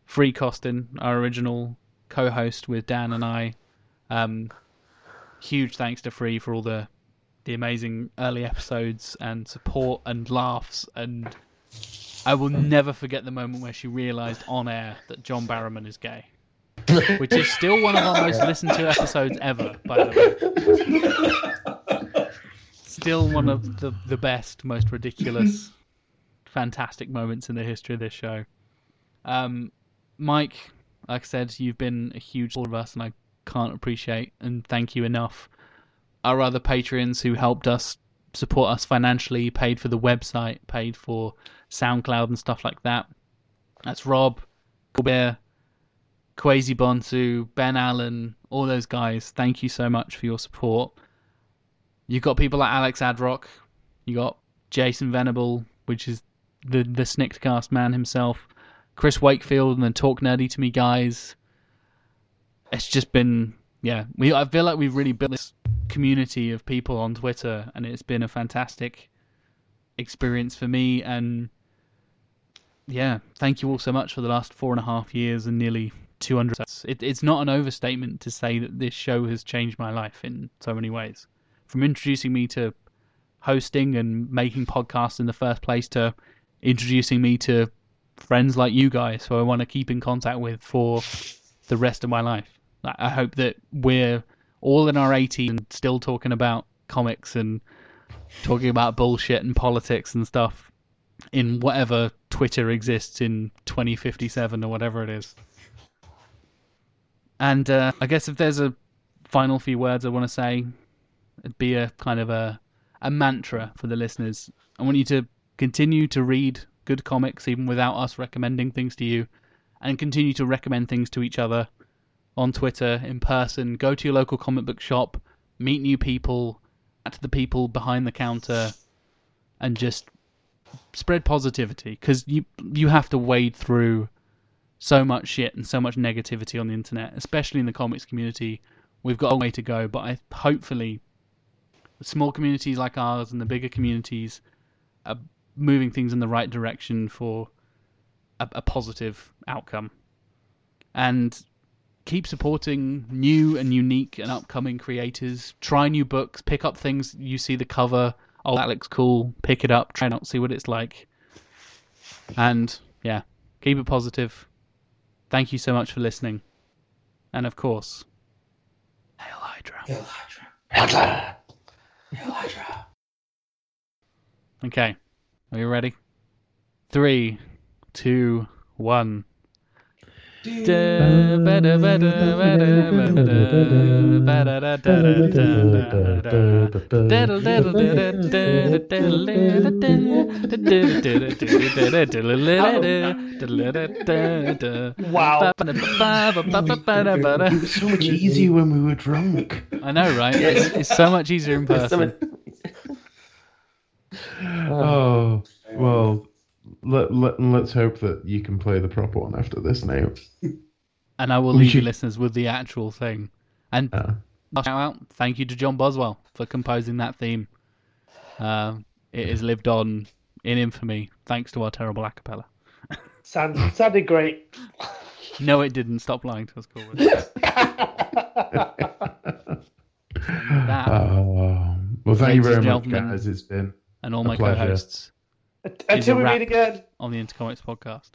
Free Costin, our original co-host with Dan and I. Um, huge thanks to Free for all the the amazing early episodes and support and laughs and I will never forget the moment where she realised on air that John Barrowman is gay, *laughs* which is still one of our most listened to episodes ever, by the way. *laughs* Still one of *laughs* the, the best, most ridiculous, fantastic moments in the history of this show. Um, Mike, like I said, you've been a huge supporter of us, and I can't appreciate and thank you enough. Our other patrons who helped us support us financially, paid for the website, paid for SoundCloud and stuff like that. That's Rob, Colbert, Kwasi Bonsu, Ben Allen, all those guys. Thank you so much for your support. You got people like Alex Adrock, you got Jason Venable, which is the the Snickcast man himself, Chris Wakefield and the Talk Nerdy to Me guys. It's just been yeah, we I feel like we've really built this community of people on Twitter and it's been a fantastic experience for me and yeah, thank you all so much for the last four and a half years and nearly 200. It, it's not an overstatement to say that this show has changed my life in so many ways. From introducing me to hosting and making podcasts in the first place to introducing me to friends like you guys who I want to keep in contact with for the rest of my life. I hope that we're all in our 80s and still talking about comics and talking about bullshit and politics and stuff in whatever Twitter exists in 2057 or whatever it is. And uh, I guess if there's a final few words I want to say, it'd be a kind of a a mantra for the listeners. I want you to continue to read good comics even without us recommending things to you, and continue to recommend things to each other on Twitter, in person. Go to your local comic book shop, meet new people, to the people behind the counter, and just spread positivity because you you have to wade through so much shit and so much negativity on the internet, especially in the comics community. We've got a way to go, but I, hopefully, small communities like ours and the bigger communities are moving things in the right direction for a, a positive outcome. And keep supporting new and unique and upcoming creators. Try new books. Pick up things you see the cover. Oh, that looks cool. Pick it up. Try out, see what it's like. And yeah, keep it positive. Thank you so much for listening. And of course, Hail Hydra. Hail. Hydra. Hail Hydra. Okay, are you ready? Three, two, one. Wow. It was so much easier when we were drunk. I know, right? It's, it's so much easier in person. Oh, well, let, let, let's hope that you can play the proper one after this now. *laughs* And I will We leave you listeners with the actual thing. And Uh, shout out, thank you to John Boswell for composing that theme. Uh, it has lived on in infamy thanks to our terrible acapella. *laughs* Sound, sounded great. No, it didn't. Stop lying to us, Kulbir. *laughs* that, oh, well, thank you very much, gentlemen. guys. It's been and all A my pleasure. co-hosts until we meet again on the Intercomics podcast.